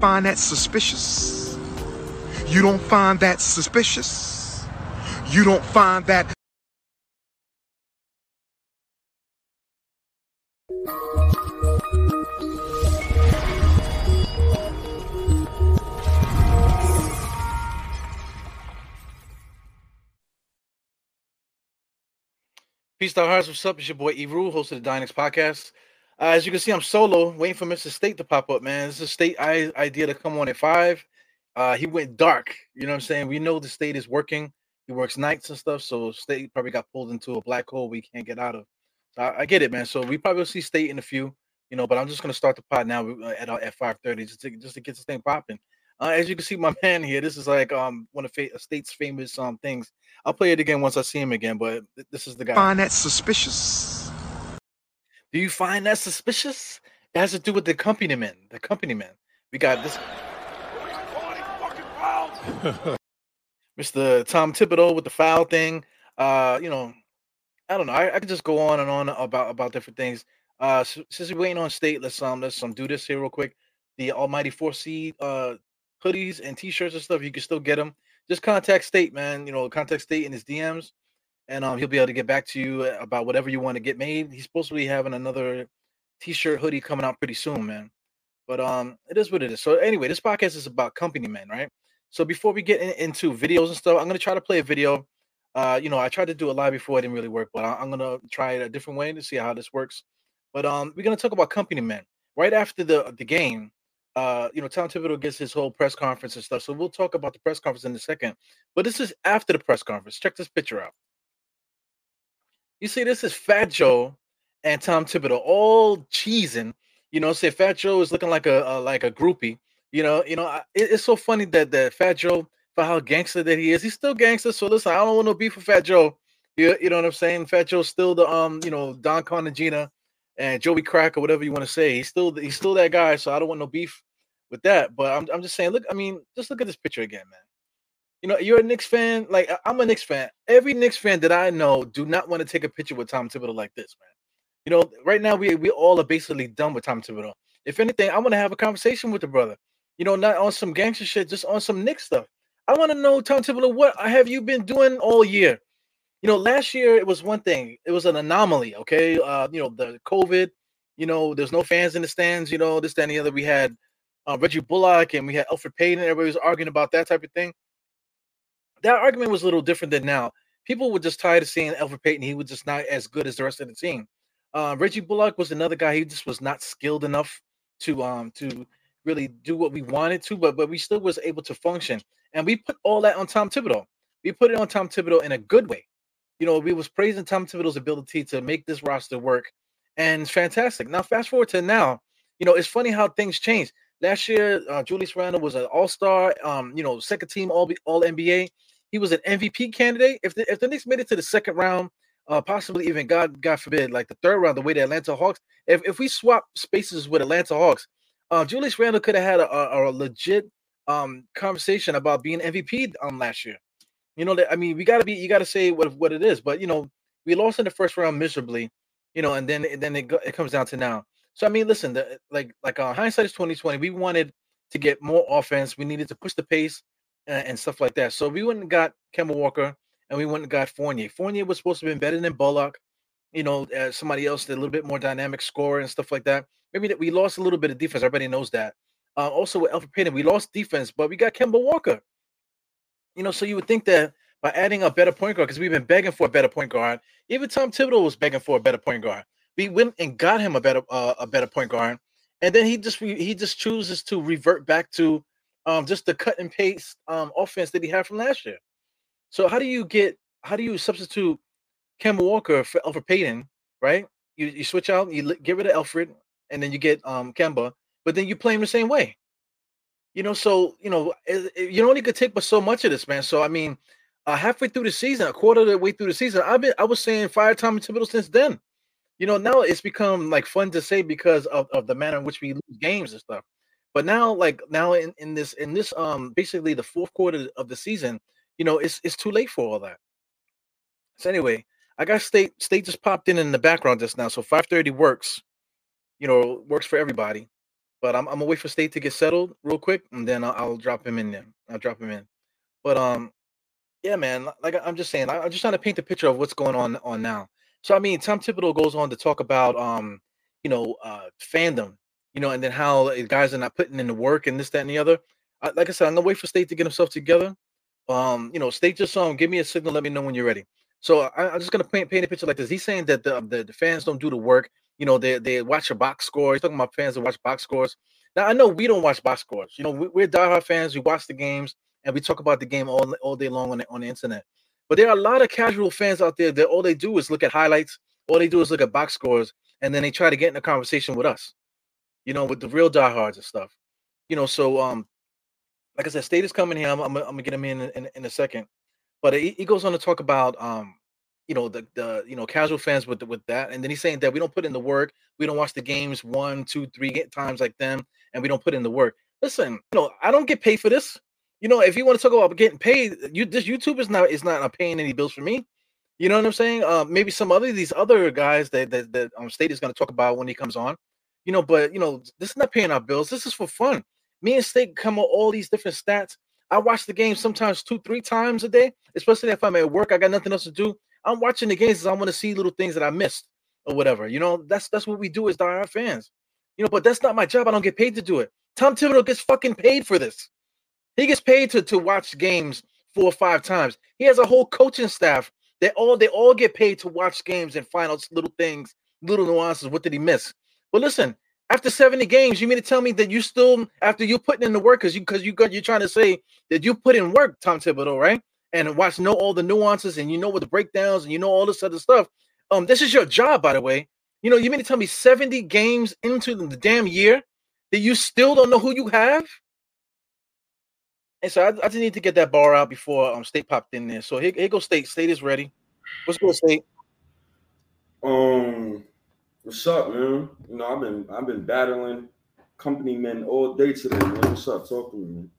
find that suspicious? You don't find that suspicious? You don't find that Peace, out, hearts. What's up? It's your boy E Rule, host of the Dynex podcast. Uh, as you can see, I'm solo, waiting for Mr. State to pop up, man. This is a State idea to come on at five. Uh, he went dark. You know what I'm saying? We know the state is working. He works nights and stuff, so State probably got pulled into a black hole we can't get out of. So I, I get it, man. So we probably will see State in a few, you know. But I'm just gonna start the pod now uh, at uh, at 5:30 just to just to get this thing popping. Uh, as you can see, my man here, this is like um one of fa- State's famous um things. I'll play it again once I see him again, but th- this is the guy. find that suspicious? Do you find that suspicious? It has to do with the company man. The company man. We got this. Mr. Tom Thibodeau with the foul thing. Uh, you know, I don't know. I, I could just go on and on about about different things. Uh, since we're waiting on state, let's um let's um do this here real quick. The Almighty Four C uh hoodies and t-shirts and stuff, you can still get them. Just contact State, man. You know, contact State in his DMs, and um he'll be able to get back to you about whatever you want to get made. He's supposed to be having another t-shirt hoodie coming out pretty soon, man. But um, it is what it is. So anyway, this podcast is about company men, right? So before we get in- into videos and stuff, I'm gonna try to play a video. Uh, you know, I tried to do a live before, it didn't really work, but I- I'm gonna try it a different way to see how this works. But um, we're gonna talk about company men right after the the game. Uh, you know, Tom Thibodeau gets his whole press conference and stuff. So we'll talk about the press conference in a second. But this is after the press conference. Check this picture out. You see, this is Fat Joe and Tom Thibodeau all cheesing. You know, say Fat Joe is looking like a, a like a groupie. You know, you know, I- it- it's so funny that that Fat Joe, for how gangster that he is, he's still gangster. So listen, I don't want no beef with Fat Joe. You, you know what I'm saying? Fat Joe's still the um, you know, Don Cartagena and Joey Crack or whatever you want to say. He's still he's still that guy. So I don't want no beef with that. But I'm I'm just saying, look, I mean, just look at this picture again, man. You know, you're a Knicks fan. Like I'm a Knicks fan. Every Knicks fan that I know do not want to take a picture with Tom Thibodeau like this, man. You know, right now we we all are basically done with Tom Thibodeau. If anything, I want to have a conversation with the brother. You know, not on some gangster shit, just on some Knicks stuff. I want to know, Tom Thibodeau, what have you been doing all year? You know, last year it was one thing. It was an anomaly. Okay, uh, you know, the COVID. You know, there's no fans in the stands. You know, this, that, and the other. We had uh, Reggie Bullock and we had Elfrid Payton. Everybody was arguing about that type of thing that argument was a little different than now. People were just tired of seeing Elfrid Payton. He was just not as good as the rest of the team. Uh, Reggie Bullock was another guy. He just was not skilled enough to um to really do what we wanted to, but but we still was able to function. And we put all that on Tom Thibodeau. We put it on Tom Thibodeau in a good way. You know, we was praising Tom Thibodeau's ability to make this roster work, and fantastic. Now, fast forward to now. You know, it's funny how things change. Last year, uh, Julius Randle was an All Star. Um, you know, second team All All NBA. He was an MVP candidate. If the if the Knicks made it to the second round, uh, possibly even God God forbid, like the third round, the way the Atlanta Hawks. If if we swap spaces with Atlanta Hawks, uh, Julius Randle could have had a, a, a legit um conversation about being MVP um last year. You know that I mean we gotta be you gotta say what what it is, but you know we lost in the first round miserably, you know, and then and then it, go, it comes down to now. So I mean, listen, the, like like uh, hindsight is twenty twenty. We wanted to get more offense. We needed to push the pace and, stuff like that. So we went and got Kemba Walker and we went and got Fournier. Fournier was supposed to been better than Bullock, you know, uh, somebody else a little bit more dynamic scorer and stuff like that. Maybe that we lost a little bit of defense. Everybody knows that. Uh, also with Elfrid Payton, we lost defense, but we got Kemba Walker. You know, so you would think that by adding a better point guard, because we've been begging for a better point guard. Even Tom Thibodeau was begging for a better point guard. We went and got him a better uh, a better point guard, and then he just he just chooses to revert back to um, just the cut and paste um, offense that he had from last year. So how do you get how do you substitute Kemba Walker for Elfrid Payton? Right, you you switch out, you get rid of Elfrid, and then you get um Kemba, but then you play him the same way. You know, so you know it- it- you only could take but so much of this, man. So I mean, uh, halfway through the season, a quarter of the way through the season, I've been I was saying fire Tommy Thibodeau since then. You know, now it's become like fun to say because of, of the manner in which we lose games and stuff. But now, like now in, in this in this um basically the fourth quarter of the season, you know, it's it's too late for all that. So anyway, I got state state just popped in in the background just now, so 5:30 works. You know, works for everybody. But I'm, I'm gonna wait for State to get settled real quick, and then I'll, I'll drop him in there. I'll drop him in. But um, yeah, man. Like I'm just saying, I, am just trying to paint the picture of what's going on on now. So I mean, Tom Thibodeau goes on to talk about um, you know, uh, fandom, you know, and then how guys are not putting in the work and this, that, and the other. I, like I said, I'm gonna wait for State to get himself together. Um, you know, State just um, give me a signal, let me know when you're ready. So I, am just gonna paint, paint a picture like this. He's saying that the, the, the fans don't do the work. You know, they they watch a box score. He's talking about fans that watch box scores. Now I know we don't watch box scores. You know, we, we're diehard fans. We watch the games and we talk about the game all all day long on the, on the internet. But there are a lot of casual fans out there that all they do is look at highlights. All they do is look at box scores, and then they try to get in a conversation with us. You know, with the real diehards and stuff. You know, so um, like I said, State is coming here. I'm, I'm, I'm gonna get him in, in in a second. But he, he goes on to talk about um, you know, the the you know casual fans with with that, and then he's saying that we don't put in the work. We don't watch the games one, two, three times like them, and we don't put in the work. Listen, you know, I don't get paid for this. You know, if you want to talk about getting paid, you this YouTube is not is not paying any bills for me. You know what I'm saying? Uh, maybe some other these other guys that that, that um, State is going to talk about when he comes on. You know, but you know, this is not paying our bills. This is for fun. Me and State come with all these different stats. I watch the game sometimes two, three times a day, especially if I'm at work. I got nothing else to do. I'm watching the games I want to see little things that I missed or whatever. You know, that's that's what we do as diehard fans. You know, but that's not my job. I don't get paid to do it. Tom Thibodeau gets fucking paid for this. He gets paid to, to watch games four or five times. He has a whole coaching staff. They all they all get paid to watch games and find out little things, little nuances. What did he miss? But listen, after 70 games, you mean to tell me that you still, after you putting in the work, because you because you got you're trying to say that you put in work, Tom Thibodeau, right? and watch know all the nuances and you know what the breakdowns and you know all this other stuff. Um, this is your job, by the way. You know, you mean to tell me 70 games into the damn year that you still don't know who you have? And so I, I just need to get that bar out before um State popped in there. So here, here goes State. State is ready. What's good, State? Um, what's up, man? You know, I've been I've been battling company men all day today, man. What's up? Talk to me, man.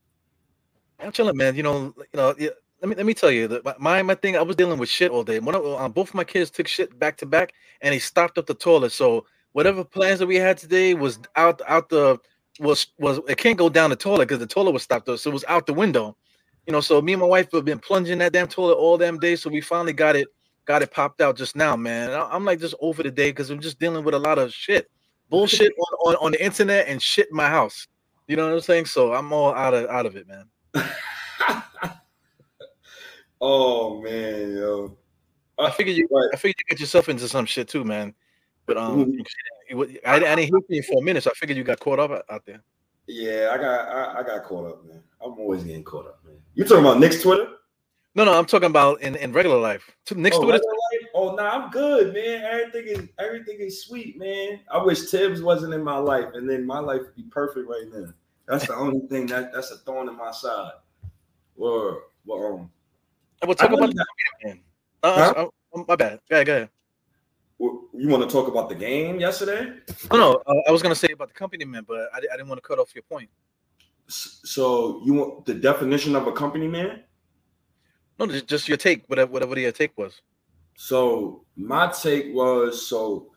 I'm chilling, man. You know, you know, let me let me tell you that my my thing I was dealing with shit all day. One of, uh, both of my kids took shit back to back, and they stopped up the toilet. So whatever plans that we had today was out out the was was it can't go down the toilet because the toilet was stopped up, so it was out the window. You know, so me and my wife have been plunging that damn toilet all damn day. So we finally got it got it popped out just now, man. I'm like just over the day because I'm just dealing with a lot of shit, bullshit on, on on the internet and shit in my house. You know what I'm saying? So I'm all out of out of it, man. Oh man, yo. I figured you. Right. I figured you got yourself into some shit too, man. But um, mm-hmm. I, I didn't hear from you for a minute, so I figured you got caught up out there. Yeah, I got I, I got caught up, man. I'm always getting caught up, man. You talking about Knicks Twitter? No, no, I'm talking about in, in regular life. Knicks oh, Twitter. Life? Oh, nah, I'm good, man. Everything is everything is sweet, man. I wish Thibs wasn't in my life, and then my life would be perfect right now. That's the only thing that that's a thorn in my side. Or well, um, We'll talk about the game. Uh, huh? Uh, uh, my bad. Go ahead, go ahead. You want to talk about the game yesterday? No, no. Uh, I was going to say about the company man, but I, I didn't want to cut off your point. So you want the definition of a company man? No, just your take, whatever, whatever your take was. So my take was so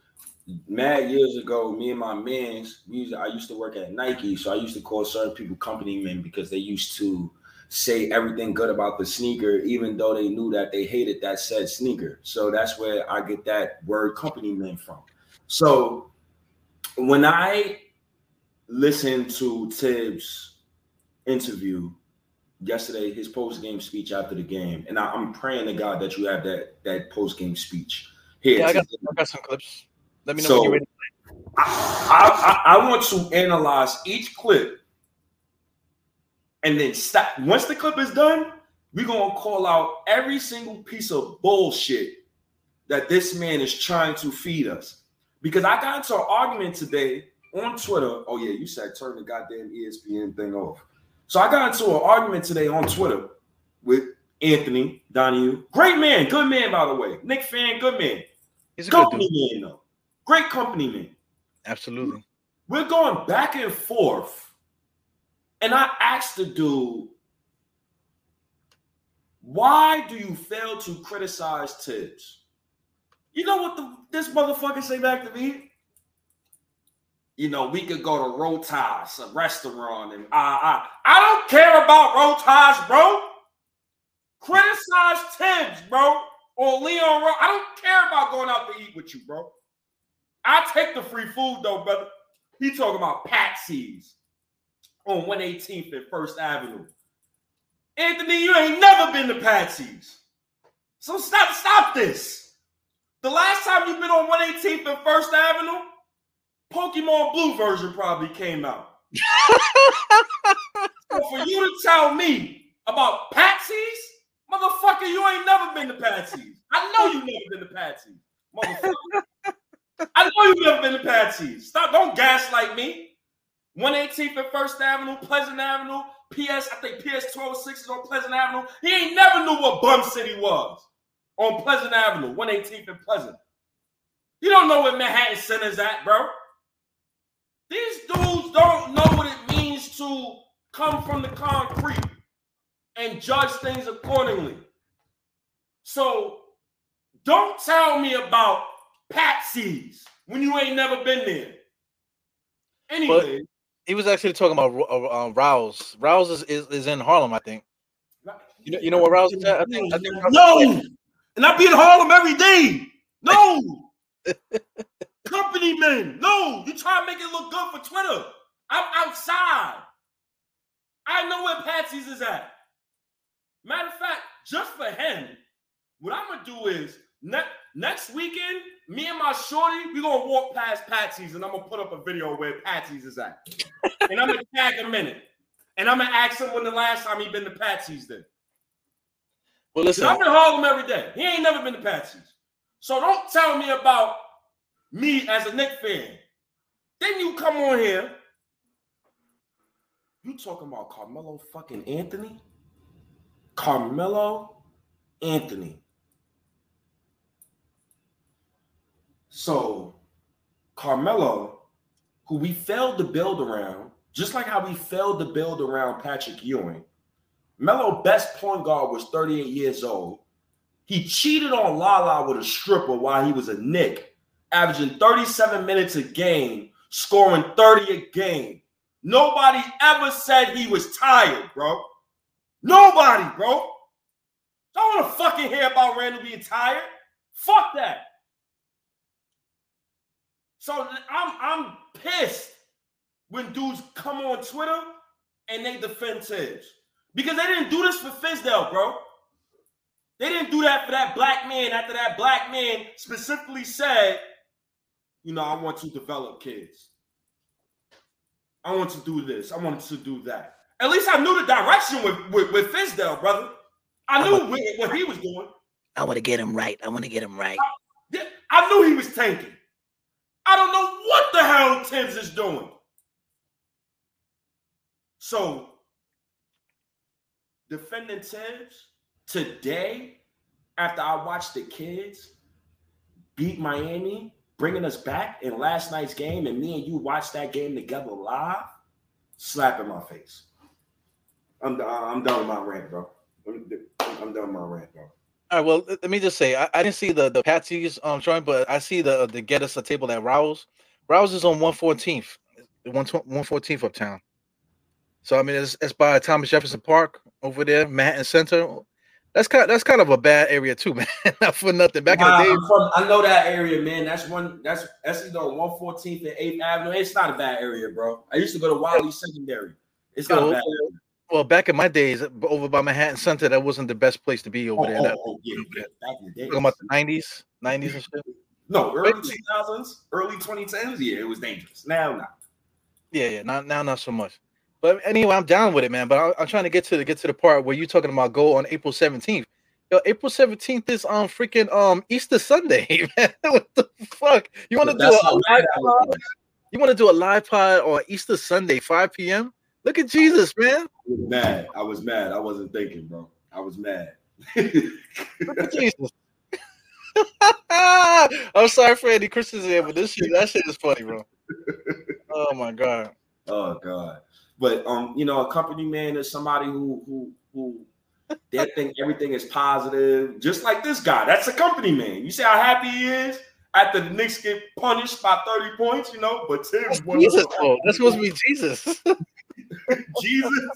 mad years ago, me and my mans, music. I used to work at Nike, so I used to call certain people company men because they used to say everything good about the sneaker, even though they knew that they hated that said sneaker. So that's where I get that word company men from. So when I listened to Thibs' interview yesterday, his post game speech after the game, and I, am praying to God that you have that that post game speech here. Yeah, I got, I got, some clips. Let me know so, when you're ready. I, I, I want to analyze each clip and then stop. Once the clip is done, we're gonna call out every single piece of bullshit that this man is trying to feed us. Because I got into an argument today on Twitter. Oh yeah, you said turn the goddamn ESPN thing off. So I got into an argument today on Twitter with Anthony Donahue. Great man, good man, by the way. Knick fan, good man. He's a company man, though. Great company man. Absolutely. We're going back and forth and I asked the dude, why do you fail to criticize Thibs? You know what the, this motherfucker say back to me? You know, we could go to Rao's, a restaurant, and uh, uh, I don't care about Rao's, bro. Criticize Thibs, bro, or Leon Ro- I don't care about going out to eat with you, bro. I take the free food though, brother. He talking about Patsy's on 118th and First Avenue. Anthony, you ain't never been to Patsy's. So stop, stop this. The last time you've been on 118th and First Avenue, Pokemon Blue version probably came out. so for you to tell me about Patsy's, motherfucker, you ain't never been to Patsy's. I know you never been to Patsy's, motherfucker. I know you never been to Patsy's. Stop, don't gaslight me. 118th and First Avenue, Pleasant Avenue, PS, I think PS 1206 is on Pleasant Avenue. He ain't never knew what Bum City was on Pleasant Avenue, 118th and Pleasant. You don't know where Manhattan Center's at, bro. These dudes don't know what it means to come from the concrete and judge things accordingly. So don't tell me about Patsy's when you ain't never been there. Anyway, but he was actually talking about uh, uh, Rao's. Rao's is, is, is in Harlem, I think. You know, you know where Rao's is at? I think, I think no, and I be in Harlem every day. No, company men. No, you try to make it look good for Twitter. I'm outside. I know where Patsy's is at. Matter of fact, just for him, what I'm gonna do is next next weekend, me and my shorty, we gonna walk past Patsy's and I'm gonna put up a video where Patsy's is at. and I'm gonna tag him in it. And I'm gonna ask him when the last time he been to Patsy's then. Well, listen, I'm in Harlem every day. He ain't never been to Patsy's. So don't tell me about me as a Knick fan. Then you come on here. You talking about Carmelo fucking Anthony? Carmelo Anthony. So Carmelo, who we failed to build around, just like how we failed to build around Patrick Ewing. Melo best point guard was 38 years old. He cheated on Lala with a stripper while he was a Knick, averaging 37 minutes a game, scoring 30 a game. Nobody ever said he was tired, bro. Nobody, bro. Don't want to fucking hear about Randle being tired. Fuck that. So I'm I'm pissed when dudes come on Twitter and they defend Thibs. Because they didn't do this for Fizdale, bro. They didn't do that for that black man after that black man specifically said, you know, I want to develop kids. I want to do this. I want to do that. At least I knew the direction with, with, with Fizdale, brother. I knew what, what he was doing. I want to get him right. I want to get him right. I, I knew he was tanking. I don't know what the hell Thibs is doing. So, defending Thibs today, after I watched the kids beat Miami, bringing us back in last night's game, and me and you watched that game together live, slap in my face. I'm, I'm done with my rant, bro. I'm, done with my rant, bro. All right, well, let me just say, I, I didn't see the the Patsy's um showing, but I see the the get us a table at Rao's. Rao's is on 114th, 114th uptown. So I mean, it's, it's by Thomas Jefferson Park over there, Manhattan Center. That's kind of, that's kind of a bad area too, man. Not for nothing. Back Nah, in the day, from- I know that area, man. That's one. That's that's either on 114th and 8th Avenue. It's not a bad area, bro. I used to go to Wiley Secondary. It's not Yo, bad area. well, back in my days, over by Manhattan Center, that wasn't the best place to be over Oh, there. oh, That- oh, yeah, yeah. Back in the day. talking about the 90s, 90s and shit. No, early 2000s, early 2010s. Yeah, it was dangerous. Now, not. Yeah, yeah. Not now, not so much. But anyway, I'm down with it, man. But I, I'm trying to get to the get to the part where you're talking about go on April 17th. Yo, April 17th is um freaking um Easter Sunday, man. what the fuck? You want to do That's a live pod? You want to do a live pod on Easter Sunday, 5 p.m. Look at Jesus, man. I was mad. I was mad. I wasn't thinking, bro. I was mad. Look at Jesus. I'm sorry for Andy Christian's here, but this shit, that shit is funny, bro. Oh my god. Oh God. But um, you know, a company man is somebody who who who they think everything is positive, just like this guy. That's a company man. You see how happy he is after the Knicks get punished by 30 points, you know. But won Jesus, oh, that's supposed to be Jesus. Jesus.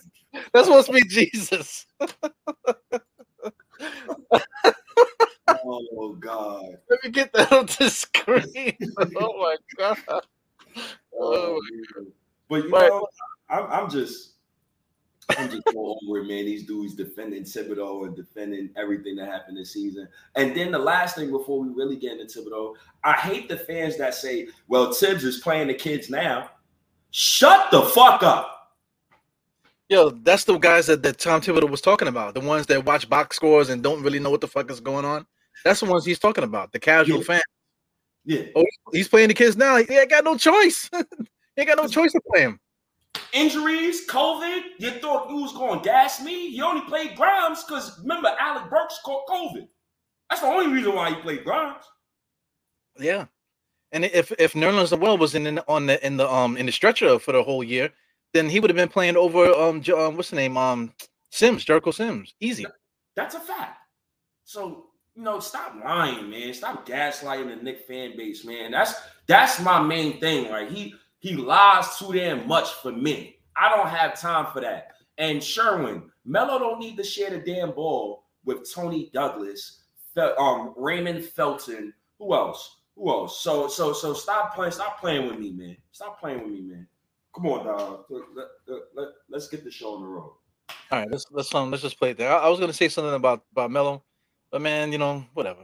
That's supposed to be Jesus. Oh God. Let me get that on the screen. oh my god. Oh, Oh, man. But you Right. know, I'm, I'm just, I'm just so over it, man. These dudes defending Thibodeau and defending everything that happened this season. And then the last thing before we really get into Thibodeau, I hate the fans that say, "Well, Thibs is playing the kids now." Shut the fuck up. Yo, that's the guys that, that Tom Thibodeau was talking about. The ones that watch box scores and don't really know what the fuck is going on. That's the ones he's talking about. The casual Yeah. fan. Yeah. Oh, he's playing the kids now. He ain't got no choice. he ain't got no choice to play him. Injuries, COVID. You thought you was going to gas me? He only played Grimes because remember Alec Burks caught COVID. That's the only reason why he played Grimes. Yeah. And if if Nerlens Noel was in, in on the in the um in the stretcher for the whole year, then he would have been playing over um, um what's the name um Sims Jericho Sims easy. That's a fact. So you know, stop lying, man. Stop gaslighting the Knick fan base, man. That's that's my main thing. Like he he lies too damn much for me. I don't have time for that. And Sherwin, Melo don't need to share the damn ball with Toney Douglas, um, Raymond Felton. Who else? Who else? So so so stop playing. Stop playing with me, man. Stop playing with me, man. Come on, dog. Let, let, let, let's get the show on the road. All right, let's let's um let's just play it there. I, I was gonna say something about about Melo, but man, you know whatever.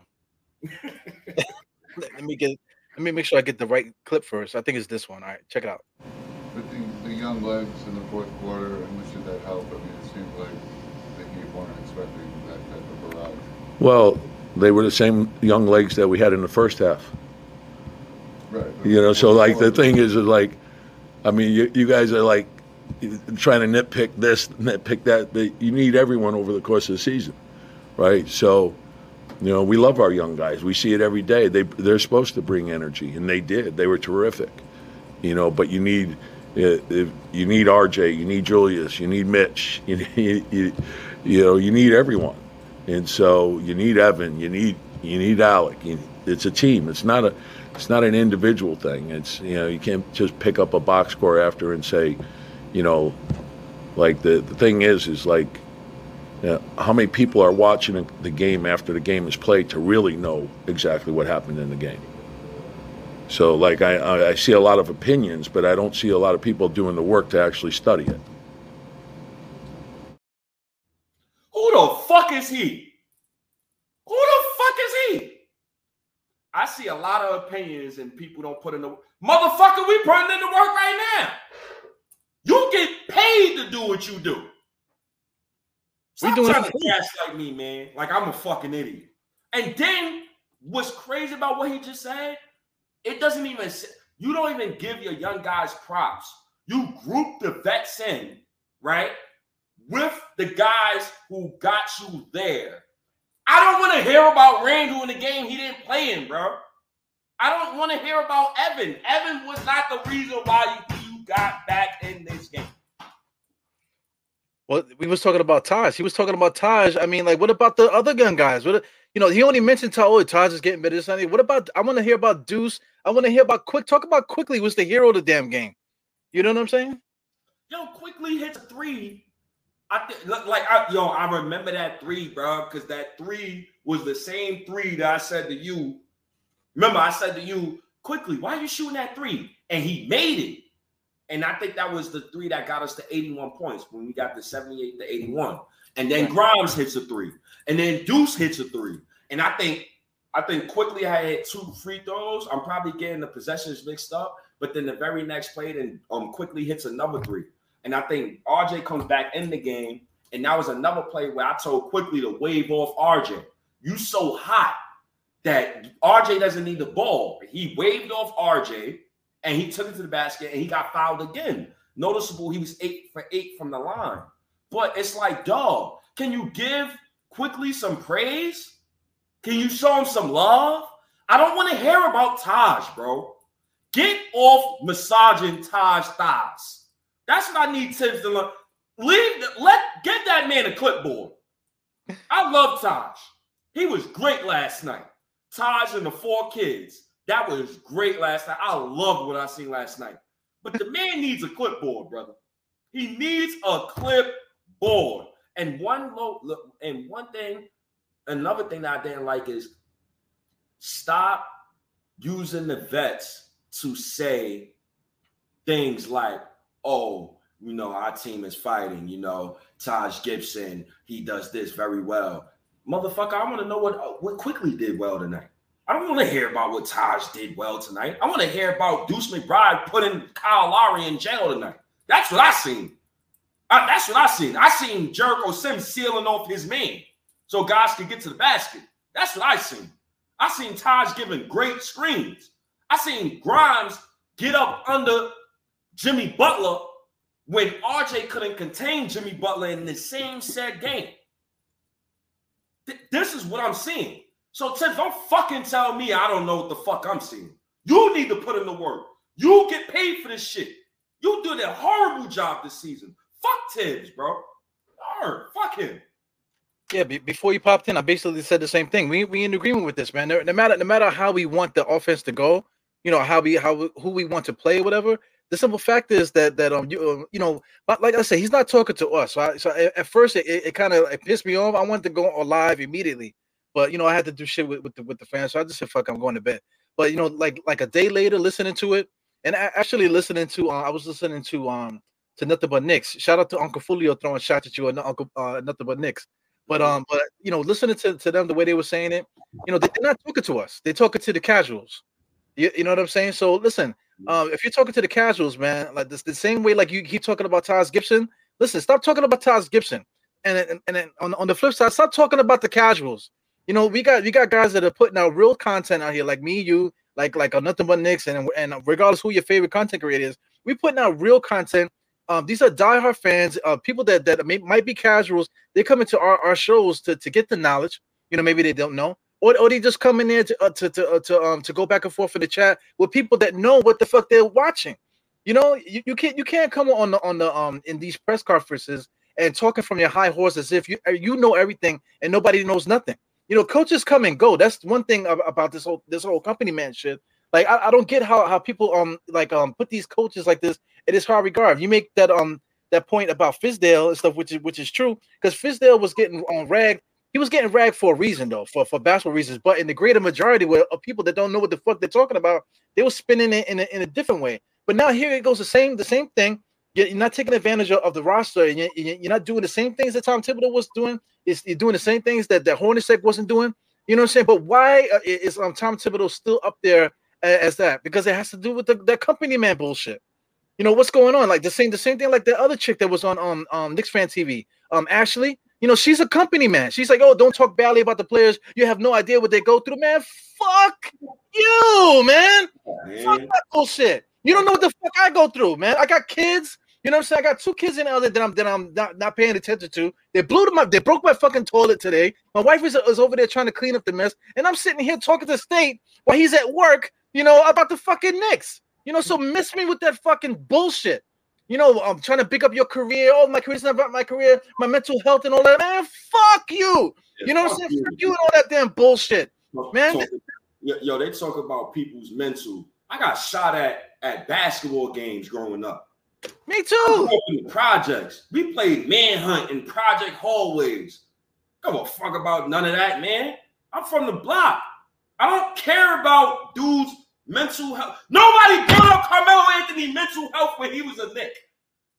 let, let me get let me make sure I get the right clip first. I think it's this one. All right, check it out. But the, the young legs in the fourth quarter, how much did that help? I mean, it seemed like the Heat weren't expecting that type of barrage. Well, they were the same young legs that we had in the first half. Right. You know, so like the thing is, is like, I mean, you, you guys are like trying to nitpick this, nitpick that. But you need everyone over the course of the season, right? So, you know, we love our young guys. We see it every day. They they're supposed to bring energy, and they did. They were terrific, you know. But you need uh, you need RJ, you need Julius, you need Mitch, you need, you, you know, you need everyone, and so you need Evan, you need you need Alec. It's a team. It's not a it's not an individual thing. It's you know you can't just pick up a box score after and say, you know, like the the thing is is like, know, how many people are watching the game after the game is played to really know exactly what happened in the game. So like I I I see a lot of opinions, but I don't see a lot of people doing the work to actually study it. Who the fuck is he? Who the fuck is he? I see a lot of opinions and people don't put in the motherfucker. We putting in the work right now. You get paid to do what you do. We Stop doing trying to gaslight me, man. Like I'm a fucking idiot. And then what's crazy about what he just said? It doesn't even. You don't even give your young guys props. You group the vets in, right? with the guys who got you there. I don't want to hear about Randle in the game he didn't play in, bro. I don't want to hear about Evan. Evan was not the reason why you, you got back in this game. Well, we was talking about Taj. He was talking about Taj. I mean, like, what about the other gun guys? What you know? He only mentioned Taj. Oh, Taj is getting better. This. What about? I want to hear about Deuce. I want to hear about Quick. Talk about Quickley. Was the hero of the damn game? You know what I'm saying? Yo, Quickley hits three. I think like I, yo, I remember that three, bro, because that three was the same three that I said to you. Remember, I said to you Quickley, why are you shooting that three? And he made it. And I think that was the three that got us to 81 points when we got to 78 to 81. And then Grimes hits a three. And then Deuce hits a three. And I think I think Quickley I had two free throws. I'm probably getting the possessions mixed up. But then the very next play, then um Quickley hits another three. And I think RJ comes back in the game. And that was another play where I told Quickley to wave off RJ. You so hot that RJ doesn't need the ball. He waved off RJ and he took it to the basket and he got fouled again. Noticeable, he was eight for eight from the line. But it's like, dog, can you give Quickley some praise? Can you show him some love? I don't want to hear about Taj, bro. Get off massaging Taj thighs. That's what I need Thibs to learn. Leave, the- let get that man a clipboard. I love Taj. He was great last night. Taj and the four kids. That was great last night. I love what I seen last night. But the man needs a clipboard, brother. He needs a clipboard. And one low and one thing, another thing that I didn't like is stop using the vets to say things like, oh, you know, our team is fighting, you know, Taj Gibson, he does this very well. Motherfucker, I want to know what uh, what Quickley did well tonight. I don't want to hear about what Taj did well tonight. I want to hear about Deuce McBride putting Kyle Lowry in jail tonight. That's what I seen. I, that's what I seen. I seen Jericho Sims sealing off his man so guys could get to the basket. That's what I seen. I seen Taj giving great screens. I seen Grimes get up under Jimmy Butler when RJ couldn't contain Jimmy Butler in the same said game. Th- this is what I'm seeing. So Thibs, don't fucking tell me I don't know what the fuck I'm seeing. You need to put in the work. You get paid for this shit. You did a horrible job this season. Fuck Thibs, bro. Arr, fuck him. Yeah, be, before you popped in, I basically said the same thing. We we in agreement with this, man. No, no matter no matter how we want the offense to go, you know how we how who we want to play, whatever. The simple fact is that that um you um, you know, like I said, he's not talking to us. So, I, so at, first it, it, kind of it pissed me off. I wanted to go on live immediately, but you know I had to do shit with, with the with the fans. So I just said fuck, I'm going to bed. But you know, like like a day later, listening to it, and a- actually listening to uh, I was listening to um to nothing but Knicks. Shout out to Uncle Fulio throwing shots at you and Uncle uh, nothing but Knicks. But um, but you know, listening to, to them the way they were saying it, you know, they, they're not talking to us. They're talking to the casuals. You, you know what I'm saying? So listen, um, if you're talking to the casuals, man, like this the same way like you keep talking about Taj Gibson, listen, stop talking about Taj Gibson. And then- and then on, on the flip side, stop talking about the casuals. You know, we got we got guys that are putting out real content out here, like me, you, like like uh, nothing but Knicks, and and regardless who your favorite content creator is, we putting out real content. Um, these are diehard fans, uh, people that that may, might be casuals. They come into our, our shows to, to get the knowledge. You know, maybe they don't know, or, or they just come in there to uh, to to, uh, to um to go back and forth in the chat with people that know what the fuck they're watching. You know, you, you can't you can't come on the on the um in these press conferences and talking from your high horse as if you you know everything and nobody knows nothing. You know, coaches come and go. That's one thing about this whole this whole company man shit. Like I, I don't get how how people um like um put these coaches like this in this high regard. You make that um that point about Fizdale and stuff, which is which is true, because Fizdale was getting on rag. He was getting ragged for a reason though, for, for basketball reasons. But in the greater majority of people that don't know what the fuck they're talking about, they were spinning it in a, in a different way. But now here it goes the same the same thing. You're not taking advantage of, the roster, and you're, not doing the same things that Tom Thibodeau was doing. It's, you're doing the same things that that Hornacek wasn't doing. You know what I'm saying? But why uh, is um, Tom Thibodeau still up there as that? Because it has to do with the, the company man bullshit. You know what's going on? Like the same the same thing like the other chick that was on um um Knicks fan TV, um Ashley. You know she's a company man. She's like, oh, don't talk badly about the players. You have no idea what they go through, man. Fuck you, man. Fuck that bullshit. You don't know what the fuck I go through, man. I got kids. You know what I'm saying? I got two kids in LA that I'm that I'm not, not paying attention to. They blew them up. They broke my fucking toilet today. My wife is, is over there trying to clean up the mess, and I'm sitting here talking to State while he's at work. You know about the fucking Knicks. You know, so miss me with that fucking bullshit. You know, I'm trying to pick up your career. Oh, my career's not about my career, my mental health, and all that. Man, fuck you. You know what I'm saying? Fuck you and all that damn bullshit. Man, Talk- yo, they talk about people's mental. I got shot at at basketball games growing up. Me too. grew up in the projects. We played manhunt in project hallways. Give a fuck about none of that, man. I'm from the block. I don't care about dudes' mental health. Nobody brought up Carmelo Anthony mental health when he was a Knick.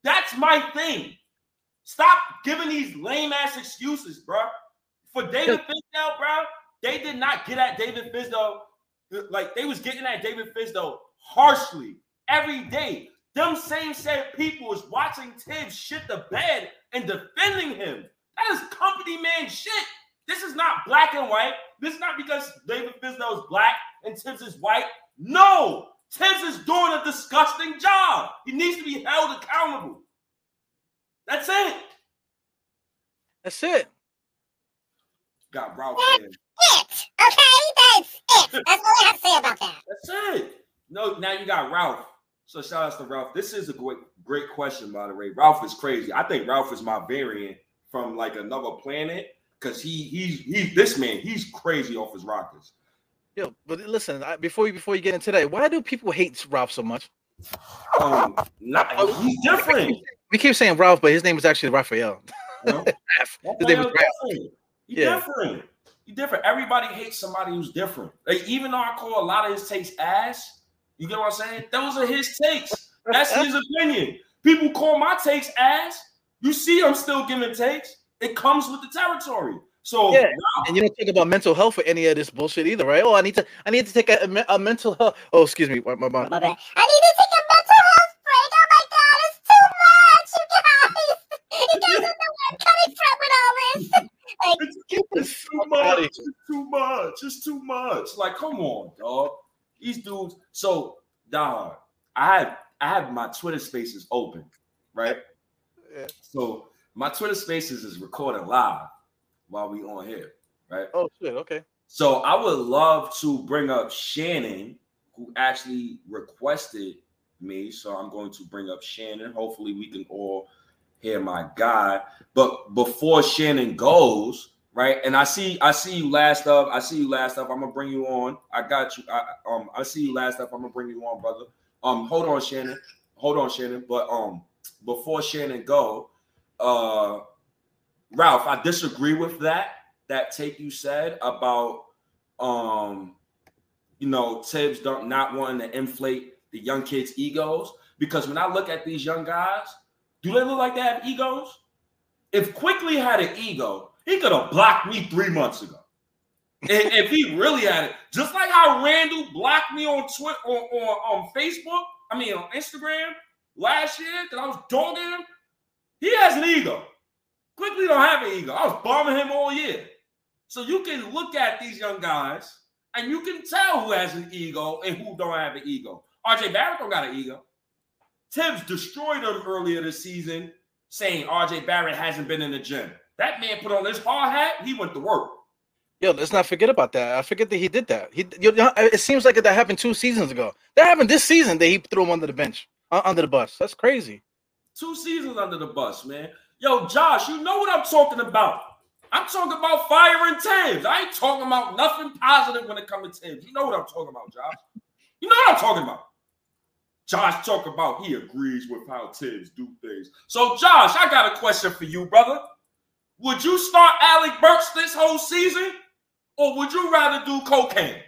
That's my thing. Stop giving these lame ass excuses, bro. For David Fizdale, bro, they did not get at David Fizdale like they was getting at David Fizdale harshly every day. Them same said people is watching Thibs shit the bed and defending him. That is company man shit. This is not black and white. This is not because David Fizdale is black and Thibs is white. No, Thibs is doing a disgusting job. He needs to be held accountable. That's it. That's it. Got Ralph in. it. Okay, that's it. That's all I have to say about that. That's it. No, now you got Ralph. So shout outs to Ralph. This is a great, great question, by the way. Ralph is crazy. I think Ralph is my variant from like another planet because he he's he's this man. He's crazy off his rockers. Yo, but listen, I, before you before you get into that, why do people hate Ralph so much? Um, not, he's different. We keep saying Ralph, but his name is actually Raphael. know? His name is Raph. different. He Yeah. different. He different. Everybody hates somebody who's different. Like even though I call a lot of his takes ass, you get what I'm saying? Those are his takes. That's his opinion. People call my takes ass. You see, I'm still giving takes. It comes with the territory. So Yeah. And you don't think about mental health for any of this bullshit either, right? Oh, I need to I need to take a, a a mental health. Oh, excuse me, my, my, my, My bad. I need to take a mental health break. Oh my god, it's too much, you guys. You guys don't know where I'm coming from with all this. Like, It's, it's too much. It's too much. It's too much. Like, come on, dog. These dudes. So, dog, I have I have my Twitter Spaces open, right? Yeah. So my Twitter Spaces is recording live while we on here, right? Oh shit, okay. So I would love to bring up Shannon, who actually requested me. So I'm going to bring up Shannon. Hopefully, we can all hear my guy. But before Shannon goes, right? And I see, I see you last up. I see you last up. I'm gonna bring you on. I got you. I, um, I see you last up. I'm gonna bring you on, brother. Um, hold on, Shannon. Hold on, Shannon. But um, before Shannon go, uh, Ralph, I disagree with that. That take you said about um, you know, Thibs don't not wanting to inflate the young kids' egos. Because when I look at these young guys, do they look like they have egos? If Quickley had an ego, he could have blocked me three months ago. And if he really had it, just like how Randle blocked me on Twitter on, on, on Facebook, I mean on Instagram last year, that I was dogging him, he has an ego. Quickley don't have an ego. I was bombing him all year. So you can look at these young guys and you can tell who has an ego and who don't have an ego. RJ Barrett don't got an ego. Thibs destroyed him earlier this season, saying RJ Barrett hasn't been in the gym. That man put on his hard hat, he went to work. Yo, let's not forget about that. I forget that he did that. He, you know, it seems like that happened two seasons ago. That happened this season that he threw him under the bench, uh, under the bus. That's crazy. Two seasons under the bus, man. Yo, Josh, you know what I'm talking about. I'm talking about firing Thibs. I ain't talking about nothing positive when it comes to Thibs. You know what I'm talking about, Josh. You know what I'm talking about. Josh talk about he agrees with how Thibs do things. So, Josh, I got a question for you, brother. Would you start Alec Burks this whole season, or would you rather do cocaine?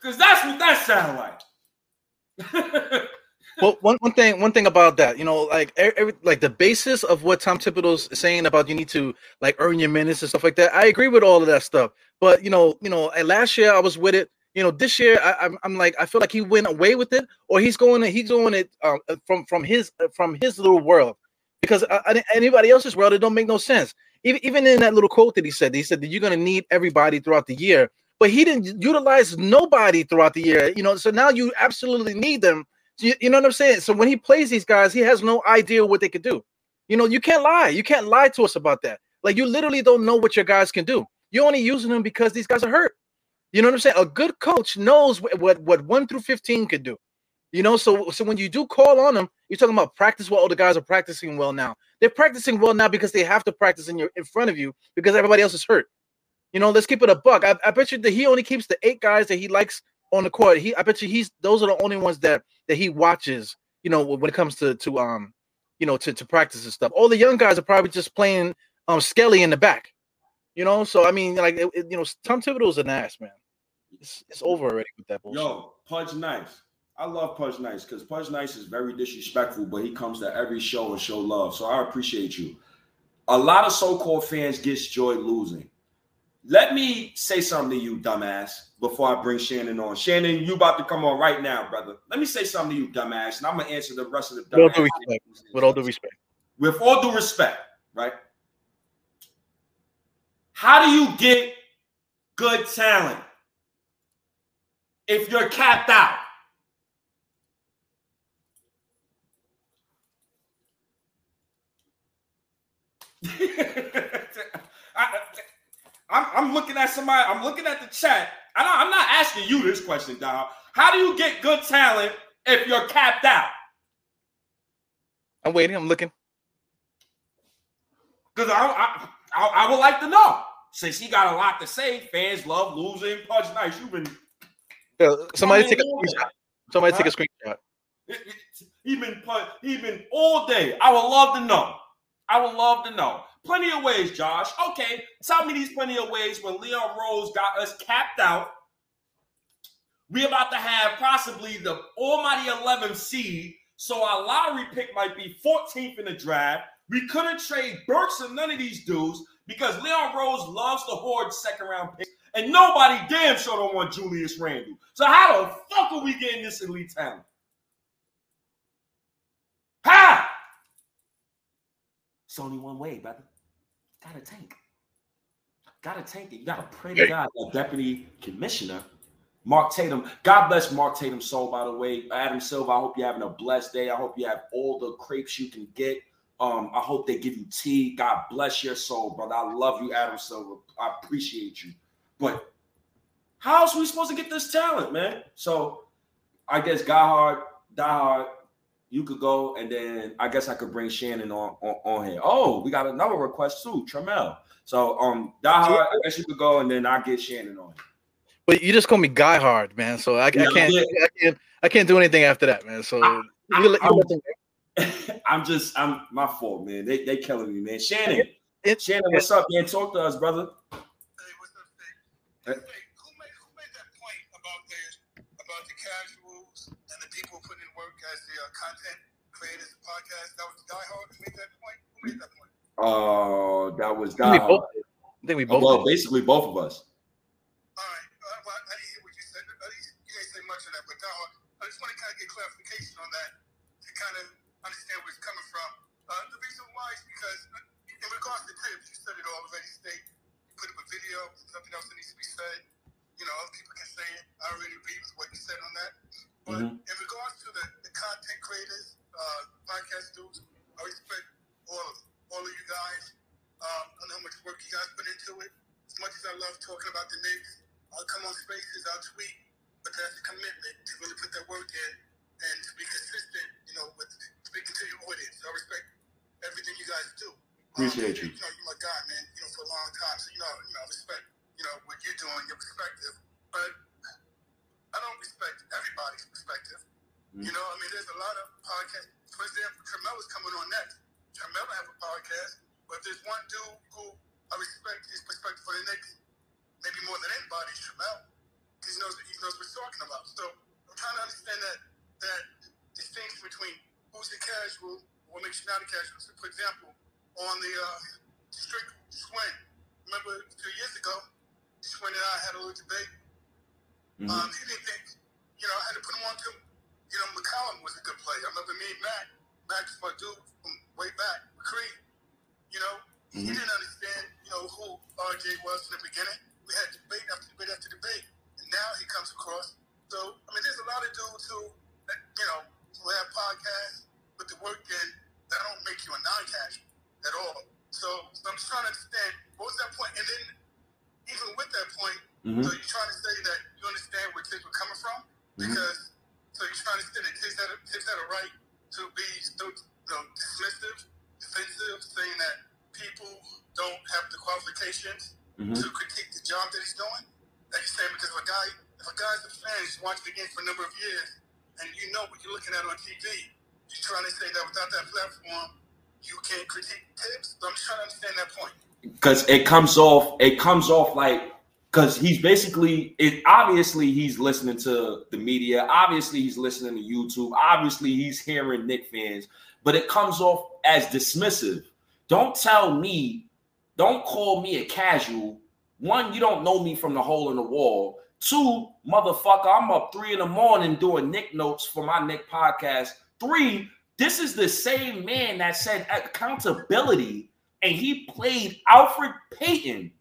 Because that's what that sound like. Well, one, one thing one thing about that, you know, like every, like the basis of what Tom Thibodeau's saying about you need to like earn your minutes and stuff like that. I agree with all of that stuff. But you know, you know, last year I was with it. You know, this year I, I'm, I'm like I feel like he went away with it, or he's going he's going it um, from from his from his little world because uh, anybody else's world it don't make no sense. Even in that little quote that he said, he said that you're going to need everybody throughout the year, but he didn't utilize nobody throughout the year. You know, so now you absolutely need them. You, you know what I'm saying? So when he plays these guys, he has no idea what they could do. You know, you can't lie. You can't lie to us about that. Like you literally don't know what your guys can do. You're only using them because these guys are hurt. You know what I'm saying? A good coach knows what what, what one through fifteen could do. You know, so so when you do call on them, you're talking about practice well. Oh, the guys are practicing well now. They're practicing well now because they have to practice in your in front of you because everybody else is hurt. You know, let's keep it a buck. I, I bet you that he only keeps the eight guys that he likes on the court. He, I bet you he's those are the only ones that that he watches. You know, when it comes to to um, you know, to to practice and stuff. All the young guys are probably just playing um Skelly in the back. You know, so I mean, like it, it- you know, Tom Thibodeau's an ass, man. It's, it's over already with that bullshit. Yo, Pudge Nice. I love Pudge Nice because Pudge Nice is very disrespectful, but he comes to every show and show love. So I appreciate you. A lot of so-called fans gets joy losing. Let me say something to you, dumbass, before I bring Shannon on. Shannon, you about to come on right now, brother. Let me say something to you, dumbass, and I'm gonna answer the rest of the With all dumbass. due respect. With all due respect. With all due respect, right? How do you get good talent if you're capped out? I, I'm, I'm looking at somebody, I'm looking at the chat. I don't, I'm not asking you this question, dog. How do you get good talent if you're capped out? I'm waiting. I'm looking. Because I, I, I, I would like to know. Since he got a lot to say, fans love losing. Pudge Nice, you've been Yeah, somebody take a screenshot. Somebody take a screenshot. He been he been all day. I would love to know. I would love to know. Plenty of ways, Josh. Okay, tell me these plenty of ways when Leon Rose got us capped out. We about to have possibly the almighty 11th seed, so our lottery pick might be 14th in the draft. We couldn't trade Burks or none of these dudes because Leon Rose loves to hoard second round picks, and nobody damn sure don't want Julius Randle. So how the fuck are we getting this elite talent? It's only one way, brother. Gotta tank. Gotta tank it. You gotta pray to God that deputy commissioner, Mark Tatum. God bless Mark Tatum's soul, by the way. Adam Silver, I hope you're having a blessed day. I hope you have all the crepes you can get. Um, I hope they give you tea. God bless your soul, brother. I love you, Adam Silver. I appreciate you. But how else are we supposed to get this talent, man? So I guess Die Hard, Die Hard, you could go, and then I guess I could bring Shannon on, on, on here. Oh, we got another request too, Tremel. So um, Die Hard, I guess you could go, and then I get Shannon on. But you just call me Guy Hard, man. So I, I can't, yeah. I can't, I can't do anything after that, man. So I- you let- you I'm- I'm just, I'm my fault, man. They they killing me, man. Shannon, it- Shannon, what's up, man? Talk to us, brother. Hey, what's up, State? Hey, content creators of podcast? That was Die Hard who made that point. Who made that point? Uh, that was I think we Die both Hard. did. I think we both. well, basically both of us. All right, uh, well, I didn't hear what you said. At least you didn't say much on that, but Die Hard. I just want to kind of get clarification on that to kind of understand where it's coming from. Uh, the reason why is because in regards to Thibs, you said it all already. State you put up a video, something else that needs to be said. You know, other people can say it. I already agree with what you said on that. But Mhm. in regards to the, the content creators, uh, podcast dudes, I respect all of all of you guys. Um, I know how much work you guys put into it. As much as I love talking about the Knicks, I'll come on spaces, I'll tweet, but that's a commitment to really put that work in and to be consistent, you know, with speaking to your audience. I respect everything you guys do. Appreciate um, you. You know, you're my guy, man. You know, for a long time, so you know, you know, I respect, you know, what you're doing, your perspective. But I don't respect everybody's perspective. Mm. You know, I mean, there's a lot of podcasts. For example, Tremel is coming on next. Tremel have a podcast, but there's one dude who I respect his perspective for the Knicks, maybe more than anybody, Tremel. He knows he knows what he's talking about. So I'm trying to understand that that distinction between who's the casual, what makes you not a casual. So for example, on the uh, strict swing, remember a few years ago, Swin and I had a little debate. Mhm. Um, he didn't think, you know, I had to put him on to, you know, McCollum was a good player. I remember me and Matt, Matt is my dude from way back, McCree, you know, he Mhm. didn't understand, you know, who RJ was in the beginning. We had debate after debate after debate, and now he comes across. So, I mean, there's a lot of dudes who, you know, who have podcasts, but the work in, that don't make you a non-casual at all. So, so I'm just trying to understand, what was that point? And then, even with that point, Mhm. so you're trying to say that you understand where Thibs were coming from? Mhm. Because so you're trying to say that Thibs had a, Thibs a right to be so you know, dismissive, defensive, saying that people don't have the qualifications Mhm. to critique the job that he's doing. That he's saying because if a guy if a guy's a fan, he's watched the game for a number of years, and you know what you're looking at on TV, you're trying to say that without that platform, you can't critique Thibs. So I'm trying to understand that point. because it comes off it comes off like because he's basically it obviously he's listening to the media. Obviously he's listening to youtube. Obviously he's hearing Knick fans. But it comes off as dismissive. Don't tell me don't call me a casual. One you don't know me from the hole in the wall. Two motherfucker i'm up three in the morning doing Knick notes for my Knick podcast. Three this is the same man that said accountability and he played Elfrid Payton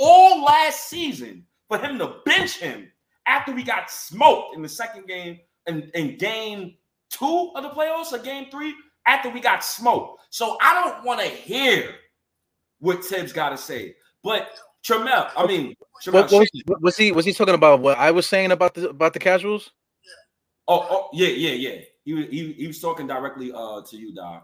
all last season for him to bench him after we got smoked in the second game in, in game two of the playoffs or game three after we got smoked. So I don't want to hear what Thibs got to say. But Tremel, I mean, Tremel, was, was he? Was he talking about what I was saying about the about the casuals? oh, oh, yeah, yeah, yeah. He was he, he was talking directly uh to you, Dog.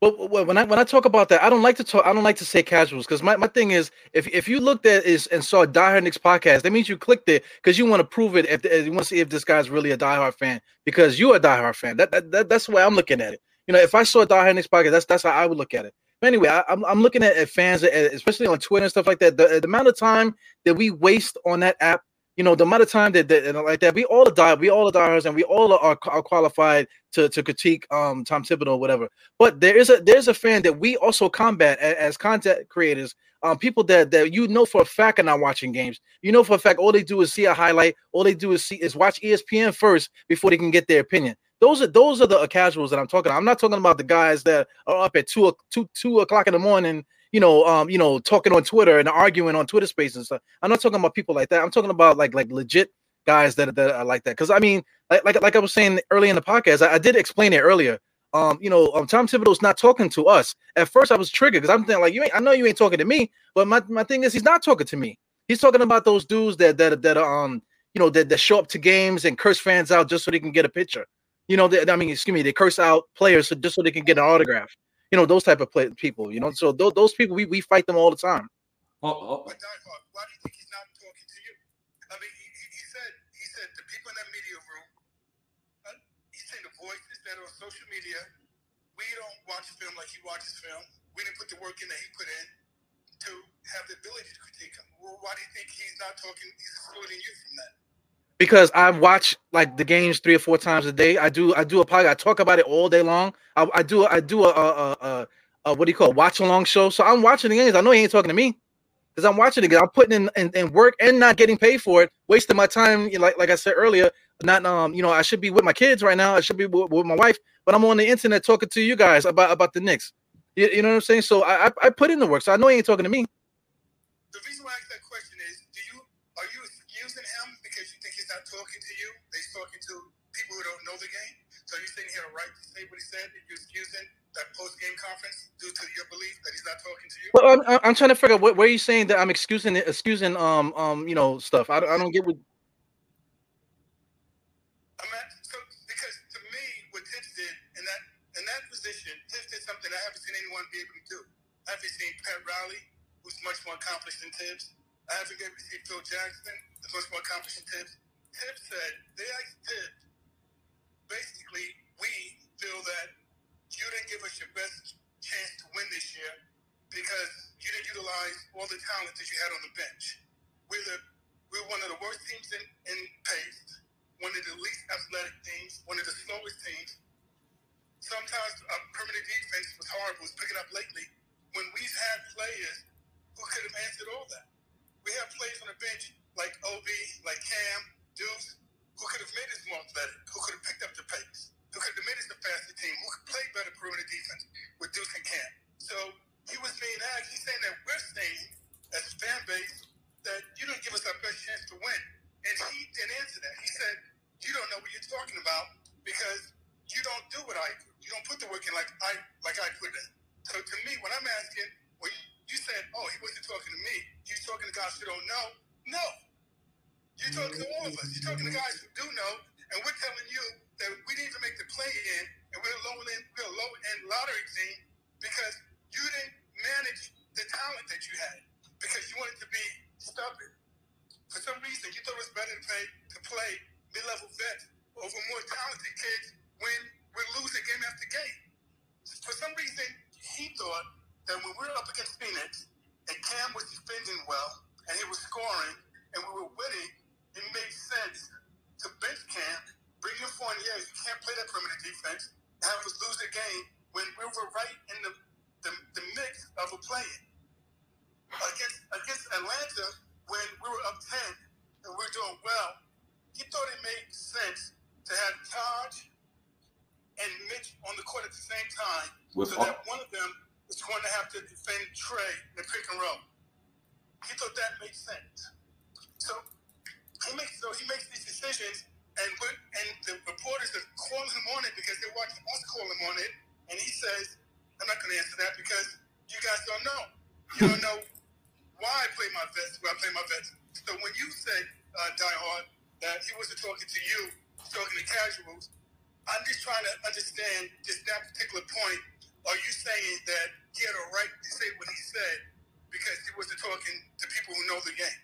But when I when I talk about that, I don't like to talk. I don't like to say casuals because my, my thing is if if you looked at is and saw diehard Knicks podcast, that means you clicked it because you want to prove it. If, if you want to see if this guy's really a diehard fan because you're a diehard fan. That, that, that that's the way I'm looking at it. You know, if I saw diehard Knicks podcast, that's that's how I would look at it. But anyway, I, am I'm, I'm looking at, at fans, especially on Twitter and stuff like that. The, the amount of time that we waste on that app you know, the amount of time that, that like that, we all die, we all are diehards, and we all are, are qualified to, to critique um Tom Thibodeau or whatever. But there is a there's a fan that we also combat as, as content creators, um, people that that you know for a fact are not watching games. You know for a fact all they do is see a highlight, all they do is see is watch ESPN first before they can get their opinion. Those are those are the casuals that I'm talking. About. I'm not talking about the guys that are up at two two two o'clock in the morning you know, um, you know, talking on Twitter and arguing on Twitter space and stuff. I'm not talking about people like that. I'm talking about like like legit guys that, that are like that. Because I mean, like, like like I was saying early in the podcast, I, I did explain it earlier. Um, you know, um, Tom Thibodeau's not talking to us. At first, I was triggered because I'm thinking like, you ain't. I know you ain't talking to me, but my, my thing is, he's not talking to me. He's talking about those dudes that that that um, you know, that, that show up to games and curse fans out just so they can get a picture. You know, they, I mean, excuse me, they curse out players so just so they can get an autograph you know those type of play, people. You know, so th- those people we, we fight them all the time. Oh, oh. But why do you think he's not talking to you? I mean, he, he said he said the people in that media room. Uh, he's saying the voices that are on social media. We don't watch film like he watches film. We didn't put the work in that he put in to have the ability to critique him. Well, why do you think he's not talking? He's excluding you from that because I watch like the games three or four times a day. I do I do a podcast. I talk about it all day long. I, I do I do a, a, a, a, what do you call it? watch along show. So I'm watching the games. I know he ain't talking to me because I'm watching it. I'm putting in, in, in, work and not getting paid for it, wasting my time. Like like I said earlier, not um you know I should be with my kids right now. I should be with, with my wife, but I'm on the internet talking to you guys about about the Knicks. You, you know what I'm saying? So I, I, I put in the work. So I know he ain't talking to me. Not talking to you? He's talking to people who don't know the game. So you're saying he had a right to say what he said, and you're excusing that post game conference due to your belief that he's not talking to you. Well, I'm, I'm trying to figure out what, where are you saying that I'm excusing excusing um um you know stuff. I, I don't get what. I'm at, so because to me, what Thibs did in that in that position, Thibs did something I haven't seen anyone be able to do. I haven't seen Pat Riley, who's much more accomplished than Thibs. I haven't been able to see Phil Jackson, who's much more accomplished than Thibs. Thibs said they asked Thibs basically, we feel that you didn't give us your best chance to win this year because you didn't utilize all the talent that you had on the bench. We're the we're one of the worst teams in, in pace, one of the least athletic teams, one of the slowest teams. Sometimes our perimeter defense was horrible, was picking up lately when we've had players who could have answered all that. We have players on the bench like Obi, like Cam, Who could have made us more athletic, who could have picked up the pace, who could have made us a faster team, who could play better perimeter defense with Deuce and Cam. So he was being asked, he's saying that we're saying as a fan base that you don't give us our best chance to win. And he didn't answer that. He said, you don't know what you're talking about because you don't do what I do. You don't put the work in like I like I put it. So to me, when I'm asking, well, you said, oh, he wasn't talking to me. He's talking to guys who don't know. No, you're talking to all of us. You're talking to guys who do know, and we're telling you that we didn't even make the play in, and we're a low end, we're a low end lottery team because you didn't manage the talent that you had because you wanted to be stubborn. For some reason, you thought it was better to play to play mid level vets over more talented kids when we're losing game after game. For some reason, he thought that when we were up against Phoenix and Cam was defending well and he was scoring and we were winning, it made sense to bench Cam, bring in Fournier, you can't play that perimeter defense, and have us lose the game when we were right in the, the, the mix of a play Against, against Atlanta, when we were up 10 and we are doing well, he thought it made sense to have Taj and Mitch on the court at the same time With so all- that one of them was going to have to defend Trae in the pick and roll. He thought that made sense. So he makes so he makes these decisions, and and the reporters are calling him on it because they're watching us call him on it, and he says, "I'm not going to answer that because you guys don't know. You don't know why I play my vets, where I play my vets. So when you say, uh, Die Hard, that he wasn't talking to you, talking to casuals, I'm just trying to understand just that particular point are you saying that he had a right to say what he said because he wasn't talking to people who know the game?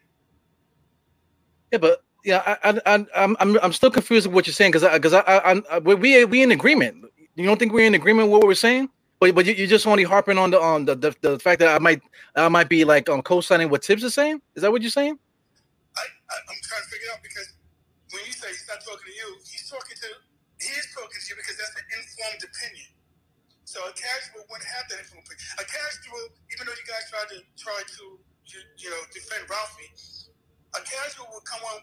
Yeah, but yeah, I, I, I I'm I'm I'm still confused with what you're saying because because I, I, I'm I, we we in agreement. You don't think we're in agreement with what we're saying? But but you, you're just only harping on the on the, the the fact that I might I might be like um co-signing what Thibs is saying. Is that what you're saying? I, I I'm trying to figure it out because when you say he's not talking to you, he's talking to he is talking to you because that's an informed opinion. So a casual wouldn't have that informed opinion. A casual, even though you guys tried to try to you, you know defend Ralphie, a casual would come on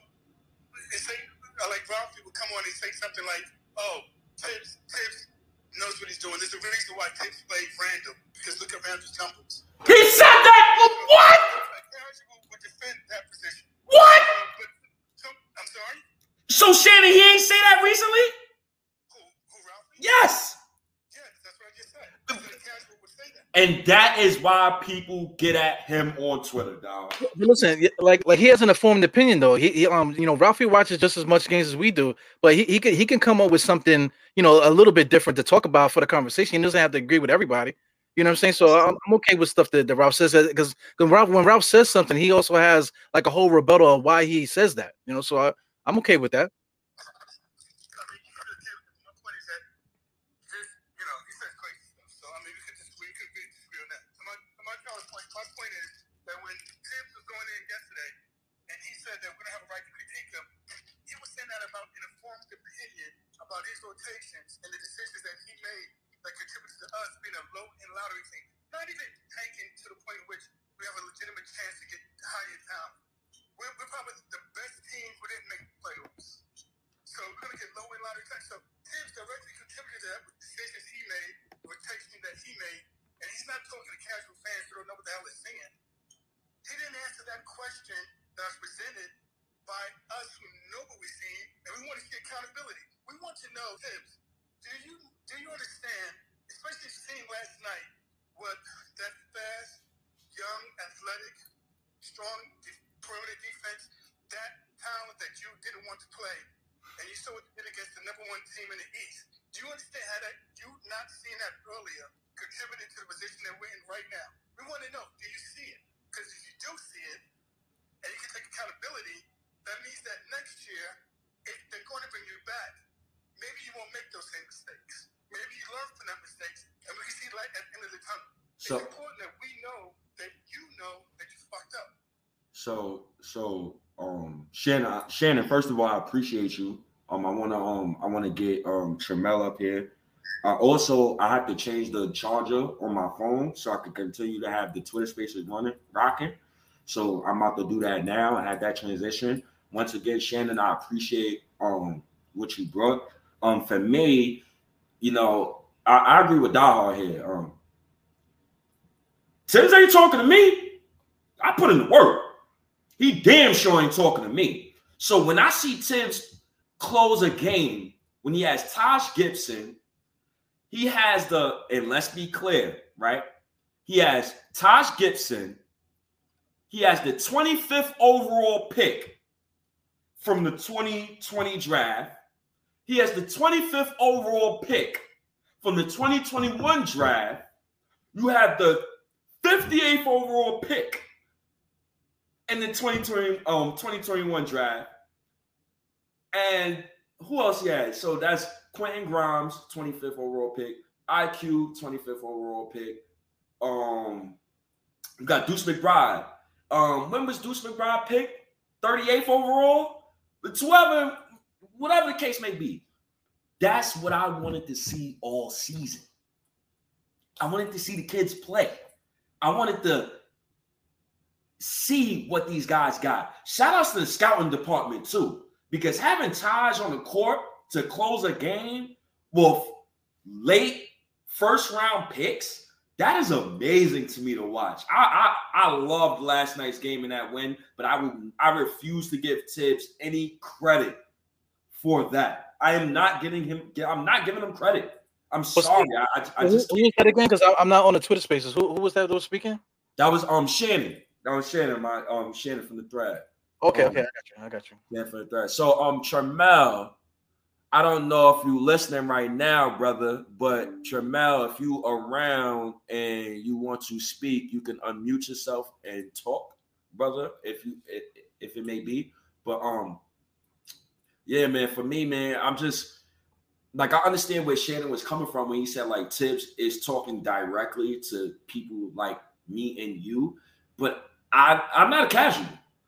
and say uh, like Ralphie would come on and say something like, "Oh, Thibs Thibs knows what he's doing. There's a reason why Thibs played Randle because look at Randle's tumbles." He said that. For what? A casual would defend that position. What? But, so, I'm sorry. So Shannon, he ain't say that recently? Who, who Ralphie? Yes, that's what I just said. I said a casual would say that. And that is why people get at him on Twitter, dog. Listen, like like he has an informed opinion though. He, he um you know Ralphie watches just as much games as we do, but he he can he can come up with something you know a little bit different to talk about for the conversation. He doesn't have to agree with everybody. You know what I'm saying? So I'm, I'm okay with stuff that, that Ralph says because when Ralph when Ralph says something, he also has like a whole rebuttal of why he says that. You know, so I, I'm okay with that. Know, Thibs, do you do you understand, especially seeing last night, what that fast, young, athletic, strong perimeter defense, that talent that you didn't want to play, and you saw they did against the number one team in the East. Do you understand how that you not seeing that earlier contributed to the position that we're in right now? We want to know, do you see it? Because if you do see it, and you can take accountability, that means that next year, if they're going to bring you back, maybe you won't make those same mistakes. Maybe you learn from that mistakes, and we can see light at the end of the tunnel. So- it's important that we know that you know that you fucked up. So so um Shannon Shannon, first of all, I appreciate you. Um, I wanna um I wanna get um Tramel up here. Uh, also, I have to change the charger on my phone so I can continue to have the Twitter spaces running, rocking. So I'm about to do that now. and have that transition. Once again, Shannon, I appreciate um what you brought. Um, for me, you know, I, I agree with Dahar here. Um, Thibs ain't talking to me. I put in the work. He damn sure ain't talking to me. So when I see Thibs close a game, when he has Taj Gibson, he has the, and let's be clear, right? He has Taj Gibson. He has the 25th overall pick from the 2020 draft. He has the 25th overall pick from the 2021 draft. You have the 58th overall pick in the 2020 um 2021 draft. And who else he? So that's Quentin Grimes, 25th overall pick, IQ, 25th overall pick. Um, you got Deuce McBride. Um, when was Deuce McBride picked? 38th overall? The whoever, whatever the case may be. That's what I wanted to see all season. I wanted to see the kids play. I wanted to see what these guys got. Shout outs to the scouting department too, because having Taj on the court to close a game with late first round picks, that is amazing to me to watch. I I, I loved last night's game in that win, but I would I refuse to give Thibs any credit for that. I am not giving him. I'm not giving him credit. I'm sorry. I, I, I Who, just who was that again? Because I'm not on the Twitter Spaces. Who, who was that that was speaking? that was um Shannon. That was Shannon. My um Shannon from the thread. Okay, Um, okay, I got you. I got you. Yeah, for the thread. So um Tremel, I don't know if you listening right now, brother, but Tremel, if you around and you want to speak, you can unmute yourself and talk, brother, if you if, if it may be. But um, yeah, man, for me, man, I'm just like I understand where Shannon was coming from when he said like Thibs is talking directly to people like me and you, but I I'm not a casual,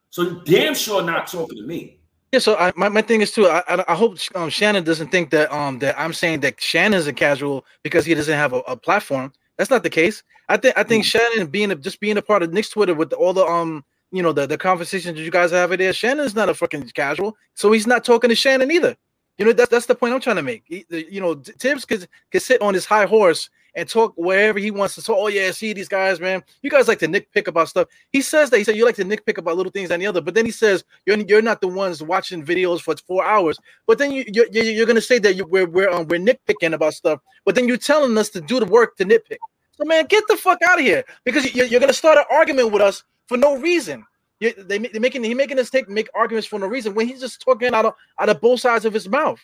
so damn sure not talking to me. Yeah, so I, my, my thing is too. I, I, I hope um, Shannon doesn't think that um that I'm saying that Shannon's a casual because he doesn't have a, a platform. That's not the case. I think I think Shannon being a, just being a part of Knicks Twitter with all the um you know the the conversations that you guys have over there. Shannon's not a fucking casual, so he's not talking to Shannon either. You know that's that's the point I'm trying to make. He, the, you know Thibs could could sit on his high horse and talk wherever he wants to talk. Oh yeah, see these guys, man. You guys like to nitpick about stuff. He says that he said you like to nitpick about little things and the other, but then he says you're you're not the ones watching videos for four hours. But then you you're, you're gonna say that you, we're we're um, we're nitpicking about stuff, but then you're telling us to do the work to nitpick. So man, get the fuck out of here because you're, you're gonna start an argument with us for no reason. They they making he making us take make arguments for no reason when he's just talking out of out of both sides of his mouth.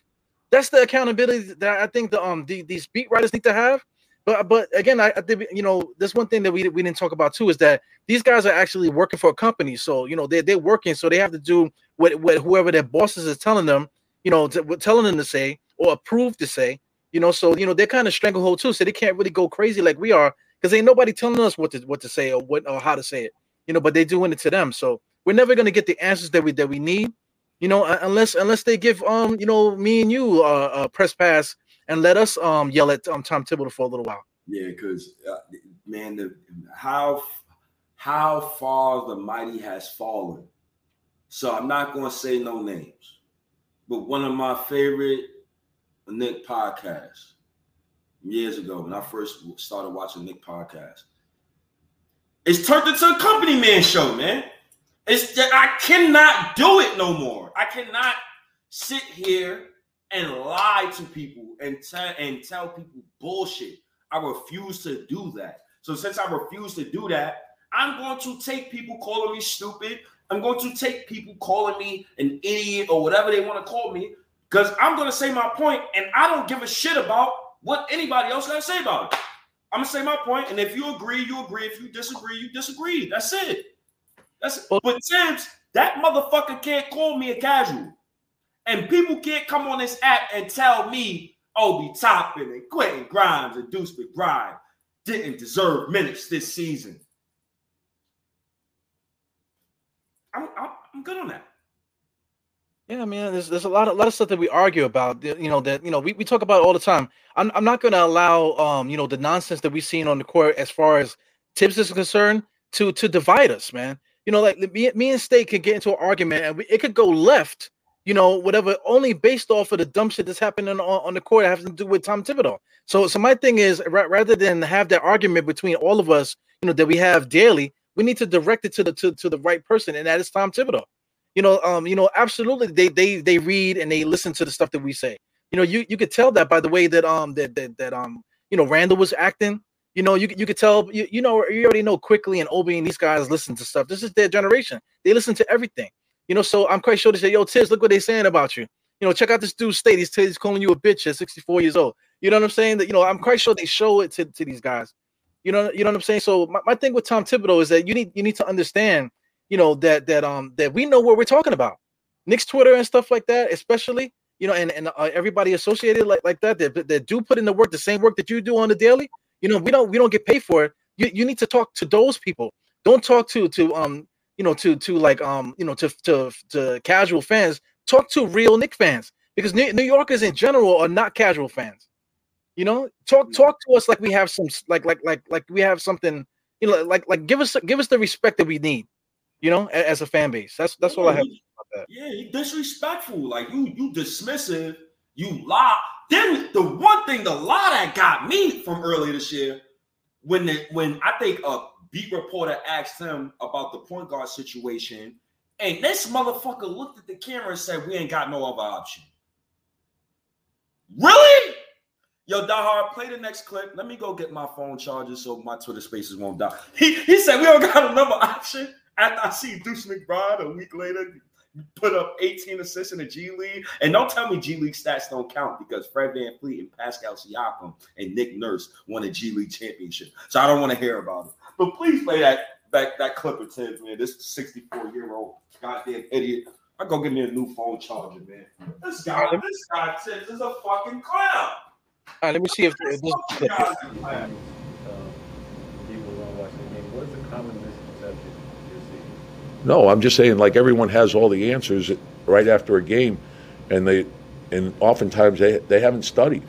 That's the accountability that I think the um the, these beat writers need to have. But but again, I, I think you know this one thing that we we didn't talk about too is that these guys are actually working for a company, so you know they they're working, so they have to do what what whoever their bosses is telling them, you know, to, telling them to say or approve to say, you know. So you know they're kind of stranglehold too, so they can't really go crazy like we are because ain't nobody telling us what to what to say or what or how to say it, you know. But they're doing it to them, so we're never gonna get the answers that we that we need, you know, unless unless they give um you know me and you uh, a press pass and let us um yell at um, Tom Thibodeau for a little while. Yeah, because uh, man, the how how far the mighty has fallen. So I'm not to say no names, but one of my favorite Knick podcasts years ago when I first started watching Knick podcast, it's turned into a company man show, man. It's that I cannot do it no more. I cannot sit here and lie to people and tell and tell people bullshit. I refuse to do that. So since I refuse to do that, I'm going to take people calling me stupid. I'm going to take people calling me an idiot or whatever they want to call me because I'm going to say my point and I don't give a shit about what anybody else got to say about it. I'm to say my point, and if you agree, you agree. If you disagree, you disagree. That's it. That's it. But Thibs, that motherfucker can't call me a casual. And people can't come on this app and tell me oh, Obi Toppin and Quentin Grimes and Deuce McBride didn't deserve minutes this season. I'm, I'm good on that. Yeah, man, there's there's a lot of lot of stuff that we argue about. You know that you know we, we talk about all the time. I'm I'm not going to allow um you know the nonsense that we've seen on the court as far as Thibs is concerned to to divide us, man. You know, like me, me and State could get into an argument and we, it could go left you know, whatever, only based off of the dumb shit that's happening on, on the court having to do with Tom Thibodeau. So, so my thing is, rather than have that argument between all of us, you know, that we have daily, we need to direct it to the to, to the right person, and that is Tom Thibodeau. You know, um, you know, absolutely, they they they read and they listen to the stuff that we say. You know, you you could tell that by the way that um that that, that um you know Randle was acting. You know, you you could tell you, you know you already know Quickley and Obi and these guys listen to stuff. This is their generation. They listen to everything. You know, so I'm quite sure they say, yo, Tiz, look what they're saying about you. You know, check out this dude's state. He's, he's calling you a bitch at 64 years old. You know what I'm saying? That you know, I'm quite sure they show it to, to these guys. You know, you know what I'm saying? So my, my thing with Tom Thibodeau is that you need you need to understand, you know, that that um that we know what we're talking about. Knicks Twitter and stuff like that, especially, you know, and, and uh, everybody associated like, like that, that that do put in the work, the same work that you do on the daily. You know, we don't we don't get paid for it. You, you need to talk to those people. Don't talk to to um you know, to to like um, you know, to to to casual fans, talk to real Knick fans because New, New Yorkers in general are not casual fans. You know, talk talk to us like we have some like like like like we have something. You know, like like give us give us the respect that we need. You know, as a fan base. That's that's all I have. Yeah, you disrespectful. Like you you dismissive. You lie. Then the one thing, the lie that got me from earlier this year, when the when I think a beat reporter asked him about the point guard situation, and this motherfucker looked at the camera and said, "We ain't got no other option." Really? Yo, Dahar, play the next clip. Let me go get my phone charger so my Twitter spaces won't die. He, he said we don't got another option. After I see Deuce McBride a week later put up 18 assists in the G League. And don't tell me G League stats don't count because Fred VanVleet and Pascal Siakam and Nick Nurse won a G League championship. So I don't want to hear about it. But please play that that, that clip of Thibs, man. This 64 year old goddamn idiot. I go get me a new phone charger, man. This guy, this guy Thibs is a fucking clown. All right, let me see if if this This guy's a clown. people who don't watch the game, what is the common misconception you're seeing? No, I'm just saying, like everyone has all the answers right after a game, and they, and oftentimes they they haven't studied.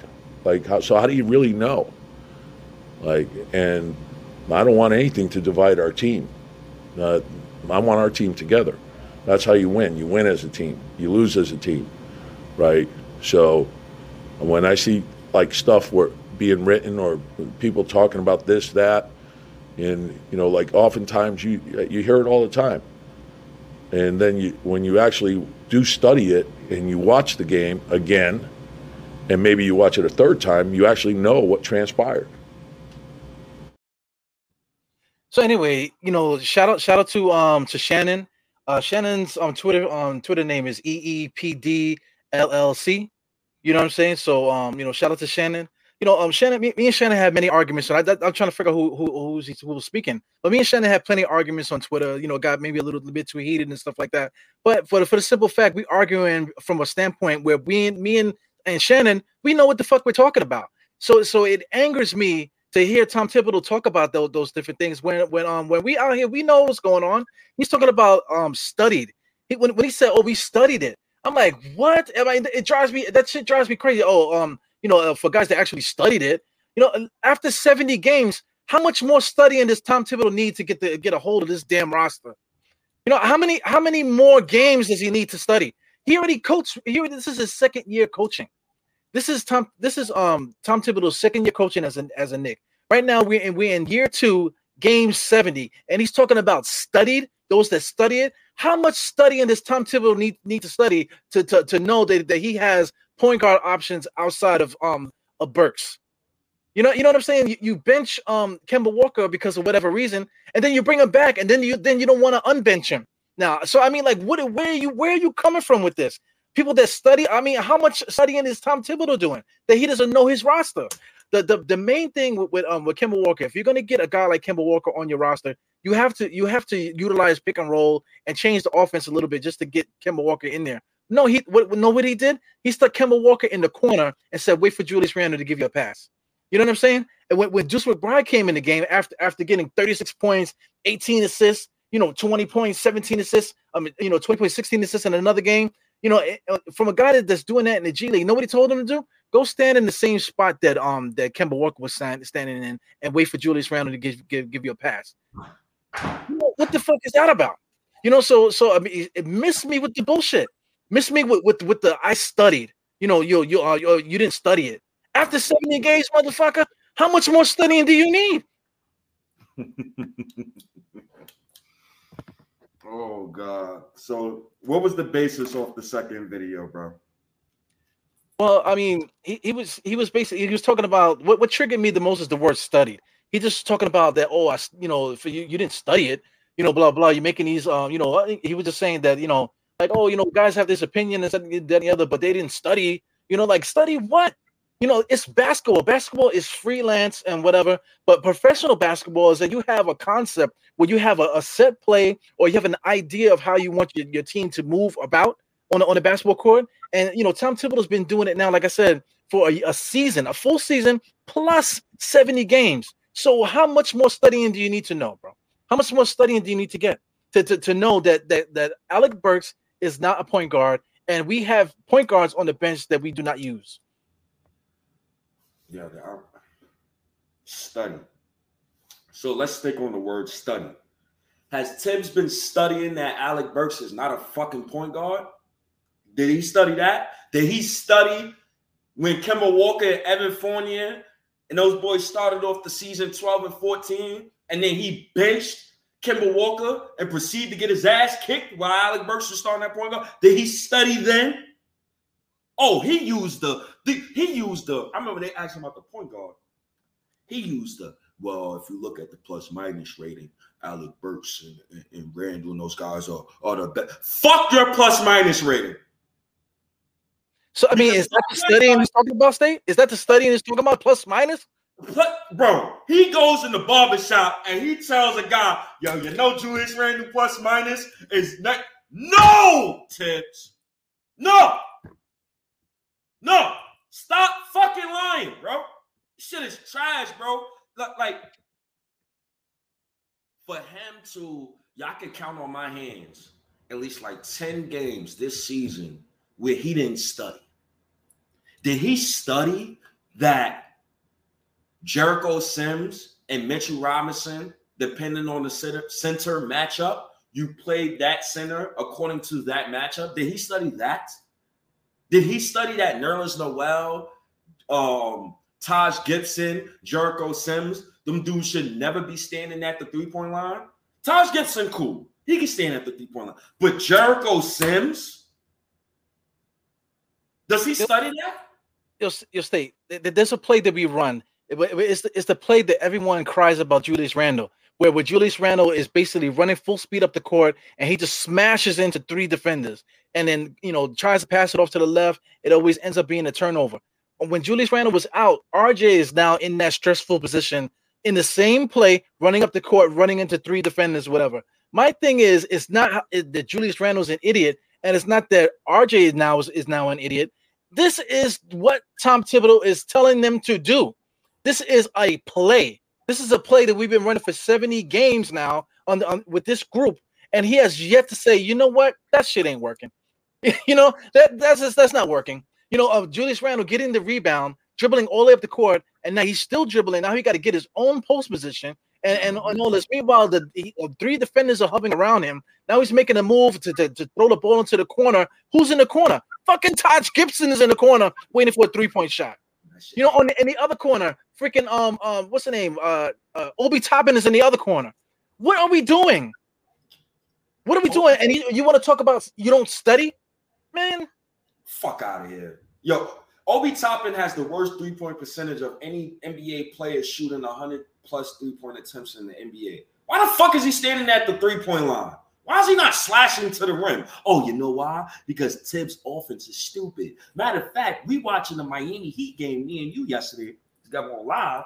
Like, how, so how do you really know? Like, and I don't want anything to divide our team. Uh, I want our team together. That's how you win. You win as a team. You lose as a team, right? So, when I see like stuff where being written or people talking about this, that, and you know, like oftentimes you you hear it all the time and then you when you actually do study it and you watch the game again and maybe you watch it a third time you actually know what transpired So anyway, you know, shout out shout out to um to Shannon. Uh Shannon's um Twitter um Twitter name is EEPD LLC. You know what I'm saying? So um, you know, shout out to Shannon. You know, um Shannon, me, me and Shannon had many arguments. And I, I'm trying to figure out who who who's who was speaking. But me and Shannon had plenty of arguments on Twitter. You know, got maybe a little bit too heated and stuff like that. But for the, for the simple fact, we arguing from a standpoint where we me and and Shannon, we know what the fuck we're talking about. So so it angers me to hear Tom Thibodeau talk about those, those different things when when um when we out here we know what's going on. He's talking about um studied. He, when, when he said oh we studied it, I'm like what? I it drives me that shit drives me crazy. Oh um you know uh, for guys that actually studied it, you know after 70 games, how much more studying does Tom Thibodeau need to get to get a hold of this damn roster? You know how many how many more games does he need to study? He already coached. He this is his second year coaching. This is Tom. This is um Tom Thibodeau's second year coaching as an as a Knick. Right now we're in we're in year two, game seventy, and he's talking about studied. Those that study it. How much studying does Tom Thibodeau need need to study to to, to know that, that he has point guard options outside of um of Burks? You know, you know what I'm saying. You, you bench um Kemba Walker because of whatever reason, and then you bring him back, and then you then you don't want to unbench him now. So I mean, like, what where are you where are you coming from with this? People that study, I mean, how much studying is Tom Thibodeau doing that he doesn't know his roster? The the, the main thing with, with um with Kemba Walker, if you're gonna get a guy like Kemba Walker on your roster, you have to you have to utilize pick and roll and change the offense a little bit just to get Kemba Walker in there. No, he what know what he did? He stuck Kemba Walker in the corner and said, wait for Julius Randle to give you a pass. You know what I'm saying? And when, when Deuce McBride came in the game after after getting 36 points, 18 assists, you know, 20 points, 17 assists, I mean, you know, 20 points, 16 assists in another game. You know, eh, eh, from a guy that's doing that in the G League, nobody told him to do. Go stand in the same spot that um that Kemba Walker was stand, standing in and wait for Julius Randle to give give, give you a pass. What the fuck is that about? You know, so so I mean, it, missed me with the bullshit. Missed me with with, with the I studied. You know, you you uh, you, you didn't study it after 70 games, motherfucker. How much more studying do you need? Oh God. So what was the basis of the second video, bro? Well, I mean, he, he was he was basically he was talking about what, what triggered me the most is the word studied. He just talking about that. Oh, I you know, for you you didn't study it. You know, blah blah. You're making these. Um, you know, he was just saying that. You know, like oh, you know, guys have this opinion and something that the other, but they didn't study. You know, like study what? You know, it's basketball. Basketball is freelance and whatever. But professional basketball is that you have a concept where you have a, a set play or you have an idea of how you want your, your team to move about on a, on a basketball court. And you know, Tom Thibodeau's been doing it now, like I said, for a, a season, a full season plus 70 games. So how much more studying do you need to know, bro? How much more studying do you need to get to, to, to know that that that Alec Burks is not a point guard, and we have point guards on the bench that we do not use. Yeah, study. So let's stick on the word study. Has Thibs been studying that Alec Burks is not a fucking point guard? Did he study that? Did he study when Kemba Walker and Evan Fournier and those boys started off the season 12 and 14, and then he benched Kemba Walker and proceeded to get his ass kicked while Alec Burks was starting that point guard? Did he study then? Oh, he used the, the he used the. I remember they asked him about the point guard. He used the well, if you look at the plus minus rating, Alec Burks and, and, and Randle and those guys are, are the best. Fuck your plus minus rating. So I mean, is that the studying he's talking about, State? Is that the studying he's talking about, plus minus? What, bro? He goes in the barber shop and he tells a guy, "Yo, you know Julius Randle plus minus is not no tips, no, no. Stop fucking lying, bro. This shit is trash, bro. Like, like for him to, y'all can count on my hands at least like ten games this season where he didn't study. Did he study that Jericho Sims and Mitchell Robinson, depending on the center, center matchup, you played that center according to that matchup? Did he study that? Did he study that Nerlens Noel, um, Taj Gibson, Jericho Sims? Them dudes should never be standing at the three-point line. Taj Gibson, cool. He can stand at the three-point line. But Jericho Sims, does he study that? You'll, you'll th- there's a play that we run. It- it- It's the, it's the play that everyone cries about Julius Randle, where where Julius Randle is basically running full speed up the court and he just smashes into three defenders and then you know tries to pass it off to the left. It always ends up being a turnover. When Julius Randle was out, RJ is now in that stressful position in the same play, running up the court, running into three defenders, whatever. My thing is, it's not that Julius Randle's an idiot, and it's not that RJ now is, is now an idiot. This is what Tom Thibodeau is telling them to do. This is a play. This is a play that we've been running for 70 games now on, the, on with this group, and he has yet to say, you know what, that shit ain't working. you know that that's just, that's not working. You know, of Julius Randle getting the rebound, dribbling all the way up the court, and now he's still dribbling. Now he got to get his own post position and, and, and all this. Meanwhile, the, the uh, three defenders are hovering around him. Now he's making a move to, to, to throw the ball into the corner. Who's in the corner? Fucking Taj Gibson is in the corner waiting for a three point shot. You know, on the, in the other corner, freaking um um what's the name? Uh, uh Obi Toppin is in the other corner. What are we doing? What are we doing? And you, you want to talk about you don't study, man? Fuck out of here. Yo, Obi Toppin has the worst three point percentage of any NBA player shooting 100 plus three point attempts in the NBA. Why the fuck is he standing at the three point line? Why is he not slashing to the rim? Oh, you know why? Because Thibs' offense is stupid. Matter of fact, we watching the Miami Heat game, me and you yesterday, together on live,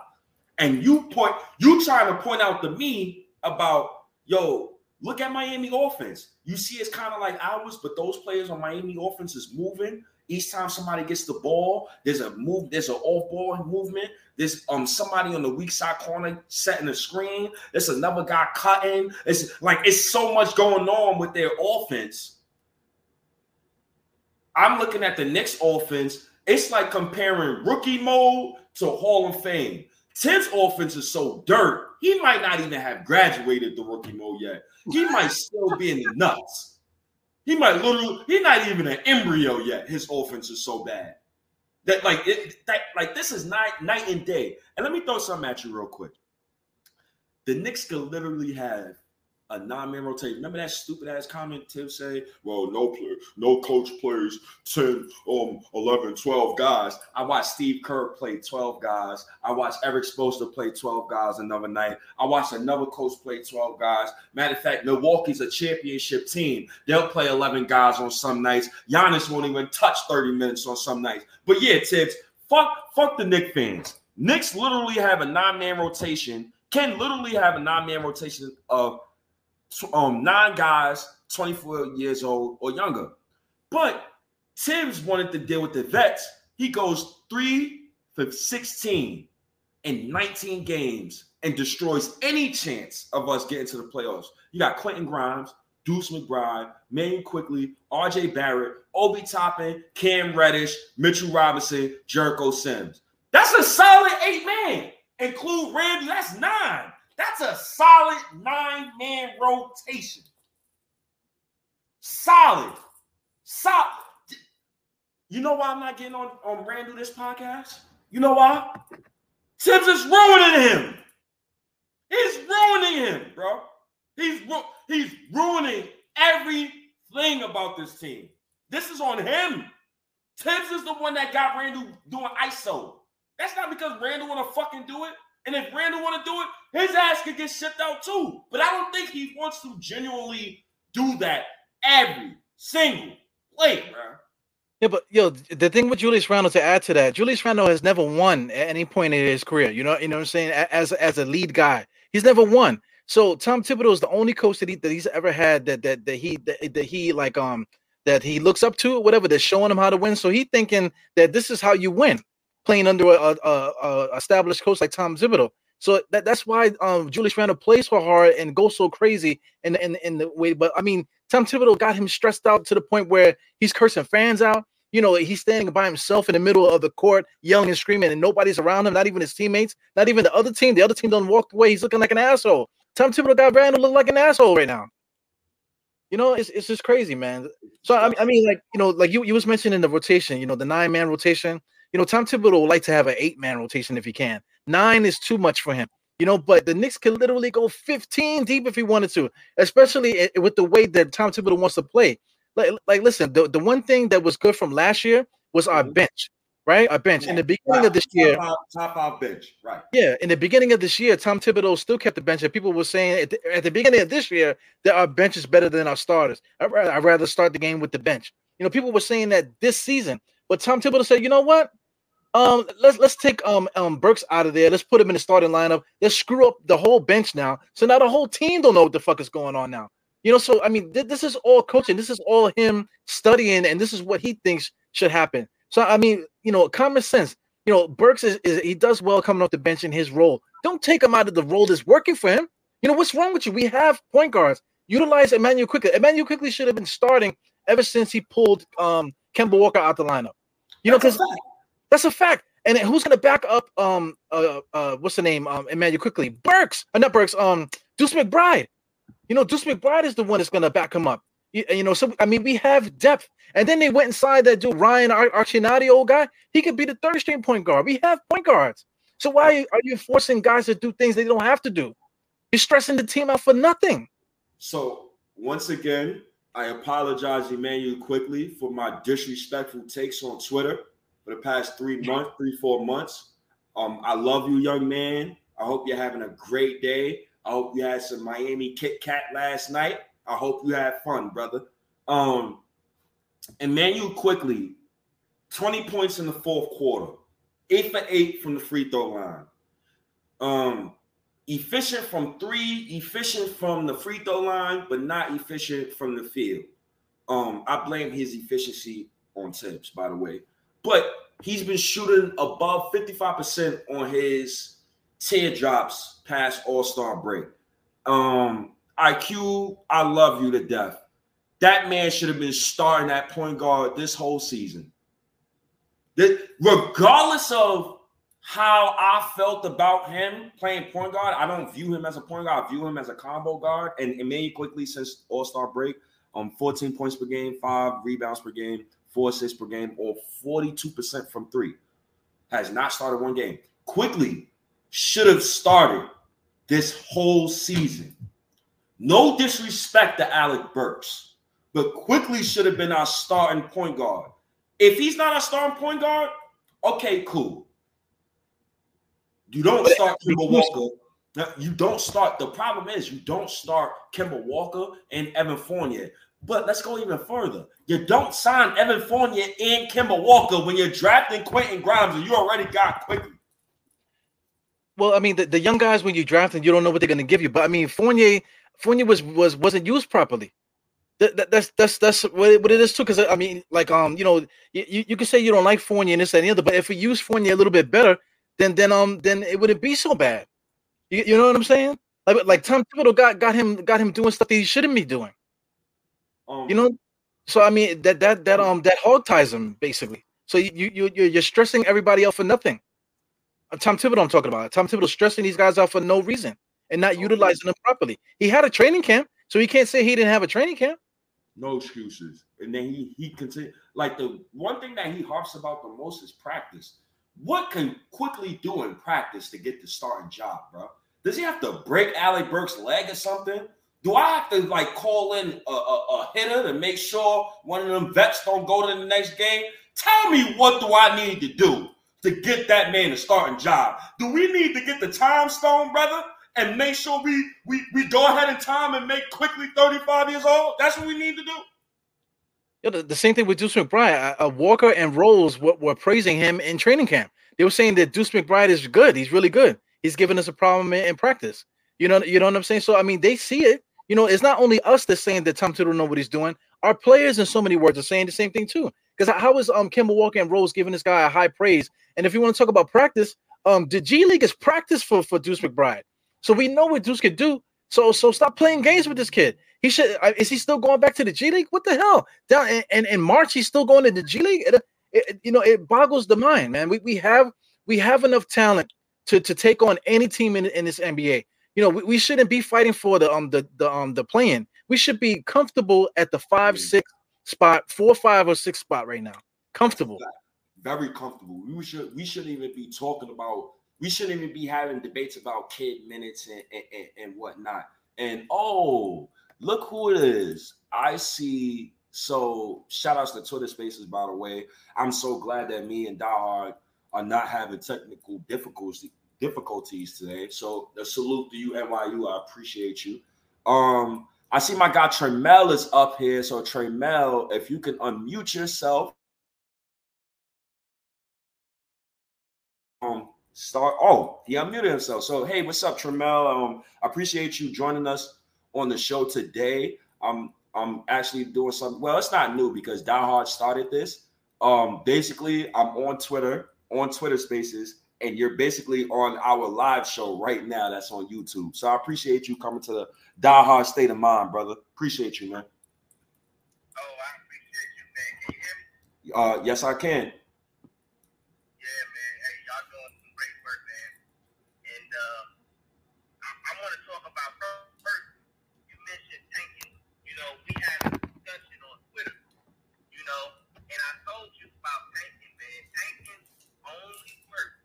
and you point, you trying to point out to me about, yo, look at Miami offense. You see, it's kind of like ours, but those players on Miami offense is moving. Each time somebody gets the ball, there's a move, there's an off-ball movement. There's um somebody on the weak side corner setting a screen. There's another guy cutting. It's like it's so much going on with their offense. I'm looking at the Knicks offense. It's like comparing rookie mode to Hall of Fame. Tim's offense is so dirt. He might not even have graduated the rookie mode yet. He might still be in the nuts. He might literally, he's not even an embryo yet. His offense is so bad. That like it that like this is night night and day. And let me throw something at you real quick. The Knicks could literally have a nine-man rotation. Remember that stupid ass comment Tim say, well, no player, no coach plays 10, um, 11, 12 guys. I watched Steve Kerr play 12 guys. I watched Erik Spoelstra play 12 guys another night. I watched another coach play 12 guys. Matter of fact, Milwaukee's a championship team. They'll play 11 guys on some nights. Giannis won't even touch 30 minutes on some nights. But yeah, Thibs, fuck, fuck the Knicks fans. Knicks literally have a nine-man rotation, can literally have a nine-man rotation of um nine guys 24 years old or younger. But Thibs wanted to deal with the vets. He goes three for 16 in 19 games and destroys any chance of us getting to the playoffs. You got Quentin Grimes, Deuce McBride, Maine Quickley, RJ Barrett, Obi Toppin, Cam Reddish, Mitchell Robinson, Jericho Sims. That's a solid eight man. Include Randy, that's nine. That's a solid nine man rotation. Solid. Solid. You know why I'm not getting on, on Randle this podcast? You know why? Thibs is ruining him. He's ruining him, bro. He's ru- he's ruining everything about this team. This is on him. Thibs is the one that got Randle doing ISO. That's not because Randle want to fucking do it. And if Randle want to do it, his ass could get shipped out too. But I don't think he wants to genuinely do that every single play, bro. Yeah, but yo, the thing with Julius Randle to add to that, Julius Randle has never won at any point in his career. You know, you know what I'm saying? As as a lead guy, he's never won. So Tom Thibodeau is the only coach that he that he's ever had that that that he that, that he like um that he looks up to, or whatever. That's showing him how to win. So he thinking that this is how you win, playing under a, a, a established coach like Tom Thibodeau. So that, that's why um Julius Randle plays so hard and goes so crazy in in in the way. But I mean, Tom Thibodeau got him stressed out to the point where he's cursing fans out. You know, he's standing by himself in the middle of the court, yelling and screaming, and nobody's around him, not even his teammates, not even the other team. The other team doesn't walk away. He's looking like an asshole. Tom Thibodeau got Randle look like an asshole right now. You know, it's it's just crazy, man. So I mean, I mean, like you know, like you you was mentioning the rotation. You know, the nine man rotation. You know, Tom Thibodeau would like to have an eight man rotation if he can. Nine is too much for him. You know, but the Knicks could literally go 15 deep if he wanted to, especially with the way that Tom Thibodeau wants to play. Like, like listen, the, the one thing that was good from last year was our mm-hmm. bench, right? Our bench. In the beginning of this year, top top five bench, right? yeah, in the beginning of this year, Tom Thibodeau still kept the bench, and people were saying at the, at the beginning of this year that our bench is better than our starters. I'd rather, I'd rather start the game with the bench. You know, people were saying that this season, but Tom Thibodeau said, you know what? Um, let's let's take um um Burks out of there. Let's put him in the starting lineup. Let's screw up the whole bench now. So now the whole team don't know what the fuck is going on now. You know, so I mean, th- this is all coaching. This is all him studying, and this is what he thinks should happen. So I mean, you know, common sense. You know, Burks is, is he does well coming off the bench in his role. Don't take him out of the role that's working for him. You know, what's wrong with you? We have point guards. Utilize Immanuel Quickley. Immanuel Quickley should have been starting ever since he pulled um Kemba Walker out the lineup. You know, because that's a fact. And who's gonna back up um uh uh what's the name um Immanuel Quickley? Burks, uh, not Burks, um Deuce McBride. You know, Deuce McBride is the one that's gonna back him up. You, you know, so I mean, we have depth. And then they went inside that dude Ryan Ar- Archinati, old guy. He could be the third string point guard. We have point guards. So why are you forcing guys to do things they don't have to do? You're stressing the team out for nothing. So once again, I apologize, Immanuel, Quickley for my disrespectful takes on Twitter for the past three months, three, four months. Um, I love you, young man. I hope you're having a great day. I hope you had some Miami Kit Kat last night. I hope you had fun, brother. Um, Immanuel Quickley, 20 points in the fourth quarter, eight for eight from the free throw line. Um, efficient from three, efficient from the free throw line, but not efficient from the field. Um, I blame his efficiency on Thibs, by the way. But he's been shooting above 55% on his teardrops past All-Star break. Um, IQ, I love you to death. That man should have been starting at point guard this whole season. That- regardless of how I felt about him playing point guard, I don't view him as a point guard. I view him as a combo guard. And Immanuel Quickley since All Star break, um, 14 points per game, five rebounds per game, four assists per game, or 42% from three. Has not started one game. Quickley should have started this whole season. No disrespect to Alec Burks, but Quickley should have been our starting point guard. If he's not our starting point guard, okay, cool. You don't start Kemba Walker. No, You don't start. The problem is you don't start Kemba Walker and Evan Fournier. But let's go even further. You don't sign Evan Fournier and Kemba Walker when you're drafting Quentin Grimes and you already got Quickley. Well, I mean, the, the young guys when you draft them, you don't know what they're going to give you. But I mean, Fournier, Fournier was was wasn't used properly. That, that, that's that's that's what it, what it is too. Because I mean, like um, you know, you, you can say you don't like Fournier and this and the other, but if we use Fournier a little bit better, then then um then it wouldn't be so bad. You, you know what I'm saying? Like like Tom Thibodeau got got him got him doing stuff that he shouldn't be doing. Um, You know, so I mean that that that um that hog ties him basically. So you you you- you're, you're stressing everybody out for nothing. Uh, Tom Thibodeau, I'm talking about. Tom Thibodeau stressing these guys out for no reason and not utilizing them properly. He had a training camp, so he can't say he didn't have a training camp. no excuses. And then he he continue like the one thing that he harps about the most is practice. What can Quickley do in practice to get the starting job, bro? Does he have to break Alec Burks' leg or something? Do I have to like call in a, a, a hitter to make sure one of them vets don't go to the next game? Tell me what do I need to do to get that man a starting job. Do we need to get the time stone, brother, and make sure we we we go ahead in time and make Quickley 35 years old? That's what we need to do. Yo, the, the same thing with Deuce McBride. Uh, uh, Walker and Rose were, were praising him in training camp. They were saying that Deuce McBride is good. He's really good. He's giving us a problem in, in practice. You know, you know what I'm saying. So I mean, they see it. You know, it's not only us that's saying that Tom Thibodeau know what he's doing. Our players, in so many words, are saying the same thing too. Because how is um Kemba Walker and Rose giving this guy a high praise? And if you want to talk about practice, um, the G League is practice for for Deuce McBride. So we know what Deuce can do. So so stop playing games with this kid. He should. uh, Is he still going back to the G League? What the hell? Down in, in, in March, he's still going to the G League. It, it- you know, it boggles the mind, man. We we have we have enough talent to to take on any team in, in this NBA. You know, we, we shouldn't be fighting for the um the the um the plan. We should be comfortable at the five six spot, four five or six spot right now. Comfortable. Very comfortable. We should we shouldn't even be talking about. We shouldn't even be having debates about kid minutes and and, and, and whatnot. And oh, look who it is. I see. So shout outs to Twitter Spaces, by the way. I'm so glad that me and Diehard are not having technical difficulties difficulties today. So a salute to you, NYU. I appreciate you. Um, I see my guy Tremel is up here. So Tremel, if you can unmute yourself. Um, start. Oh, he unmuted himself. So hey, what's up, Tremel? Um, I appreciate you joining us on the show today. I'm I'm actually doing something. Well, it's not new because Die Hard started this. Um, basically, I'm on Twitter, on Twitter Spaces, and you're basically on our live show right now. That's on YouTube. So I appreciate you coming to the Die Hard State of Mind, brother. Appreciate you, man. Oh, I appreciate you, man. Can you hear me? Uh, yes, I can. Yeah, man. Hey, y'all doing some great work, man. And uh, I, I want to talk about fir- first. You mentioned tanking. You know, we had a discussion on Twitter. You know, and I told you about tanking, man. Tanking only works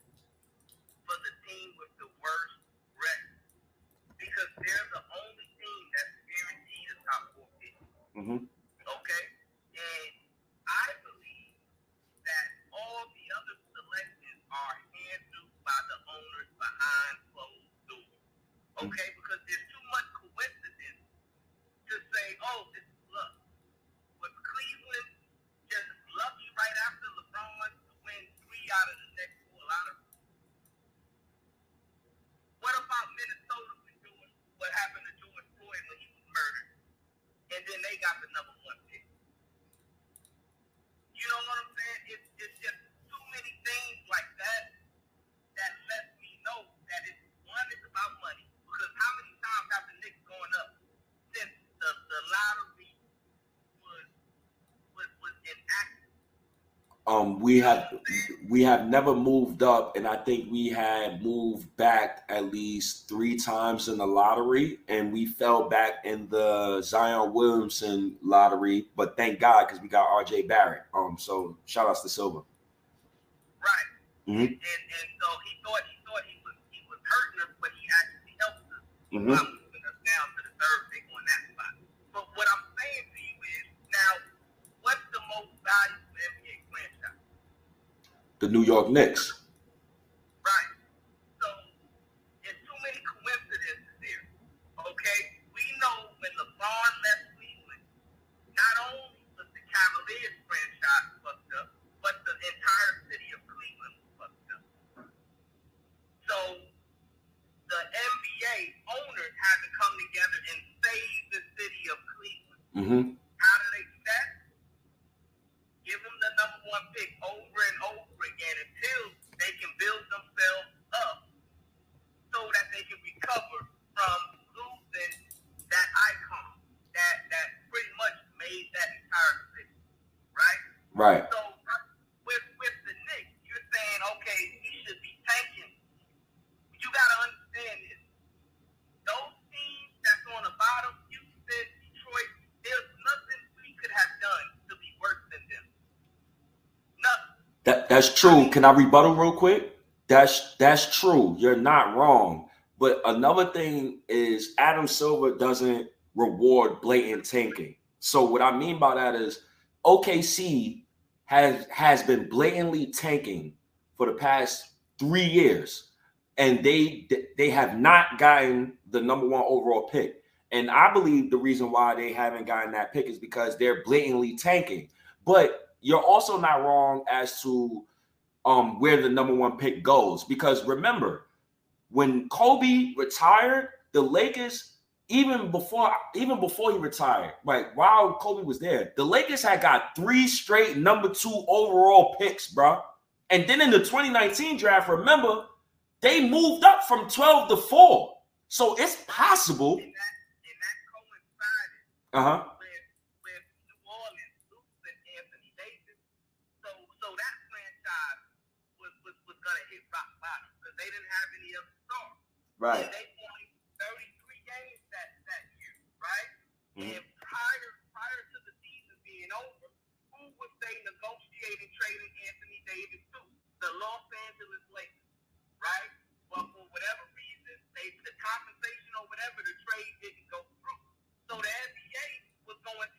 for the team with the worst record because they're the only team that's guaranteed a top four Mhm. Okay, and I believe that all the other selections are handled by the owners behind closed doors. Okay, because there's too much coincidence to say, oh, this is luck. With Cleveland just lucky right after LeBron to win three out of the next four lotteries. What about Minnesota when doing what happened to George Floyd when he was murdered? And then they got the number one pick. You know what I'm saying? It's, it's just too many things like that that lets me know that it's one is about money. Because how many times have the Knicks gone up since the, the lottery was was was enacted? Um, we have we have never moved up, and I think we had moved back at least three times in the lottery, and we fell back in the Zion Williamson lottery. But thank God because we got R.J. Barrett. Um, so shout outs to Silver. Right. Mhm. And, and and so he thought he thought he was he was hurting us, but he actually helped us Mhm. by moving us down to the third pick on that spot. But what I'm saying to you is now, what's the most valuable? The New York Knicks. Right. So there's too many coincidences there. Okay? We know when LeBron left Cleveland, not only was the Cavaliers franchise fucked up, but the entire city of Cleveland was fucked up. So the NBA owners had to come together and save the city of Cleveland. Mm-hmm. Themselves up so that they can recover from losing that icon that that pretty much made that entire city. Right? Right. So with with the Knicks, you're saying, okay, we should be tanking. You gotta understand this. Those teams that's on the bottom, Houston, Detroit, there's nothing we could have done to be worse than them. Nothing. That that's true. Can I rebuttal real quick? That's that's true. You're not wrong. But another thing is Adam Silver doesn't reward blatant tanking. So what I mean by that is OKC has has been blatantly tanking for the past three years, and they they have not gotten the number one overall pick. And I believe the reason why they haven't gotten that pick is because they're blatantly tanking. But you're also not wrong as to um where the number one pick goes because remember when Kobe retired, the Lakers even before even before he retired, like while Kobe was there, the Lakers had got three straight number two overall picks, bro. And then in the 2019 draft, remember, they moved up from 12 to 4. So it's possible. And that, and that coincided Uh-huh. with, with New Orleans losing Anthony Davis. So so that franchise was, was, was gonna hit rock bottom because they didn't have any other stars. Right. And they won 33 games that, that year, right? Mhm. And prior prior to the season being over, who was they negotiating trading Anthony Davis to? The Los Angeles Lakers, right? Well, for whatever reason, they the compensation or whatever the trade didn't go through. So the NBA was going to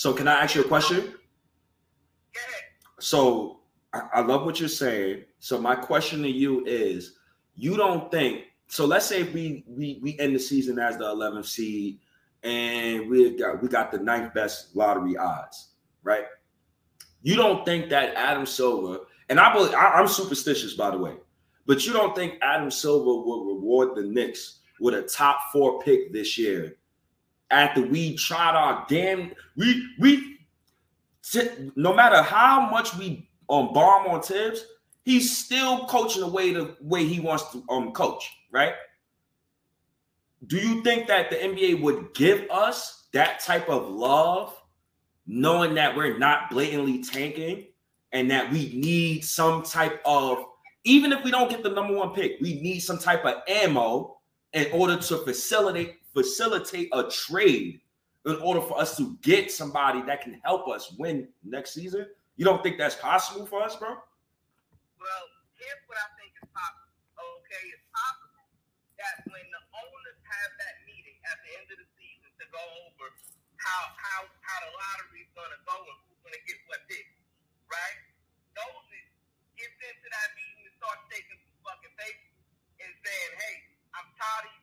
So can I ask you a question? So I, I love what you're saying. So my question to you is, you don't think so? Let's say we we we end the season as the 11th seed, and we got we got the ninth best lottery odds, right? You don't think that Adam Silver and I believe I, I'm superstitious by the way, but you don't think Adam Silver will reward the Knicks with a top four pick this year after we tried our damn we we no matter how much we um bomb on Thibs, he's still coaching the way the way he wants to um coach, right? Do you think that the NBA would give us that type of love, knowing that we're not blatantly tanking and that we need some type of, even if we don't get the number one pick, we need some type of ammo in order to facilitate facilitate a trade in order for us to get somebody that can help us win next season? You don't think that's possible for us, bro? Well, here's what I think is possible. Okay, it's possible that when the owners have that meeting at the end of the season to go over how how how the lottery is gonna go and who's gonna get what pick, right? Those gets into that meeting and start taking some fucking paper and saying, Hey, I'm tired of you.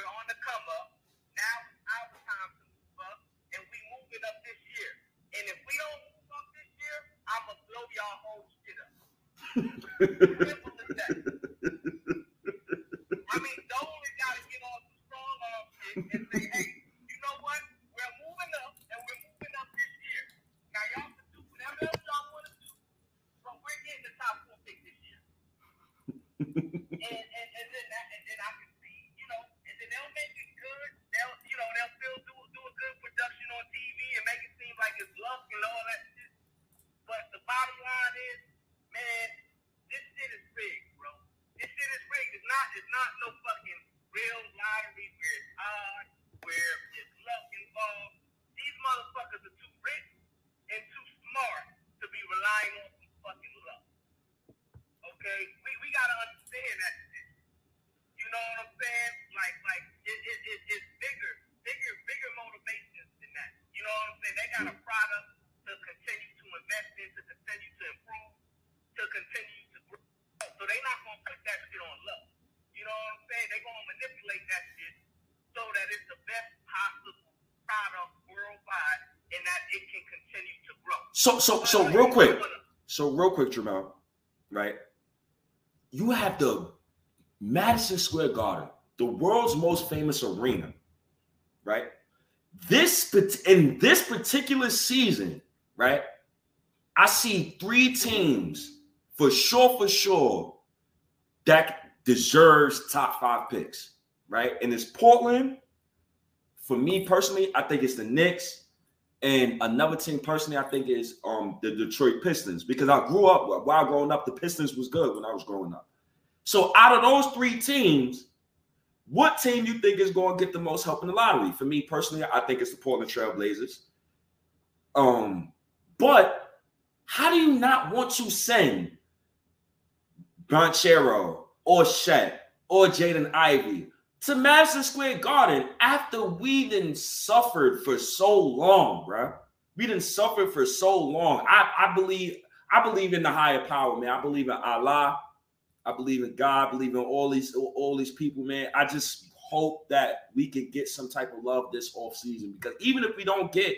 We're on the come up. Now it's our time to move up and we moving up this year. And if we don't move up this year, I'ma blow y'all whole shit up. Simple as that. I mean, the only gotta get on some strong arm shit and say, hey, production on TV and make it seem like it's luck and all that shit. But the bottom line is, man, this shit is rigged, bro. This shit is rigged. It's not, it's not no fucking real lottery where it's odd, where it's luck involved. These motherfuckers are too rich and too smart to be relying on some fucking luck. Okay? We, we gotta understand that shit. You know what I'm saying? Like, like, it, it, it, it's know what I'm saying? They got a product to continue to invest in, to continue to improve, to continue to grow. So they're not gonna put that shit on low. You know what I'm saying? They're gonna manipulate that shit so that it's the best possible product worldwide and that it can continue to grow. So so so real quick. So real quick, Jamal, right? You have the Madison Square Garden, the world's most famous arena, right? This in this particular season, right? I see three teams for sure, for sure, that deserves top five picks, right? And it's Portland. For me personally, I think it's the Knicks. And another team personally, I think is um the Detroit Pistons because I grew up while growing up, the Pistons was good when I was growing up. So out of those three teams, what team you think is going to get the most help in the lottery? For me personally, I think it's the Portland Trailblazers. Um, but how do you not want to send Banchero or Chet or Jaden Ivey to Madison Square Garden after we didn't suffered for so long, bro? We didn't suffer for so long. I, I believe I believe in the higher power, man. I believe in Allah. I believe in God. I believe in all these all these people, man. I just hope that we can get some type of love this off season because even if we don't get,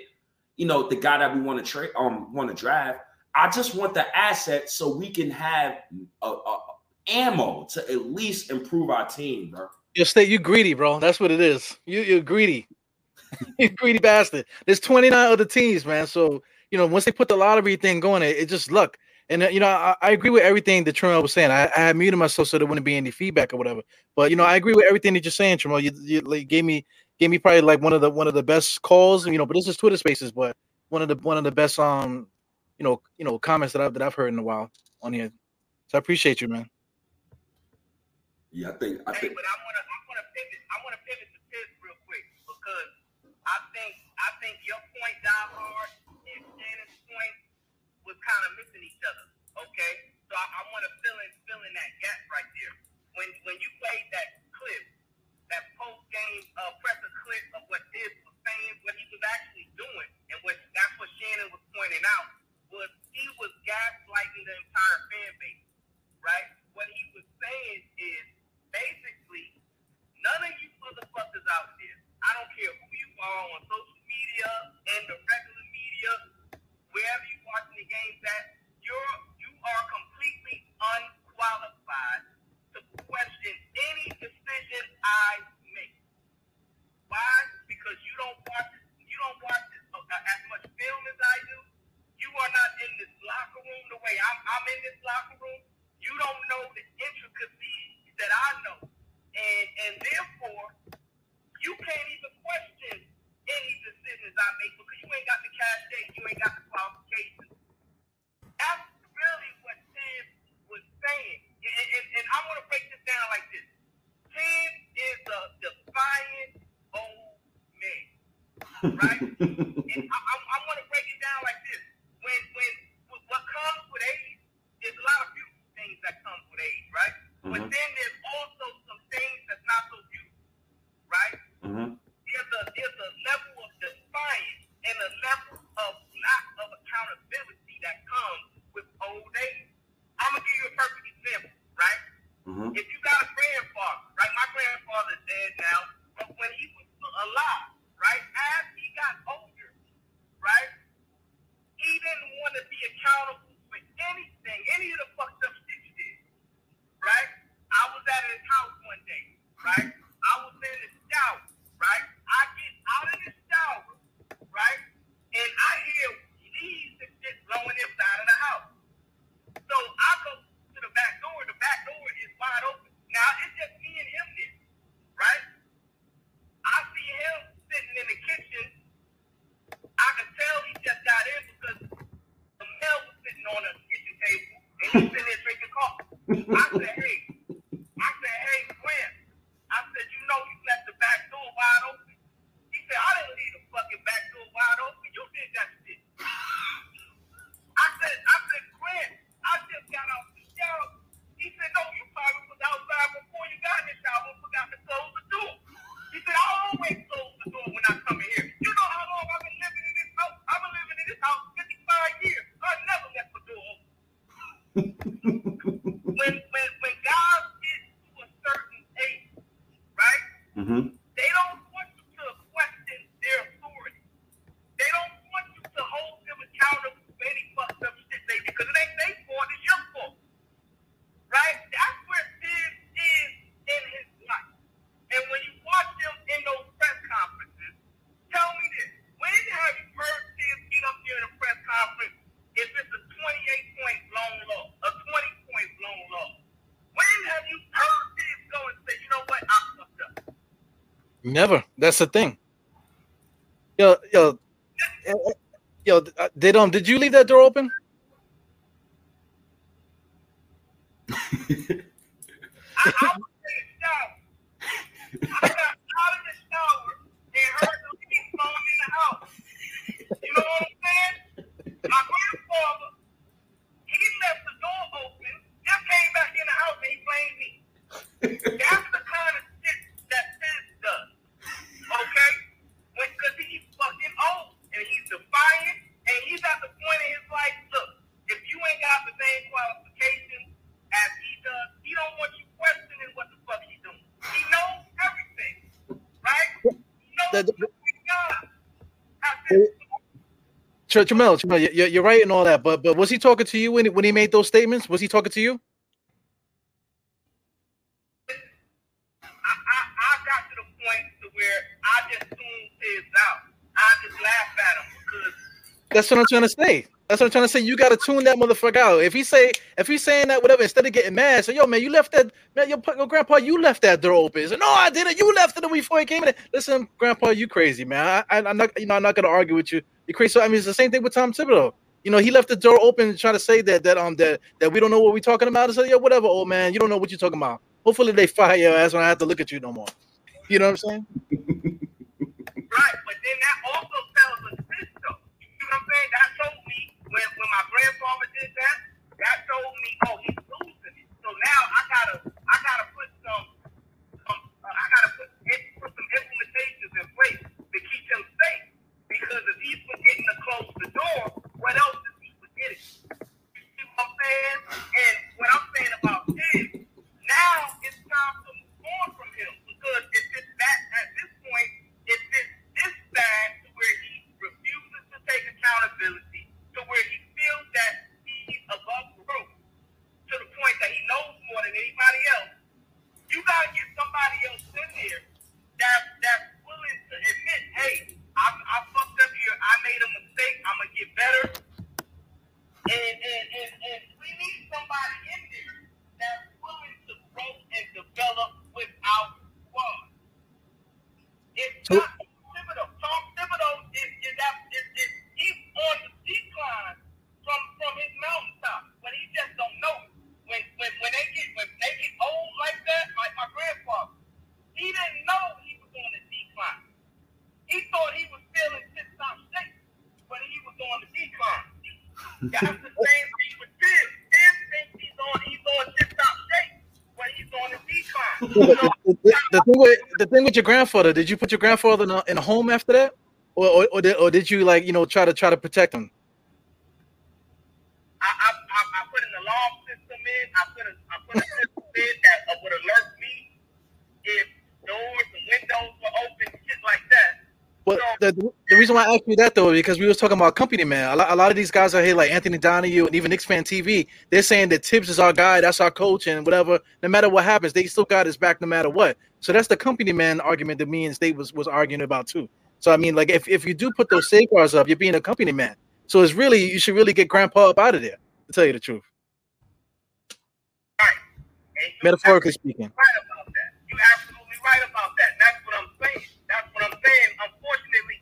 you know, the guy that we want to trade, um, want to draft, I just want the asset so we can have a, a ammo to at least improve our team, bro. You stay you greedy, bro. That's what it is. You you're greedy. you greedy bastard. There's 29 other teams, man. So you know, once they put the lottery thing going, it, it just luck. And uh, you know, I, I agree with everything that Tremel was saying. I, I had muted myself so there wouldn't be any feedback or whatever. But you know, I agree with everything that you're saying, Tremel. You, you like, gave me gave me probably like one of the one of the best calls. You know, but this is Twitter Spaces, but one of the one of the best um, you know, you know, comments that I've that I've heard in a while on here. So I appreciate you, man. Yeah, I think I think but I want to I want to pivot I want to pivot to this real quick because I think I think your point, Die Hard, and Shannon's point was kind of missing each other. Okay, so I, I want to fill in fill in that gap right there. When when you played that clip, that post game uh, presser clip of what Thibs was saying, what he was actually doing, and what that's what Shannon was pointing out was he was gaslighting the entire fan base, right? What he was saying is basically none of you motherfuckers out there. I don't care who you are on social media and the regular media, wherever you watching the games at, you're you are completely unqualified to question any decision I make. Why? Because you don't watch you don't watch this, uh, as much film as I do. You are not in this locker room the way I'm, I'm in this locker room. You don't know the intricacies that I know, and and therefore you can't even question any decisions I make because you ain't got the cash date, you ain't got the qualifications. That's really what Tim was saying, and, and, and I want to break this down like this. Tim is a defiant old man, right? and I, I, I want to break it down like this. When when what comes with age, there's a lot of beautiful things that comes with age, right? But Mhm. then there's also some things that's not so beautiful, right? Mhm. There's a there's a level of defiance and a level of lack of accountability that comes with old age. I'm gonna give you a perfect example, right? Mhm. If you got a grandfather, right? My grandfather's dead now, but when he was alive, right? As he got older, right? He didn't want to be accountable for anything, any of the fucked up shit he did, right? I was at his house one day, right? I was in the shower, right? I get out of the shower, right? And I hear leaves and shit blowing inside of the house. So I go to the back door. The back door is wide open. Now it's just me and him there, right? I see him sitting in the kitchen. I can tell he just got in because the mail was sitting on the kitchen table and he's sitting there drinking coffee. I said, hey, I said, hey, Grant. I said, you know you left the back door wide open. He said, I didn't leave the fucking back door wide open. You did that shit. I said, I said, Grant, I just got out the shower. He said, no, you probably was outside before you got in the shower and forgot to close the door. He said, I always close the door when I come in here. You know how long I've been living in this house? I've been living in this house 55 years. I never left the door open. when, when, when guys get to a certain age, right? Mhm. They don't want you to question their authority. They don't want you to hold them accountable for anything. Never. That's the thing. Yo, yo, eh, eh, yo. uh, Did um? Did you leave that door open? I, I was in the shower. I got out of the shower and heard the leaves blowing in the house. You know what I'm saying? My grandfather, he left the door open, just came back in the house and he blamed me. That's the kind of shit that Sis does. Okay? Because he's fucking old and he's defiant and he's at the point in his life, look, if you ain't got the same qualifications as he does, he don't want you questioning what the fuck he's doing. He knows everything, right? He knows That- every God. How this Ch- Jamel, Jamel, you- you're, you're right and all that, but but was he talking to you when he, when he made those statements? Was he talking to you? I, I, I got to the point to where I just tuned his out. I just laugh at him because That's what I'm trying to say. That's what I'm trying to say. You got to tune that motherfucker out. If he say, if he's saying that, whatever, instead of getting mad, say, yo, man, you left that, man, your, your grandpa, you left that door open. No, I didn't. You left it before he came in. Listen, grandpa, you crazy, man. I, I'm not, you know, I'm not gonna argue with you. You crazy. So I mean, it's the same thing with Tom Thibodeau. You know, he left the door open, trying to say that that um that that we don't know what we're talking about. And yeah, whatever, old man, you don't know what you're talking about. Hopefully they fire your ass when I have to look at you no more. You know what I'm saying? Right, but then that also tells a system. You see what I'm saying? That told me when, when my grandfather did that, that told me, oh, he's losing it. So now I gotta I gotta put some, some uh, I gotta put put some implementations in place to keep him safe. Because if he's forgetting to close the door, what else is he forgetting? You see what I'm saying? And what I'm saying about this, now it's time to move on from him because if it's that at this point, if it's this bad to where he refuses to take accountability, where he feels that he's above reproach, to the point that he knows more than anybody else, you gotta get somebody else in there that that's willing to admit, hey, I, I fucked up here, I made a mistake, I'm gonna get better. And, and, and, and we need somebody in there that's willing to grow and develop without squad. It's not Thibodeau. Tom Thibodeau is, is, that, is, is he's on the decline from, from his mountaintop, but he just don't know it. When, when, when they get when they get old like that, like my grandfather, he didn't know he was on the decline. He thought he was still in tip top shape when he was on the decline. That's the same thing with Tim. Tim thinks he's on he's on tip top shape when he's on the decline. So, the, the- the thing with the thing with your grandfather, did you put your grandfather in a, in a home after that, or or, or, did, or did you like you know try to try to protect him? I, I, I, I put an alarm system in. I put a, I put a system in that uh, would alert me if doors and windows were open, shit like that. But the, the reason why I asked you that though, because we was talking about company man. A lot, a lot of these guys are here, like Anthony Donahue and even Knicks fan TV. They're saying that Thibs is our guy, that's our coach, and whatever. No matter what happens, they still got his back, no matter what. So that's the company man argument that me and State was was arguing about too. So I mean, like if, if you do put those safeguards up, you're being a company man. So it's really you should really get Grandpa up out of there. To tell you the truth, metaphorically speaking. right about that. You're absolutely right about that. That's what I'm saying. That's what I'm saying. Unfortunately,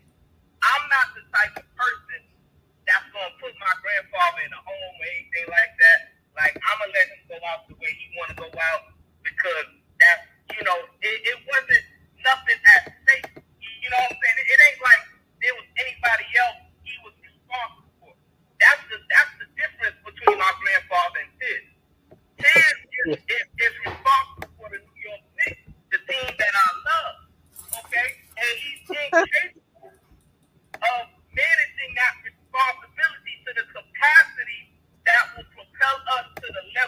I'm not the type of person that's gonna put my grandfather in a home or anything like that. Like I'm gonna let him go out the way he wanna go out because that's you know, it, it wasn't nothing at stake. You know what I'm saying? It, it ain't like there was anybody else difference between our grandfather and Thibs. Thibs is, is, responsible for the New York Knicks, the team that I love. Okay? And he's incapable of managing that responsibility to the capacity that will propel us to the next.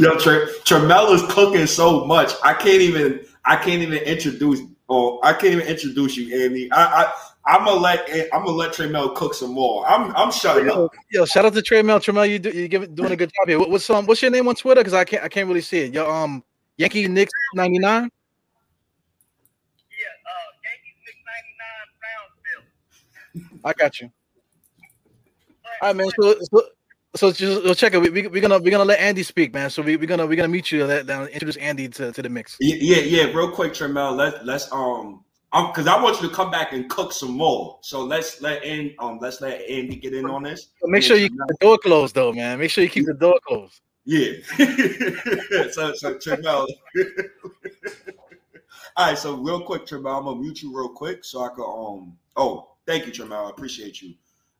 Yo, Tre- Tremel is cooking so much. I can't even. I can't even introduce. Or I can't even introduce you, Andy. I, I I'm gonna let I'm gonna let Tremel cook some more. I'm I'm shutting Yo, up. yo, shout out to Trey Mel. Tremel, you do, you give, doing a good job here. What, what's um what's your name on Twitter? Because I can't I can't really see it. Yo, um Yankee Knicks ninety nine. I got you. All right, man. So, so, so just so check it. We, we, we're gonna we're gonna let Andy speak, man. So we, we're gonna we're gonna meet you. Let, let introduce Andy to, to the mix. Yeah, yeah, yeah. Real quick, Tremel. Let let's um. because I want you to come back and cook some more. So let's let in um let's let Andy get in on this. Make sure you keep the door closed, though, man. Make sure you keep the door closed. Yeah. so so Tremel. All right, so real quick, Tremel, I'm gonna mute you real quick so I can um oh thank you, Tremel. I appreciate you.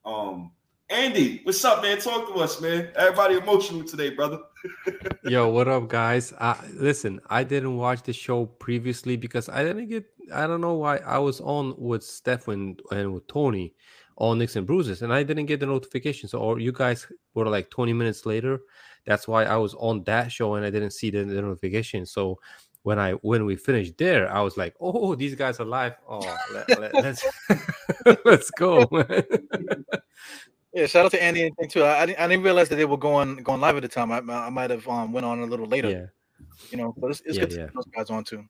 Um Andy, what's up, man? Talk to us, man. Everybody emotional today, brother. Yo, what up, guys? Uh, listen, I didn't watch the show previously because I didn't get. I don't know why I was on with Steph and, and with Tony on Nicks and Bruises, and I didn't get the notifications. Or you guys were like 20 minutes later. That's why I was on that show and I didn't see the, the notification. So when I when we finished there, I was like, "Oh, these guys are live! Oh, let, let, let's let's go!" Yeah, shout out to Andy and thing too. I, I didn't I didn't realize that they were going going live at the time. I, I might have um went on a little later. Yeah. You know, but it's, it's Yeah, good to yeah. those guys on too.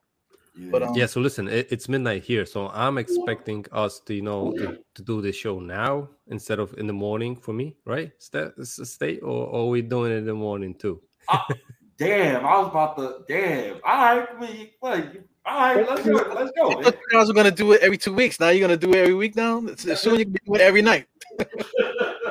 But um, yeah so listen it, it's midnight here so i'm expecting us to you know to, to do this show now instead of in the morning for me right stay, stay or, or are we doing it in the morning too Damn, I was about to damn. All right, we wait. All right, let's go. Let's go. I thought you guys gonna do it every two weeks. Now you're gonna do it every week now. It's- Soon you can do it every night.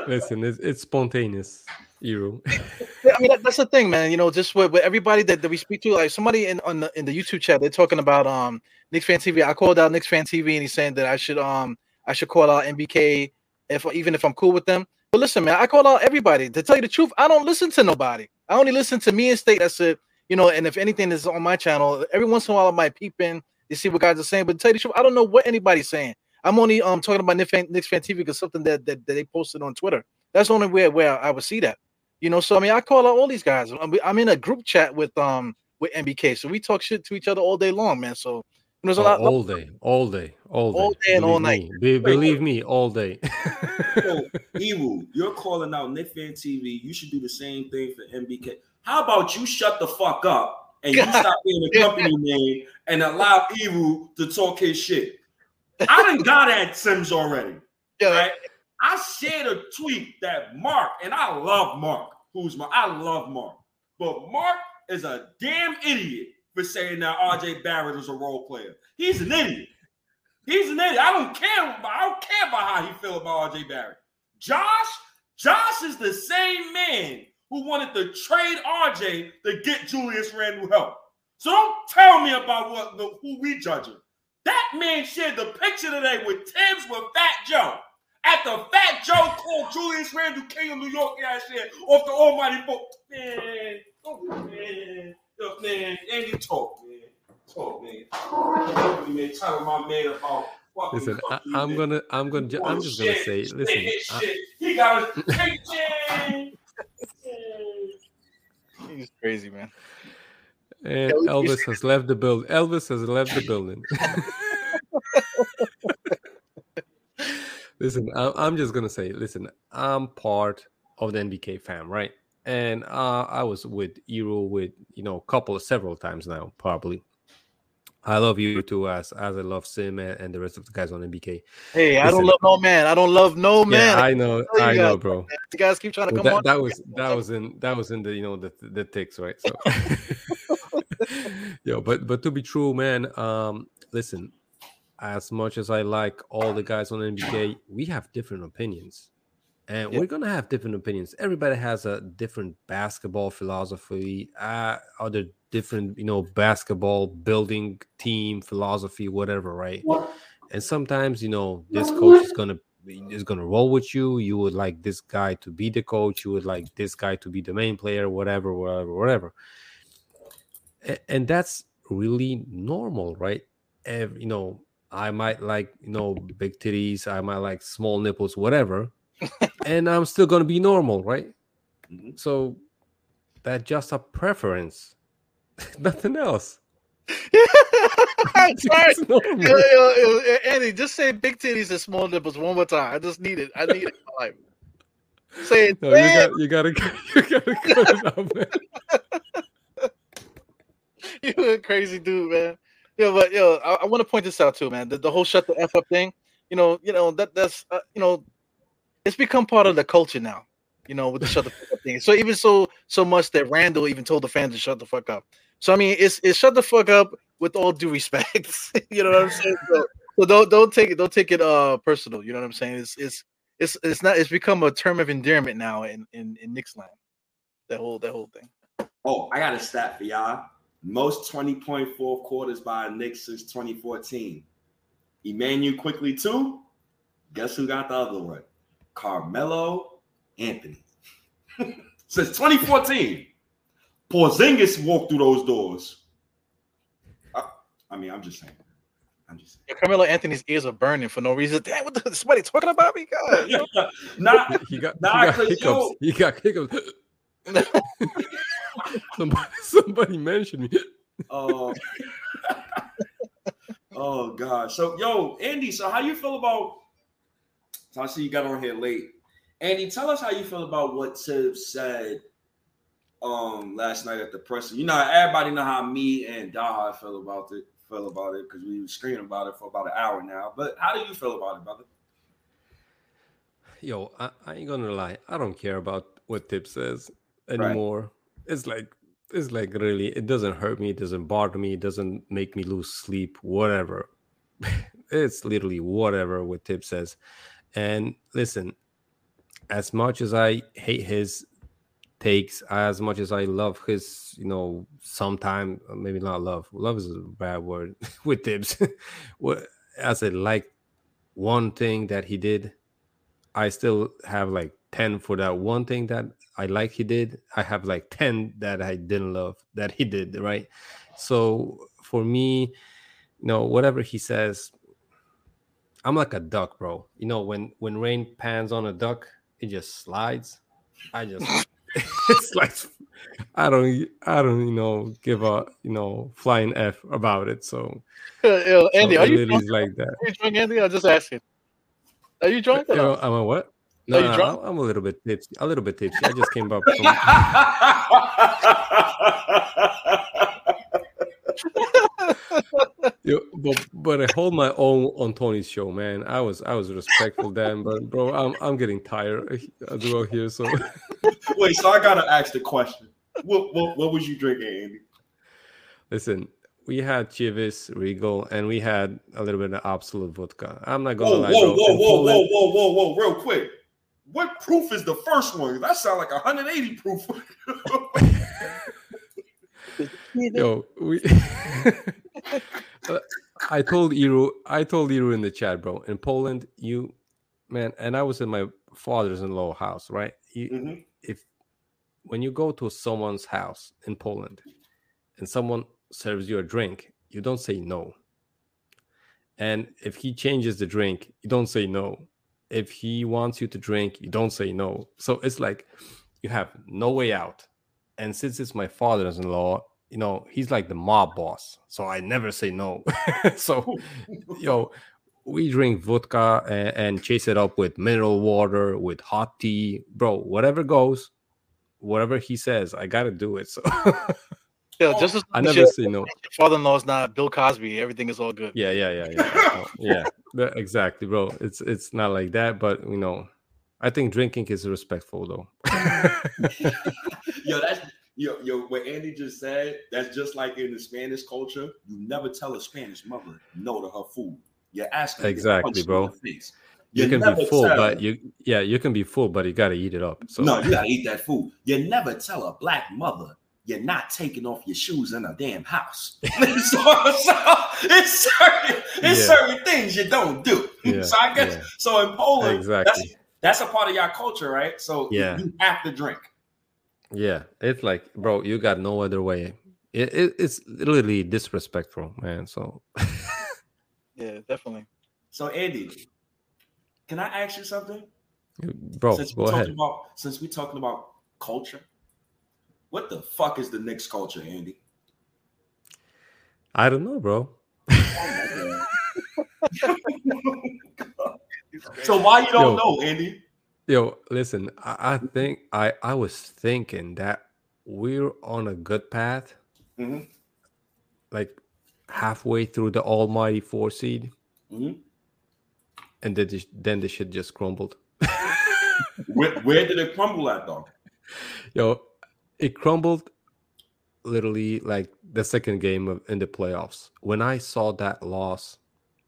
listen it's, it's spontaneous Eru. I mean that, that's the thing, man. You know, just with, with everybody that, that we speak to, like somebody in on the in the YouTube chat, they're talking about um Knicks fan TV. I called out Knicks fan TV, and he's saying that I should um I should call out MBK if even if I'm cool with them. But listen, man, I call out everybody. To tell you the truth, I don't listen to nobody. I only listen to me and State. That's it. You know, and if anything is on my channel, every once in a while I might peep in to see what guys are saying. But to tell you the truth, I don't know what anybody's saying. I'm only um talking about Knicks fan, Knicks fan TV because something that, that that they posted on Twitter. That's the only way where I would see that. You know, so I mean, I call out all these guys. I'm, I'm in a group chat with um with MBK, so we talk shit to each other all day long, man. So you know, there's a Oh, lot. all day all day all day All day and all night. me. Be- believe me all day So, Eru, you're calling out Knick Fan TV. You should do the same thing for MBK. How about you shut the fuck up and you stop being a company name and allow Eru to talk his shit? I done got at Sims already. Right? I shared a tweet that Mark, and I love Mark, who's my I love Mark, but Mark is a damn idiot for saying that RJ Barrett is a role player. He's an idiot. He's an idiot. I don't care. I don't care about how he feel about RJ Barrett. Josh, Josh is the same man who wanted to trade RJ to get Julius Randle help. So don't tell me about what the, who we judging. That man shared the picture today with Thibs with Fat Joe. At the Fat Joe called Julius Randle King of New York ass shit off the almighty book. Man, oh, man, Yo, man, Andy talk, man. Talk, man. Talk, man. Tell my man about fucking listen I, I'm gonna i'm gonna ju- i'm just gonna say Shit, listen shit, I- He got his big. He's crazy, man. And elvis has left the building elvis has left the building. Listen I- i'm just gonna say listen i'm part of the MBK fam right? And uh i was with Eru with you know a couple of several times now probably. I love you too as as i love sim and, the rest of the guys on MBK Hey, I don't love no man. I don't love no man. yeah i know you i know guys, bro. You guys keep trying to Well, come that, on. that was that was in that was in the you know the the ticks right? So yo but but to be true man um listen as much as i like all the guys on MBK we have different opinions. And Yeah. we're gonna have different opinions. Everybody has a different basketball philosophy uh other different you know basketball building team philosophy whatever right? And sometimes you know this coach is gonna is gonna roll with you. You would like this guy to be the coach. You would like this guy to be the main player whatever whatever whatever and that's really normal right Ev- you know i might like you know big titties i might like small nipples whatever and I'm still gonna be normal, right? Mhm. So that's just a preference, nothing else. It's. Yo, yo, Andy, just say big titties and small nipples one more time. I just need it. I need it in my life. Say it. No, you got you gotta you gotta cut it out, man. you a crazy dude, man. Yeah, but yo, I, I want to point this out too, man. The, the whole shut the f up thing. You know, you know that that's uh, you know, it's become part of the culture now. You know, with the shut the fuck up thing. So even so so much that Randle even told the fans to shut the fuck up. So I mean, it's it's shut the fuck up with all due respect. you know what I'm saying? So, so don't don't take it don't take it uh personal. You know what I'm saying? It's it's it's it's not it's become a term of endearment now in in in Knicks land. That whole that whole thing. Oh, I got a stat for y'all. Most 20.4 quarters by a Knicks since 2014. Immanuel Quickley too. Guess who got the other one? Carmelo Anthony. since 2014. Porzingis walked through those doors. I, I mean, I'm just saying. I'm just saying. Yeah, Carmelo Anthony's ears are burning for no reason. Damn, what the, somebody talking about me? God, yo. Nah, He got, Nah, he got 'cause, hiccups. yo- He got hiccups. Somebody, somebody mentioned me. Oh, oh God. So, yo, Andy, so how you feel about? So I see you got on here late. Andy, tell us how you feel about what Thibs said um last night at the presser. You know, everybody know how me and Daha feel about it. Feel about it because we were screaming about it for about an hour now. But how do you feel about it, brother? Yo, I, I ain't gonna lie. I don't care about what Thibs says anymore. It's like it's like really it doesn't hurt me, it doesn't bother me, it doesn't make me lose sleep, whatever. it's literally whatever what Thibs says. And listen, as much as I hate his takes, as much as I love his, you know, sometime uh, maybe not love. Love is a bad word with Thibs. what as I said, like one thing that he did, I still have like 10 for that one thing that I like he did. I have like 10 that I didn't love that he did, right? So for me, you know, whatever he says, I'm like a duck, bro. You know, when when rain pans on a duck, it just slides. I just it's like I don't I don't you know give a you know flying F about it. So, Yo, Andy, so are you drunk? like that. Are you drunk, Andy? I'm just asking. Are you drunk? or You know, not? am a what? No, no. I'm, a little bit tipsy. A little bit tipsy. I just came up from. Yo, but but I hold my own on Tony's show, man. I was I was respectful then, but bro, I'm I'm getting tired as well here. So Wait, so I gotta ask the question. What what, what was you drinking, Andy? listen, we had Chivas Regal and we had a little bit of Absolut vodka. I'm not gonna Whoa, lie, whoa, bro. whoa, whoa, whoa, whoa, whoa, whoa, real quick. What proof is the first one? That sounds like 180 proof. Yo, we. I told Eru, I told Eru in the chat, bro. In Poland, you, man, and I was in my father's-in-law house, right? You, Mhm. If when you go to someone's house in Poland, and someone serves you a drink, you don't say no. And if he changes the drink, you don't say no. If he wants you to drink, you don't say no. So it's like you have no way out. And since it's my father's-in-law, you know, he's like the mob boss. So I never say no. so, yo, we drink vodka and, and chase it up with mineral water, with hot tea, bro. Whatever goes, whatever he says, I gotta do it. So Yo, just as I long never your- say no. father in law is not Bill Cosby. Everything is all good. Yeah, yeah, yeah, yeah, yeah. Exactly, bro. It's it's not like that, but you know, I think drinking is respectful though. yo, that's yo, yo, what Andy just said, that's just like in the Spanish culture. You never tell a Spanish mother no to her food. You ask her Exactly, bro. the face. You, can be full, tell- but you yeah, you can be full, but you gotta eat it up. So No, you gotta eat that food. You never tell a black mother you're not taking off your shoes in a damn house. so, so it's certain, it's Yeah. certain things you don't do. Yeah, so I guess yeah. so in Poland, Exactly. that's, that's a part of your culture, right? So Yeah. you have to drink. Yeah, it's like, bro, you got no other way. It, it, it's literally disrespectful, man. So Yeah, definitely. So Andy, can I ask you something? Bro, since go we ahead. talking about since we're talking about culture, what the fuck is the Knicks culture, Andy? I don't know, bro. So why you don't Yo. know, Andy? Yo, listen, I, I think I I was thinking that we're on a good path, Mhm. like halfway through the almighty four seed, Mhm. and then the, then the shit just crumbled. Where, where did it crumble at though? Yo, it crumbled literally like the second game of in the playoffs. When I saw that loss,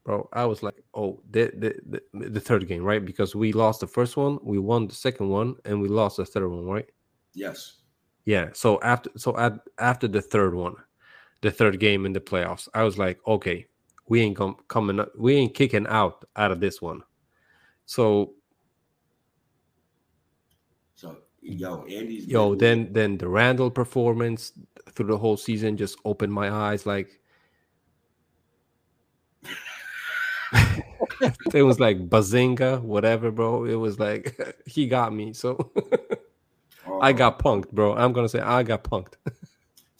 bro, I was like, oh, the the, the the third game, right? Because we lost the first one, we won the second one, and we lost the third one, right? Yes. Yeah. So after so at after the third one, the third game in the playoffs, I was like, okay, we ain't com- coming we ain't kicking out out of this one. So So yo, Andy's yo, literally- then then the Randle performance through the whole season just opened my eyes. Like it was like bazinga, whatever, bro. It was like he got me. So I oh. got punked, bro. I'm gonna say I got punked.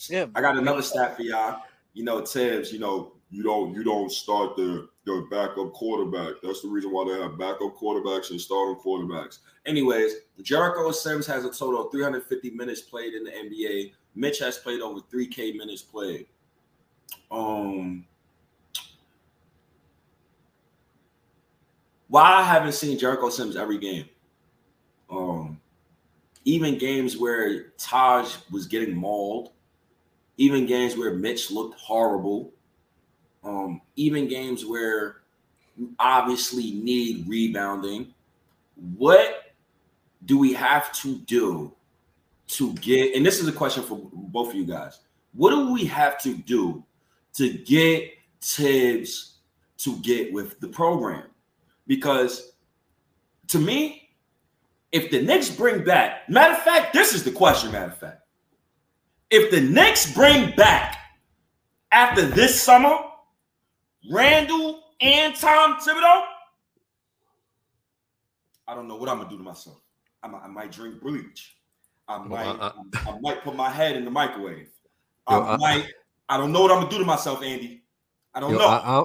Yeah, I got another stat for y'all. You know, Thibs, you know, you don't you don't start the the backup quarterback. That's the reason why they have backup quarterbacks and starting quarterbacks. Anyways, Jericho Sims has a total of 350 minutes played in the NBA. Mitch has played over 3K minutes played. Um why I haven't seen Jericho Sims every game. Um even games where Taj was getting mauled, even games where Mitch looked horrible, um, even games where you obviously need rebounding. What do we have to do to get? And this is a question for both of you guys. What do we have to do to get Thibs to get with the program? Because to me, if the Knicks bring back, matter of fact, this is the question, matter of fact. If the Knicks bring back after this summer, Randle and Tom Thibodeau, I don't know what I'm gonna do to myself. I might, I might drink bleach. I might, uh, uh, I might put my head in the microwave. I Yo, I- might, I don't know what I'm gonna do to myself, Andy. I don't Yo, know. I, I,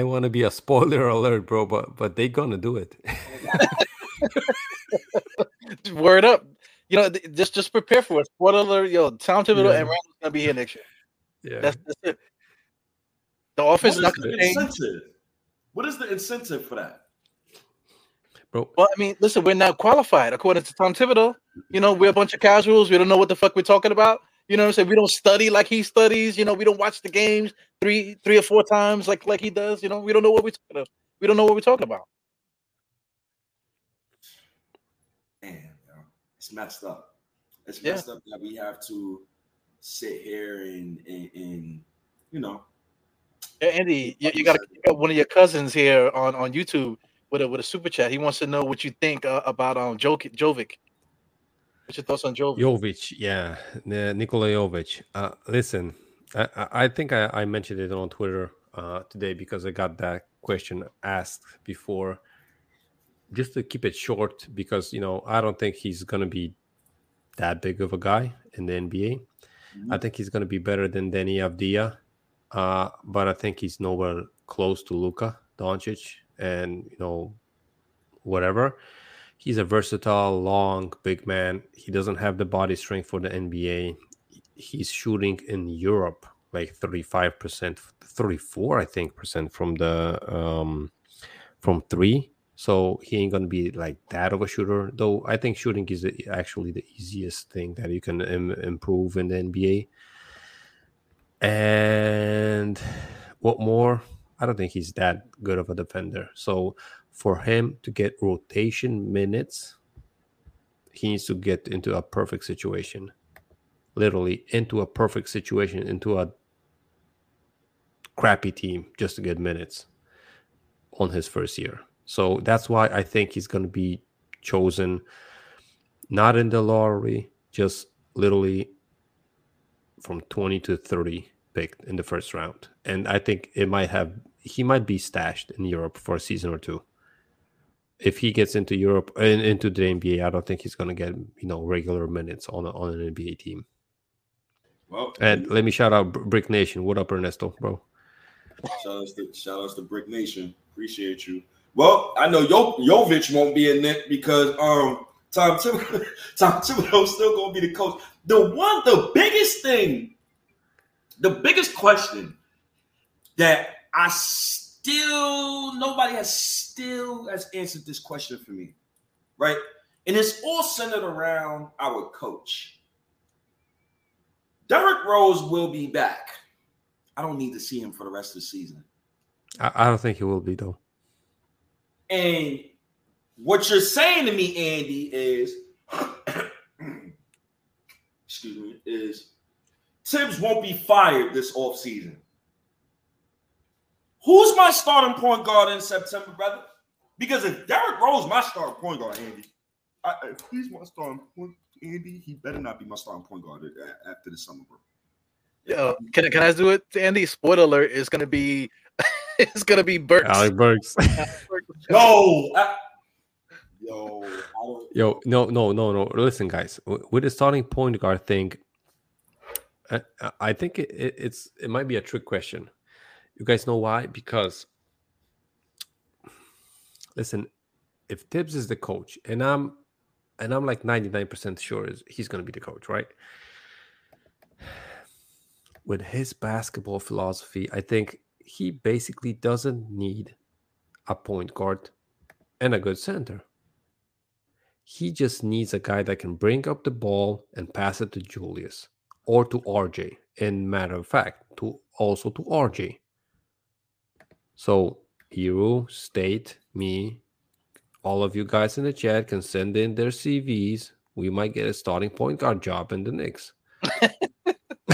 I want to be a spoiler alert, bro, but but they gonna do it. Word up. You know, th- just just prepare for it. Spoiler alert, yo, Tom Thibodeau Yeah. and Randle's gonna be here next year. yeah. That's, that's it. The offense What is is not the gonna change. incentive? What is the incentive for that? bro. Well, I mean, listen, we're not qualified according to Tom Thibodeau. You know, we're a bunch of casuals. We don't know what the fuck we're talking about. You know what I'm saying? We don't study like he studies. You know, we don't watch the games three, three or four times like like he does. You know, we don't know what we're talking about. We don't know what we're talking about. Damn, it's messed up. It's Yeah. messed up that we have to sit here and and, and you know. Yeah, Andy, you, you, got you got one of your cousins here on on YouTube with a with a super chat. He wants to know what you think uh, about um Jovic. What's your thoughts on Jovic? Jovic, yeah, the Nikola Jovic. Uh, listen, I, I think I, I mentioned it on Twitter uh, today because I got that question asked before. Just to keep it short, because you know I don't think he's gonna be that big of a guy in the NBA. I think he's gonna be better than Deni Avdija, uh, but I think he's nowhere close to Luka Doncic, and you know whatever he's a versatile, long, big man. He doesn't have the body strength for the NBA. He's shooting in Europe like 35%, 34, I think, percent from the um from three. So he ain't gonna be like that of a shooter. Though I think shooting is actually the easiest thing that you can Im- improve in the NBA. And what more? I don't think he's that good of a defender. So for him to get rotation minutes, he needs to get into a perfect situation. Literally into a perfect situation, into a crappy team just to get minutes on his first year. So that's why I think he's going to be chosen not in the lottery, just literally from 20 to 30 picked in the first round. And I think it might have he might be stashed in Europe for a season or two. if he gets into Europe and into the NBA, I don't think he's going to get you know regular minutes on a, on an NBA team. Well, And let me shout out Brick Nation. What up, Ernesto, bro? shout outs to shout outs to Brick Nation. Appreciate you. Well, I know Yo Jovic won't be in it because um Tom Thibodeau, Tom Thibodeau's still gonna be the coach. The one, the biggest thing, the biggest question that I still nobody has still has answered this question for me, right? And it's all centered around our coach. Derrick Rose will be back. I don't need to see him for the rest of the season. I, I don't think he will be though. And what you're saying to me, Andy, is excuse me, is Thibs won't be fired this offseason. Who's my starting point guard in September, brother? Because if Derrick Rose my starting point guard, Andy, I, if he's my starting point, Andy, he better not be my starting point guard after the summer, bro. Yo, can, can I do it, Andy? Spoiler alert: It's gonna be, it's gonna be Burks. Alec Burks. No, I- yo, no, no, no, no. Listen, guys, with the starting point guard thing, I, I- I think it, it, it's it might be a trick question. You guys know why? Because listen, if Thibs is the coach, and I'm and I'm like 99% sure is he's gonna be the coach, right? With his basketball philosophy, I think he basically doesn't need a point guard and a good center. He just needs a guy that can bring up the ball and pass it to Julius or to RJ. In matter of fact, to also to RJ. So Eru, State, me, all of you guys in the chat can send in their CVs. We might get a starting point guard job in the Knicks.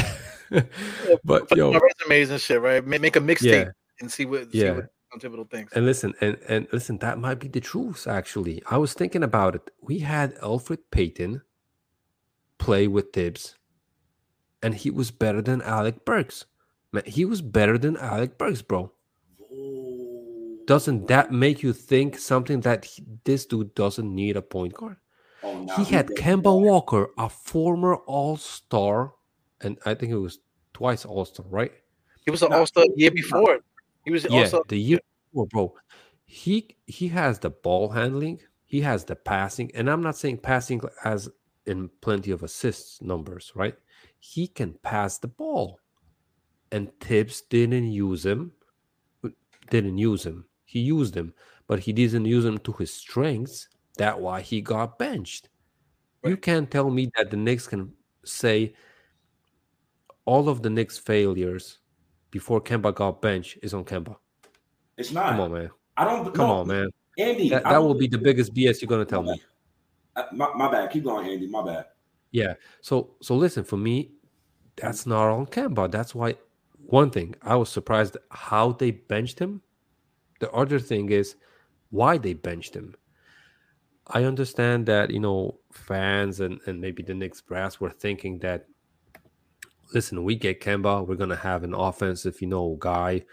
but Put yo, resumes and shit, right? Make a mixtape Yeah. and see what see Yeah. what Tom Thibodeau thinks. And listen, and and listen, that might be the truth. Actually, I was thinking about it. We had Elfrid Payton play with Thibs, and he was better than Alec Burks. Man, he was better than Alec Burks, bro. Doesn't that make you think something that he- this dude doesn't need a point guard? Oh, nah, he had does. Kemba Walker, a former All Star, and I think it was twice All Star, right? He was an All Star year before. He was yeah, also the year bro. He he has the ball handling, he has the passing, and I'm not saying passing as in plenty of assists numbers, right? He can pass the ball, and Thibs didn't use him. Didn't use him. He used him, but he didn't use him to his strengths. That why he got benched. You can't tell me that the Knicks can say all of the Knicks failures before Kemba got benched is on Kemba. It's not. Come on, man. I don't. Come no, on, man. Andy. That, that will be the biggest BS you're gonna tell me. Uh, My, my bad. Keep going, Andy. My bad. Yeah. So so listen, for me, that's not on Kemba. That's why one thing I was surprised how they benched him. The other thing is why they benched him. I understand that you know fans and and maybe the Knicks brass were thinking that listen, we get Kemba, we're gonna have an offensive, you know, guy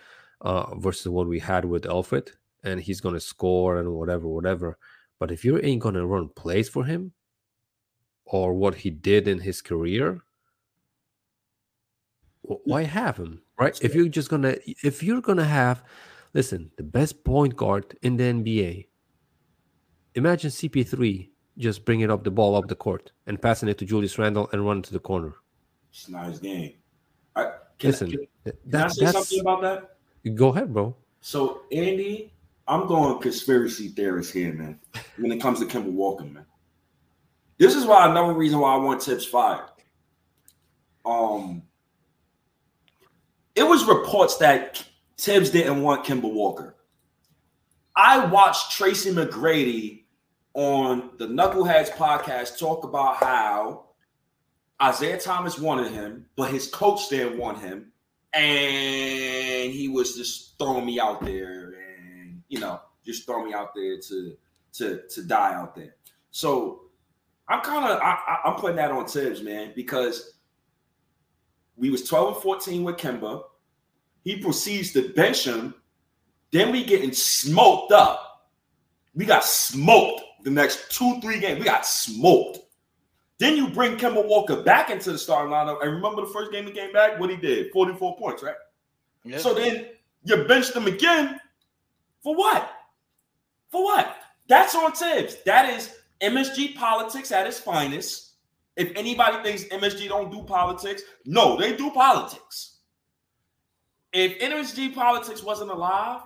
uh, versus what we had with Elfrid, and he's gonna score and whatever, whatever. But if you ain't gonna run plays for him, or what he did in his career, why have him, right? If you're just gonna, if you're gonna have, listen, the best point guard in the NBA. Imagine CP3 just bringing up the ball up the court and passing it to Julius Randle and running to the corner. It's not his game. I, can, Listen, can, th- can I say that's something about that? go ahead, bro. So, Andy, I'm going conspiracy theorist here, man. When it comes to Kemba Walker, man. This is why another reason why I want Thibs fired. Um, it was reports that Thibs didn't want Kemba Walker. I watched Tracy McGrady on the Knuckleheads podcast talk about how Isaiah Thomas wanted him, but his coach didn't want him, and he was just throwing me out there, and you know, just throwing me out there to to to die out there. So I'm kind of I'm putting that on Thibs, man, because we was 12 and 14 with Kemba. He proceeds to bench him. Then we getting smoked up. We got smoked the next two, three games. We got smoked. Then you bring Kemba Walker back into the starting lineup. And remember the first game he came back? What he did? 44 points, right? Yeah. So then you benched him again. For what? For what? That's on Thibs. That is MSG politics at its finest. If anybody thinks MSG don't do politics, no, they do politics. If MSG politics wasn't alive,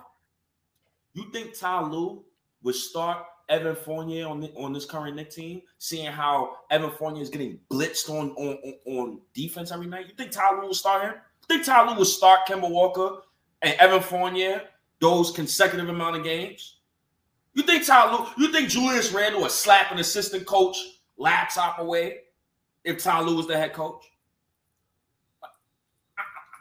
you think Ty Lue would start Evan Fournier on the, on this current Knick team, seeing how Evan Fournier is getting blitzed on, on, on, defense every night? You think Ty Lue will start him? You think Ty Lue will start Kemba Walker and Evan Fournier those consecutive amount of games? You think Ty Lue, you think Julius Randle would slap an assistant coach laptop away if Ty Lue was the head coach?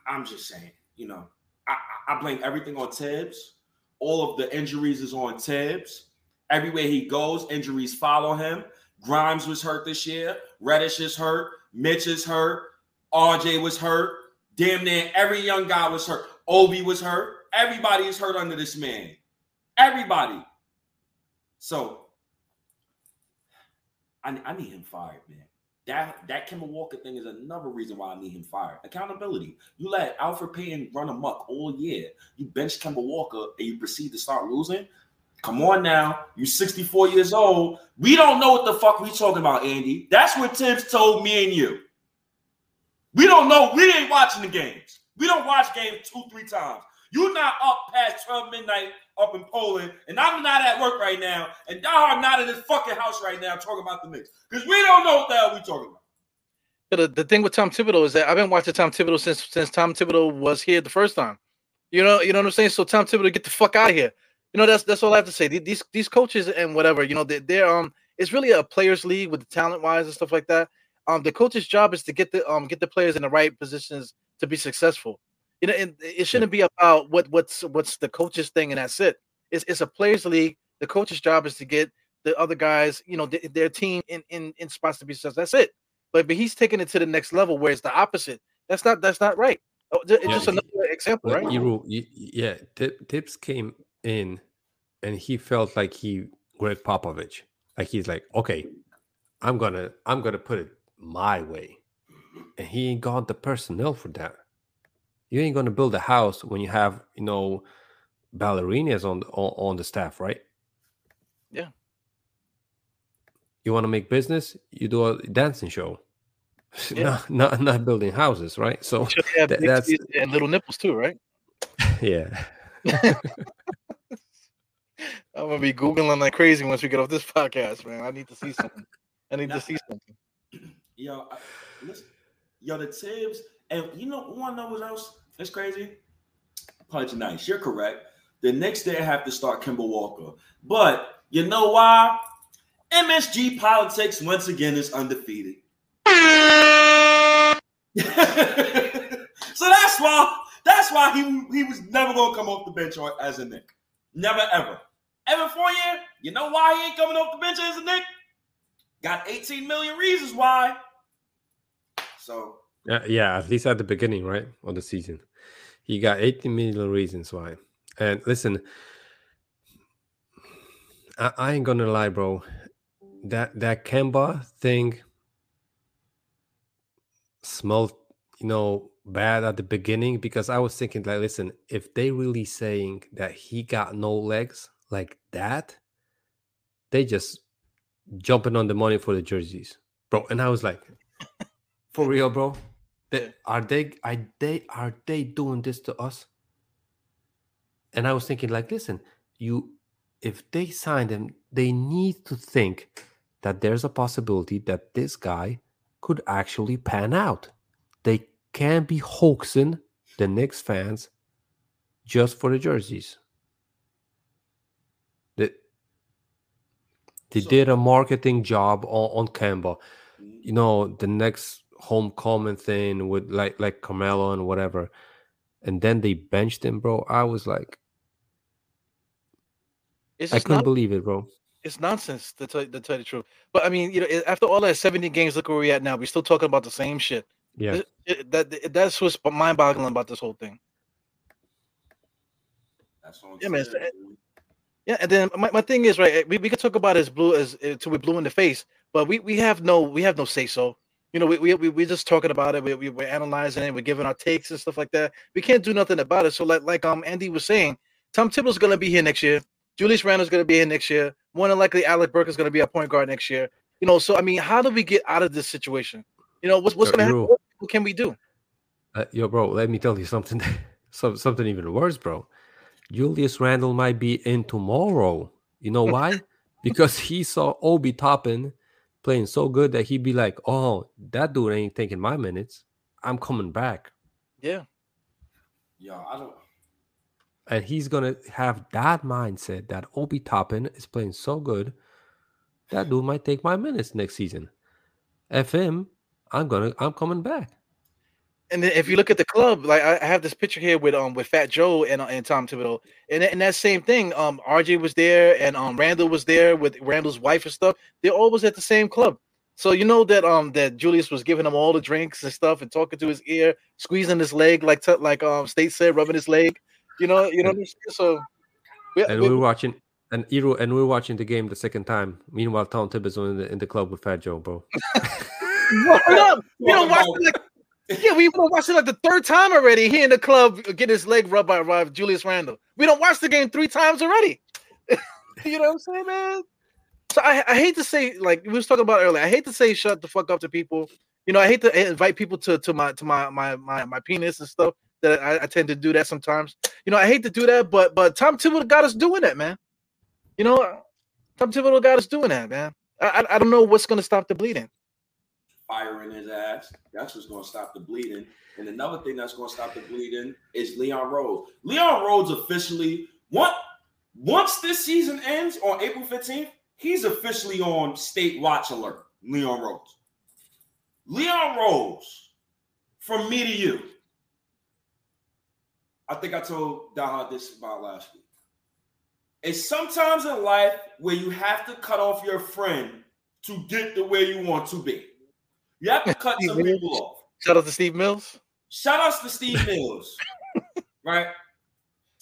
I, am just saying, you know, I, I blame everything on Thibs. All of the injuries is on Thibs. Everywhere he goes, injuries follow him. Grimes was hurt this year. Reddish is hurt. Mitch is hurt. RJ was hurt. Damn near every young guy was hurt. Obi was hurt. Everybody is hurt under this man. Everybody. So I, I need him fired, man. That that Kemba Walker thing is another reason why I need him fired. Accountability. You let Elfrid Payton run amok all year. You bench Kemba Walker and you proceed to start losing. Come on now. You're 64 years old. We don't know what the fuck we talking about, Andy. That's what Thibs told me and you. We don't know. We ain't watching the games. We don't watch games two, three times. You're not up past 12 midnight up in Poland, and I'm not at work right now, and y'all are not in this fucking house right now talking about the Knicks. Because we don't know what the hell we talking about. But the, the thing with Tom Thibodeau is that I've been watching Tom Thibodeau since since Tom Thibodeau was here the first time. You know, you know what I'm saying? So Tom Thibodeau, get the fuck out of here. You know, that's that's all I have to say. These these coaches and whatever, you know, they, they're um, it's really a players' league with the talent wise and stuff like that. Um, the coach's job is to get the um get the players in the right positions to be successful. You know, and it shouldn't be about what what's what's the coach's thing and that's it. It's it's a players' league. The coach's job is to get the other guys, you know, th- their team in in in spots to be successful. That's it. But but he's taking it to the next level where it's the opposite. That's not that's not right. Oh, It's Yeah, just another example, right? Y- yeah, Thibs, Thibs came in, and he felt like he Gregg Popovich. Like he's like, okay, I'm gonna I'm gonna put it my way, and he ain't got the personnel for that. You ain't gonna build a house when you have you know ballerinas on the, on, the staff, right? Yeah. You want to make business? You do a dancing show. Yeah. not, not not building houses, right? So Should have tha- that's and little nipples too, right? yeah. I'm gonna be googling like crazy once we get off this podcast, man. I need to see something. I need to see something. Yo, I, listen, yo, the Thibs, and you know, to know what else? That's crazy. Pudge Nice. You're correct. The next day, I have to start Kemba Walker, but you know why? MSG politics once again is undefeated. so that's why that's why he he was never gonna come off the bench as a Knick. Never ever. Evan Fournier, you know why he ain't coming off the bench as a Knick? Got 18 million reasons why. So Yeah, yeah, at least at the beginning, right, of the season. He got 18 million reasons why. And listen, I, I ain't gonna lie, bro. That that Kemba thing smelled, you know, bad at the beginning because I was thinking, like, listen, if they really saying that he got no legs like that, they just jumping on the money for the jerseys, bro. And I was like, for real, bro. They, are they are they are they doing this to us? And I was thinking, like, listen, you if they sign him, they need to think that there's a possibility that this guy could actually pan out. They can't be hoaxing the Knicks fans just for the jerseys. They did a marketing job on, on Kemba. You know, the next homecoming thing with like like Carmelo and whatever. And then they benched him, bro. I was like, It's I just couldn't not, believe it, bro. it's nonsense to tell, to tell you the truth. But I mean, you know, after all that 70 games, look where we're at now. We're still talking about the same shit. Yeah. It- it- that that's what's mind-boggling about this whole thing. that's on Yeah, man, Thibs, it's- eh, dude. Yeah, and then my, my thing is right. We, we could talk about as blue as uh, till we blue in the face, but we, we have no we have no say so. You know, we we we we're just talking about it. We, we we're analyzing it. We're giving our takes and stuff like that. We can't do nothing about it. So like like um Andy was saying, Tom Thibodeau's gonna be here next year. Julius Randle's gonna be here next year. More than likely, Alec Burks is gonna be a point guard next year. You know, so I mean, how do we get out of this situation? You know, what's what's Yo, gonna happen? What can we do? Uh, yo, bro, let me tell you something. some, something even worse, bro. Julius Randle might be in tomorrow. You know why? because he saw Obi Toppin playing so good that he'd be like, "Oh, that dude ain't taking my minutes. I'm coming back." Yeah. Yeah, I don't. And he's gonna have that mindset that Obi Toppin is playing so good that dude might take my minutes next season. F him, I'm gonna, I'm coming back. And then if you look at the club, like I I have this picture here with um with Fat Joe and uh, and Tom Thibodeau, and and that same thing. Um, RJ was there, and um Randle was there with Randle's wife and stuff. They're always at the same club. So you know that um that Julius was giving him all the drinks and stuff, and talking to his ear, squeezing his leg, like t- like um State said, rubbing his leg. You know, you know. What I'm? So we, and we- we we're watching and Eru and we we're watching the game the second time. Meanwhile, Tom Thibodeau's in the in the club with Fat Joe, bro. No, no, we don't watch it like yeah, we don't it like the third time already. He in the club get his leg rubbed by, by Julius Randle. We don't watch the game three times already. you know what I'm saying, man? So I, I hate to say, like we was talking about earlier, I hate to say shut the fuck up to people. You know, I hate to invite people to to my to my my my, my penis and stuff. That I, I tend to do that sometimes. You know, I hate to do that, but but Tom Thibodeau got us doing that, man. You know, Tom Thibodeau got us doing that, man. I I, I don't know what's gonna stop the bleeding. Firing his ass. That's what's going to stop the bleeding. And another thing that's going to stop the bleeding is Leon Rose. Leon Rose officially, what, once this season ends on April 15th, he's officially on state watch alert. Leon Rose. Leon Rose, from me to you. I think I told Daha this about last week. It's sometimes in life where you have to cut off your friend to get the way you want to be. You have to cut some people off. Shout out to Steve Mills. Shout outs to Steve Mills, right?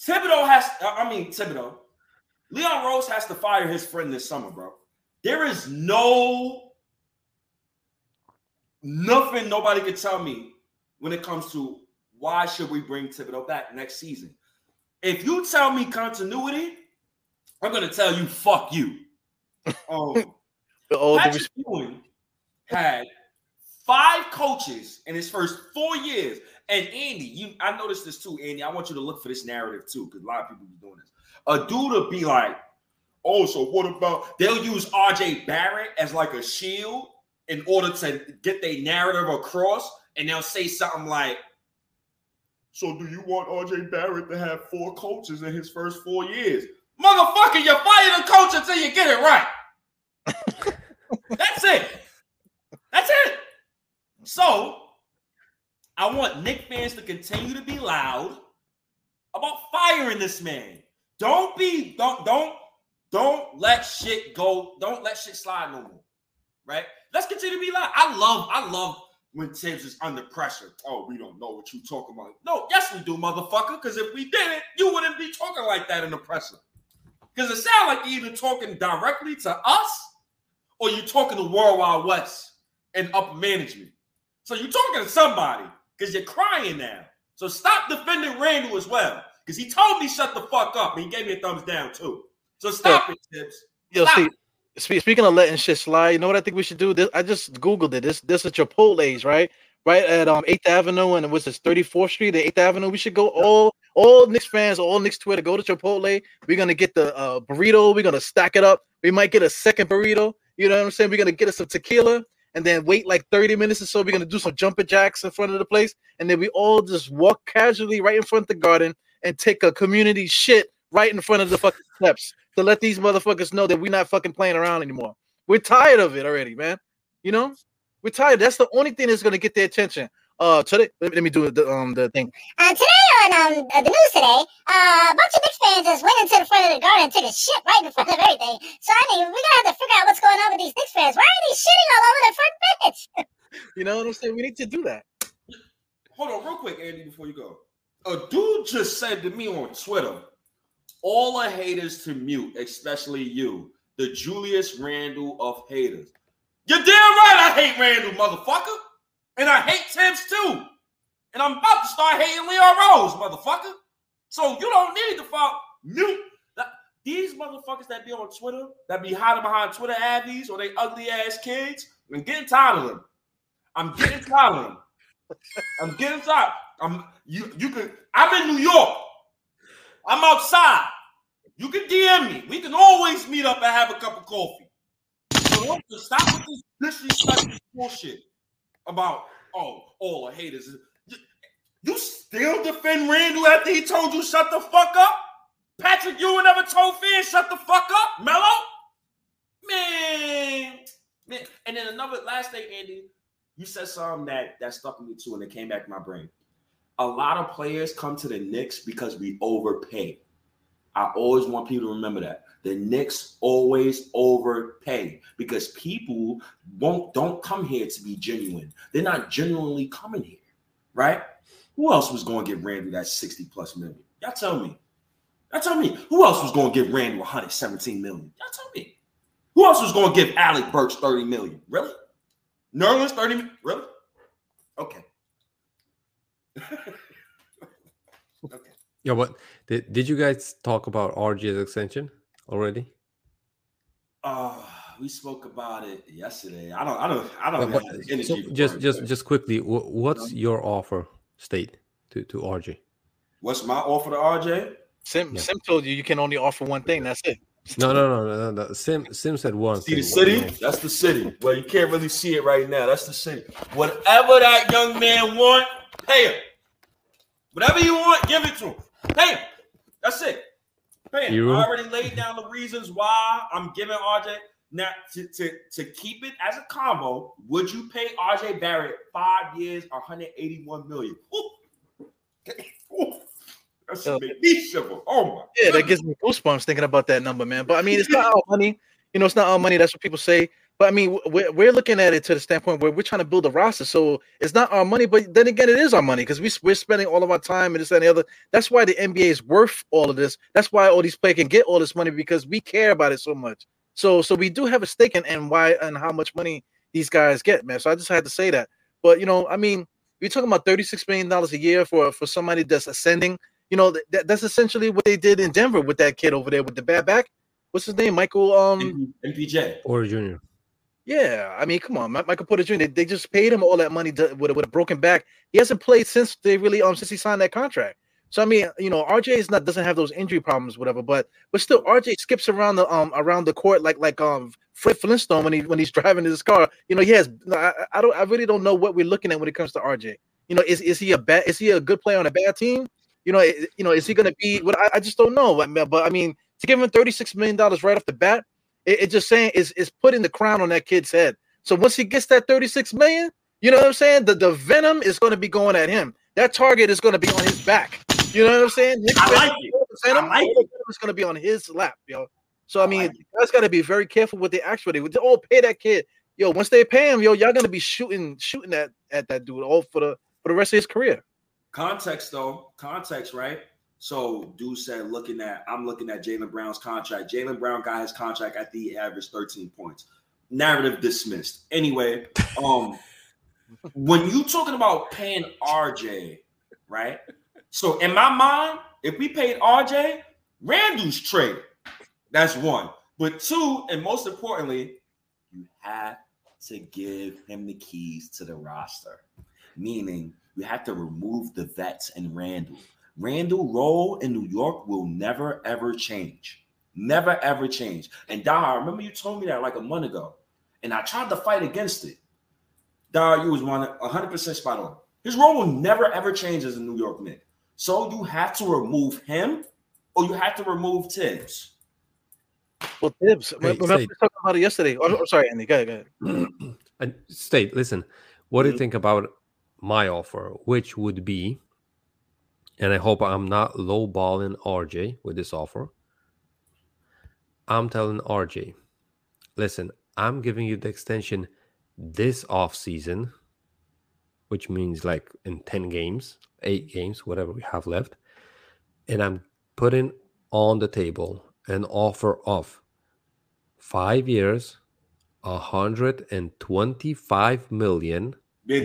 Thibodeau has, I mean, Thibodeau. Leon Rose has to fire his friend this summer, bro. There is no, nothing nobody can tell me when it comes to why should we bring Thibodeau back next season. If you tell me continuity, I'm going to tell you, fuck you. Um, all due Patrick Ewing had five coaches in his first four years. And Andy, you I noticed this too, Andy. I want you to look for this narrative too, because a lot of people be doing this. A dude will be like, oh, so what about they'll use RJ Barrett as like a shield in order to get their narrative across, and they'll say something like, So do you want RJ Barrett to have four coaches in his first four years? Motherfucker, you fire the coach until you get it right. That's it. That's it. So I want Knick fans to continue to be loud about firing this man. Don't be, don't, don't, don't let shit go. Don't let shit slide no more. Right? Let's continue to be loud. I love, I love when Thibs is under presser. Oh, we don't know what you're talking about. No, yes, we do, motherfucker. Because if we didn't, you wouldn't be talking like that in the pressure. Because it sounds like you're either talking directly to us or you're talking to World Wide Wes and upper management. So you're talking to somebody because you're crying now. So stop defending Randle as well. Because he told me shut the fuck up. And he gave me a thumbs down too. So stop it, Thibs. Yo, Stop see, it. speaking of letting shit slide, you know what I think we should do? This I just googled it. This this is Chipotle's, right? Right at um 8th Avenue and what's this 34th Street, the 8th Avenue. We should go all all Knicks fans, all Knicks Twitter, go to Chipotle. We're gonna get the uh, burrito, we're gonna stack it up. We might get a second burrito, you know what I'm saying? We're gonna get us some tequila and then wait like 30 minutes or so. We're gonna do some jumping jacks in front of the place, and then we all just walk casually right in front of the garden and take a community shit right in front of the fucking steps to let these motherfuckers know that we're not fucking playing around anymore. We're tired of it already, man. You know, we're tired. That's the only thing that's gonna get their attention. Uh, today, let me, let me do the um the thing. Uh, today on um, uh, the news today, uh, a bunch of Knicks fans just went into the front of the garden and took a shit right in front of everything. So I mean, we're gonna have to figure out what's going on with these Knicks fans. Why are they shitting all over the front bench? You know what I'm saying? We need to do that. Hold on, real quick, Andy, before you go. A dude just said to me on Twitter, all the haters to mute, especially you, the Julius Randle of haters. You're damn right I hate Randle, motherfucker. And I hate Thibs too. And I'm about to start hating Leon Rose, motherfucker. So you don't need to fuck mute. These motherfuckers that be on Twitter, that be hiding behind Twitter addies or they ugly ass kids, I'm getting tired of them. I'm getting tired of them. I'm getting tired. I'm you you can I'm in New York. I'm outside. You can DM me. We can always meet up and have a cup of coffee. So stop with this disrespectful bullshit about oh all the haters. You, still defend Randle after he told you shut the fuck up? Patrick Ewing never told fans shut the fuck up, Melo? Man, man. And then another last thing, Andy, you said something that that stuck with me too, and it came back to my brain. A lot of players come to the Knicks because we overpay. I always want people to remember that. The Knicks always overpay because people won't don't come here to be genuine. They're not genuinely coming here, right? Who else was going to give Randle that 60 plus million? Y'all tell me. Y'all tell me. Who else was going to give Randle 117 million? Y'all tell me. Who else was going to give Alec Burks 30 million? Really? Nerlens 30 million? Really? Okay. okay. Yeah, but did, did you guys talk about RJ's extension already? Uh, we spoke about it yesterday. I don't, I don't, I don't But- have but- so just just just quickly, wh- what's your offer state to to RG? What's my offer to RJ? Sim Yeah. Sim told you you can only offer one thing. That's it. No, no, no, no, no. no. Sim Sim said one. See the thing. city? That's the city. Well, you can't really see it right now. That's the city. Whatever that young man want, pay him. Whatever you want, give it to him. Pay him. That's it. Pay him. You- I already laid down the reasons why I'm giving RJ. Now, to, to, to keep it as a combo, would you pay RJ Barrett five years, 181 million? Ooh. Ooh. That should make me shiver. Oh my Yeah, that gives me goosebumps thinking about that number, man. But I mean, it's not our money. You know, it's not our money. That's what people say. But I mean, we're, we're looking at it to the standpoint where we're trying to build a roster. So it's not our money, but then again, it is our money because we, we're spending all of our time and this and the other. That's why the NBA is worth all of this. That's why all these players can get all this money because we care about it so much. So so we do have a stake in and why and how much money these guys get, man. So I just had to say that. But you know, I mean, you're talking about $36 million a year for for somebody that's ascending. You know, that, that's essentially what they did in Denver with that kid over there with the bad back. What's his name? Michael um MPJ. Or Junior. yeah, I mean, come on, Michael Porter Jr. They, they just paid him all that money to, with, a, with a broken back. He hasn't played since they really um since he signed that contract. So I mean, you know, RJ is not doesn't have those injury problems, whatever. But but still, RJ skips around the um around the court like like um Fred Flintstone when he when he's driving his car. You know, he has. I, I don't. I really don't know what we're looking at when it comes to RJ. You know, is is he a bad? Is he a good player on a bad team? You know, i- you know, is he going to be? What I, I just don't know. But I mean, to give him thirty six million dollars right off the bat, it, it just saying is is putting the crown on that kid's head. So once he gets that 36 million, you know what I'm saying? The, the venom is going to be going at him. That target is going to be on his back. You know what I'm saying? Nick I like it. Venom, I like venom is going to be on his lap, yo. So I mean, you guys got to be very careful with the actual. They all pay that kid, yo. Once they pay him, yo, y'all going to be shooting shooting at at that dude all for the for the rest of his career. Context though, context, right? So dude said looking at I'm looking at Jaylen Brown's contract. Jaylen Brown got his contract at the average 13 points. Narrative dismissed. Anyway, um when you talking about paying RJ, right? So in my mind, if we paid RJ, Randle's trade. That's one. But two, and most importantly, you have to give him the keys to the roster. Meaning you have to remove the vets and Randle. Randle role in New York will never ever change. Never ever change. And Dar, remember you told me that like a month ago. And I tried to fight against it. Dar, you was one 100% spot on. His role will never ever change as a New York Knick. So you have to remove him or you have to remove Thibs. Well, Thibs, Hey, remember we say- were talking about it yesterday. Oh, I'm sorry, Andy. Go ahead. Go ahead. And state, listen, what do you mm-hmm. think about my offer, which would be, and I hope I'm not lowballing RJ with this offer. I'm telling RJ, listen, I'm giving you the extension this off season, which means like in 10 games, eight games, whatever we have left. And I'm putting on the table an offer of five years, 125 million,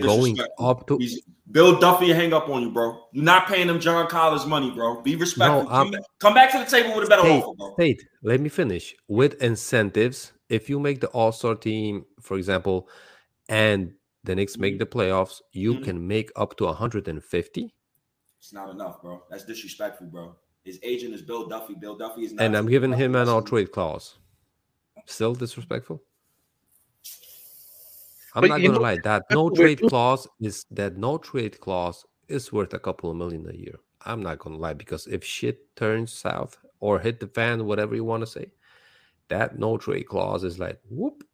going up to. He's- Bill Duffy hang up on you, bro. You're not paying them John Collins money, bro. Be respectful. No, come, come back to the table with a better State, offer, bro. state, let me finish. With incentives, if you make the All Star team, for example, and the Knicks make the playoffs, you Mhm. can make up to 150. It's not enough, bro. That's disrespectful, bro. His agent is Bill Duffy. Bill Duffy is not. And I'm giving him an all trade clause. Still disrespectful? I'm But not gonna know- lie. That no trade clause is that no trade clause is worth a couple of million a year. I'm not gonna lie because if shit turns south or hit the fan, whatever you want to say, that no trade clause is like whoop,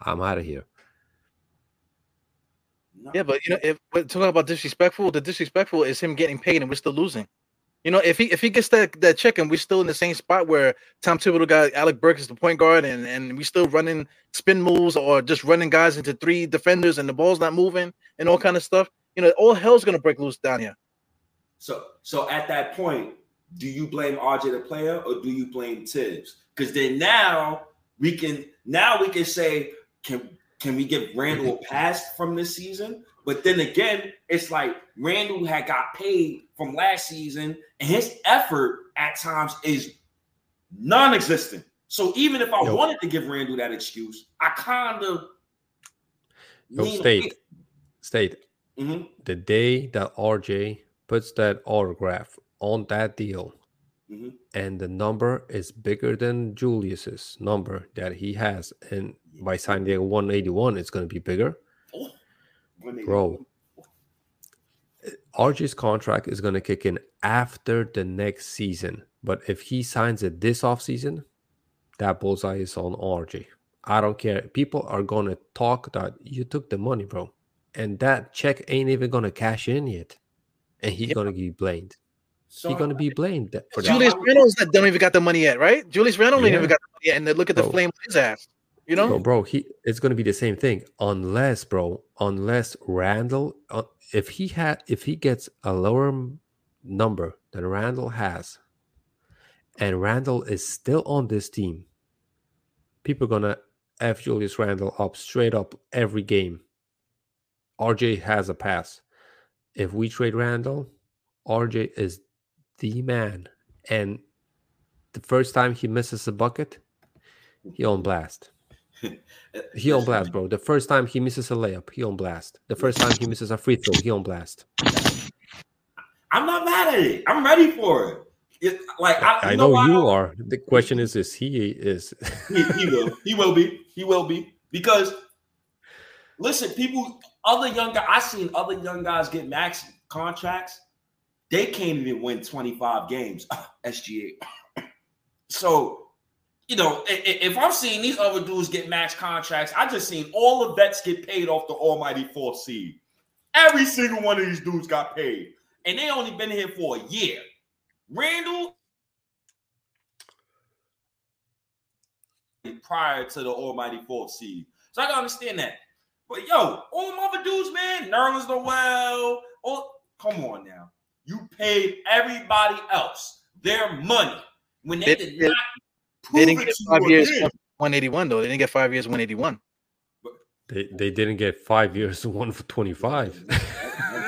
I'm out of here. Yeah, but you know, if we're talking about disrespectful, the disrespectful is him getting paid and we're still losing. You know, if he if he gets that that check and we're still in the same spot where Tom Thibodeau got Alec Burks as the point guard and and we still running spin moves or just running guys into three defenders and the ball's not moving and all kind of stuff, you know, all hell's gonna break loose down here. So, so at that point, do you blame RJ the player or do you blame Thibs? Because then now we can now we can say can can we give Randle a pass from this season? But then again, it's like Randle had got paid from last season, and his effort at times is non-existent. So even if I Yo. wanted to give Randle that excuse, I kind of No state, state. Mhm. The day that RJ puts that autograph on that deal, Mhm. and the number is bigger than Julius's number that he has, and by signing the 181, it's going to be bigger. Oh, Bro, RJ's contract is going to kick in after the next season. But if he signs it this offseason, that bullseye is on RJ. I don't care. People are going to talk that you took the money, bro. And that check ain't even going to cash in yet. And he's going to be blamed. He's going to be blamed for that. Julius Randle is not don't even got the money yet, right? Julius Randle ain't Yeah. even got the money yet, and then look at the Bro. flame on his ass. You know, Bro, bro, he it's gonna be the same thing unless, bro, unless Randle, uh, if he had, if he gets a lower number than Randle has, and Randle is still on this team, people are gonna f Julius Randle up straight up every game. RJ has a pass. If we trade Randle, RJ is the man, and the first time he misses a bucket, he on blast. He on blast, bro. The first time he misses a layup, he on blast. The first time he misses a free throw, he on blast. I'm not mad at it. I'm ready for it. It- like I, I you know you I- are. The question is, is he is? he, he will. He will be. He will be because listen, people, other young guys. I seen other young guys get max contracts. They can't even win 25 games. Ah, SGA. So, you know, if I'm seeing these other dudes get max contracts, I just seen all the vets get paid off the almighty fourth seed. Every single one of these dudes got paid, and they only been here for a year. Randle prior to the almighty fourth seed. So I can understand that. But yo, all them other dudes, man, Nerlens Noel, oh, come on now. You paid everybody else their money when they, They- did they- not they prove didn't it get to five years, again. one eighty one though. They didn't get five years, one eighty one. they they didn't get five years, one for twenty five.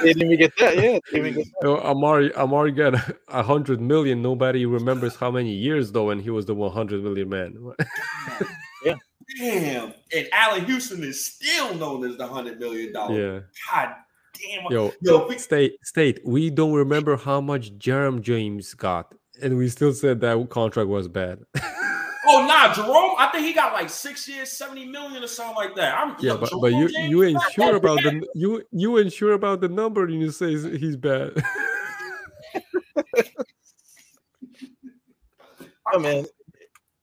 They didn't even get that. Yeah, they didn't even get No, Amar'e Amar'e got a- a hundred million. Nobody remembers how many years though, and he was the one hundred million man. yeah. Damn. And Allan Houston is still known as the hundred million dollar. yeah. God damn. Yo, Yo, we- state state. We don't remember how much Jerome James got, and we still said that contract was bad. Oh nah, Jerome. I think he got like six years, 70 million or something like that. I'm yeah, yo, but, Jerome but you James, you ain't sure about bad. the you you ain't sure about the number, and you say he's- he's bad. Oh man,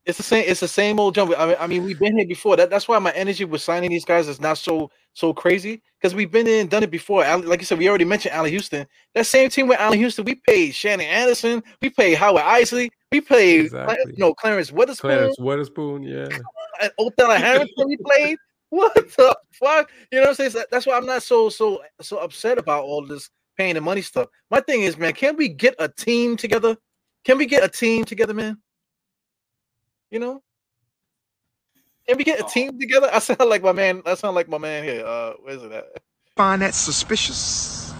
it's the same. It's the same old jump. I mean, I mean, we've been here before. That, that's why my energy with signing these guys is not so so crazy because we've been in and done it before. Like I said, we already mentioned Allan Houston. That same team with Allan Houston, we paid Shandon Anderson, we paid Howard Eisley, we paid Exactly. you know Clarence Weatherspoon, Clarence Weatherspoon, yeah. and Othella Harrington. We played. What the fuck? You know what I'm saying? So That's why I'm not so so so upset about all this paying the money stuff. My thing is, man, can't we get a team together? Can we get a team together, man? You know? And we get a team together? I sound like my man. I sound like my man here. Uh, where's it at? Find that suspicious?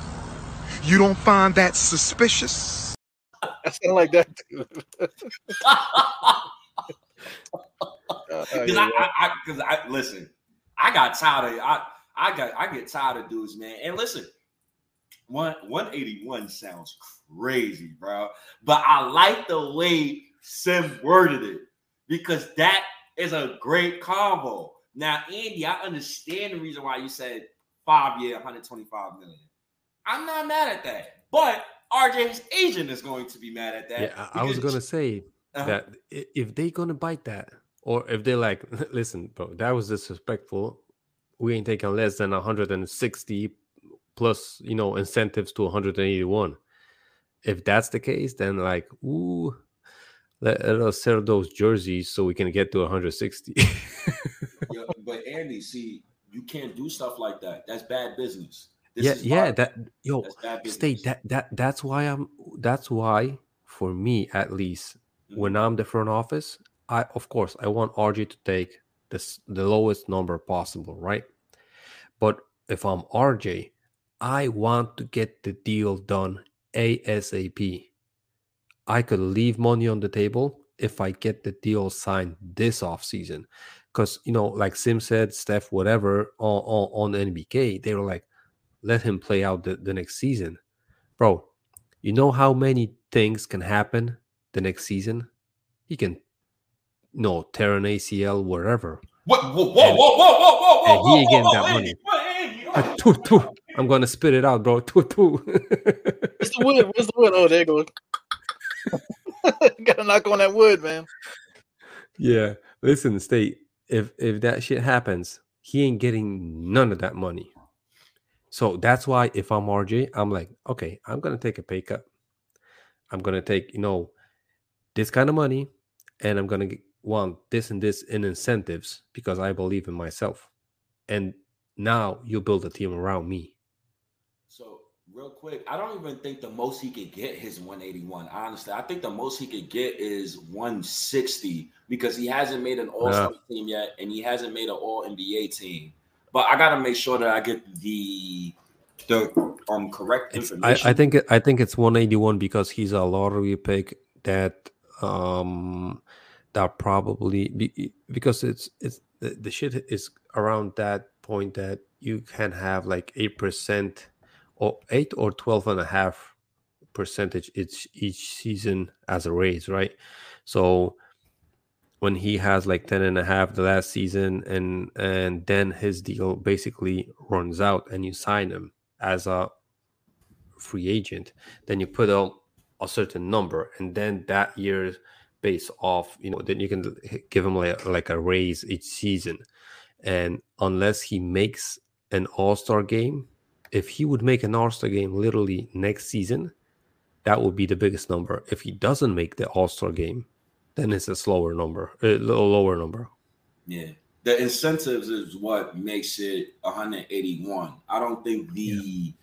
You don't find that suspicious? I sound like that. too. Uh, Because yeah, I, I, because I, listen, I got tired of I, I got, I get tired of dudes, man. And listen, one one eighty one sounds crazy, bro. But I like the way Sim worded it because that is a great combo. Now, Andy, I understand the reason why you said five year, one hundred twenty five million. I'm not mad at that, but RJ's agent is going to be mad at that. Yeah, I, I was gonna say Uh-huh. that if they're gonna bite that, or if they're like, listen, bro, that was disrespectful. We ain't taking less than 160 plus, you know, incentives to 181. If that's the case, then like, ooh, let, let us sell those jerseys so we can get to 160. Yeah, but Andy, see, you can't do stuff like that. That's bad business. This yeah, yeah, that yo, That's bad business. stay that that that's why I'm that's why for me at least when Mm-hmm. I'm the front office, I of course I want RJ to take this the lowest number possible, right? But if I'm RJ, I want to get the deal done ASAP. I could leave money on the table if I get the deal signed this off season. Because you know, like Sim said, Steph, whatever on, on, on MBK, they were like, let him play out the, the next season. Bro, you know how many things can happen the next season? He can no tear an ACL wherever. What? Whoa, whoa, whoa, whoa, whoa, whoa, whoa, And whoa, he whoa, getting whoa, that money. what, Andy? Ah, two, two. I'm gonna spit it out, bro. Two, two. Where's the wood? Where's the wood? Oh, there it goes. Gotta knock on that wood, man. yeah. Listen, state. If if that shit happens, he ain't getting none of that money. So that's why if I'm RJ, I'm like, okay, I'm gonna take a pay cut. I'm gonna take, you know, this kind of money, and I'm gonna get, want this and this in incentives because I believe in myself. And now you build a team around me. Real quick, I don't even think the most he could get is 181. Honestly, I think the most he could get is 160 because he hasn't made an All Star team yet, and he hasn't made an All NBA team. But I gotta make sure that I get the the um correct It's, I, information. I think I think it's 181 because he's a lottery pick that um that probably be, because it's it's the, the shit is around that point that you can have like eight percent or eight or twelve and a half percentage each each season as a raise, right? So when he has like 10 and a half the last season and and then his deal basically runs out and you sign him as a free agent then you put out a certain number and then that year based off you know then you can give him like, like a raise each season and unless he makes an all-star game if he would make an all-star game literally next season that would be the biggest number if he doesn't make the all-star game then it's a slower number a little lower number Yeah. The incentives is what makes it 181. I don't think the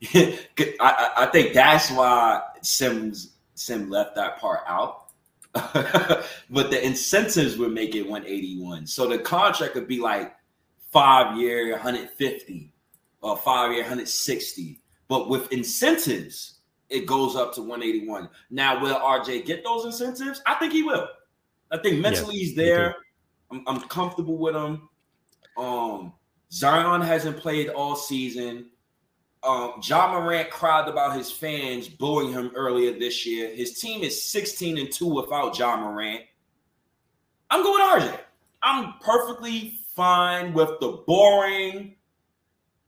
I, I I think that's why Sims Sim left that part out. but the incentives would make it 181. So the contract would be like five year 150 or five year 160. But with incentives, it goes up to 181. Now, will RJ get those incentives? I think he will. I think mentally he's there. I'm, I'm comfortable with him. Um, Zion hasn't played all season. Um, Ja Morant cried about his fans booing him earlier this year. His team is 16 and 2 without Ja Morant. I'm going RJ. I'm perfectly fine with the boring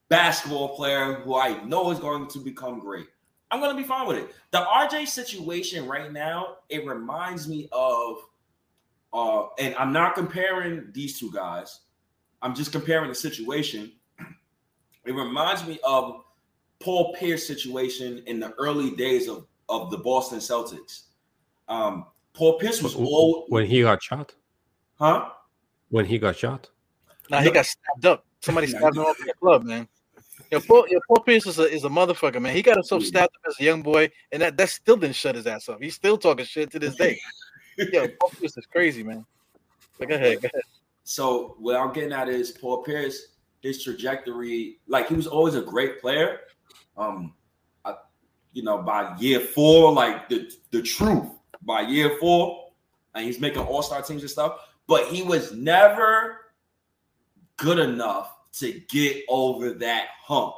basketball player who I know is going to become great. I'm going to be fine with it. The RJ situation right now, it reminds me of uh, and I'm not comparing these two guys. I'm just comparing the situation. It reminds me of Paul Pierce situation in the early days of, of the Boston Celtics. Um, Paul Pierce was old, when he got shot huh? when he got shot Nah, he got stabbed up. Somebody stabbed him up in the club, man. Yo, Paul, yo, Paul Pierce is a, is a motherfucker, man. He got himself stabbed up as a young boy, and that, that still didn't shut his ass up. He's still talking shit to this day. yo, Paul Pierce is crazy, man. But go ahead, go ahead. So what I'm getting at is Paul Pierce, his trajectory, like he was always a great player. Um, I, you know, by year four, like the the truth, by year four, and he's making all star teams and stuff. But he was never good enough to get over that hump.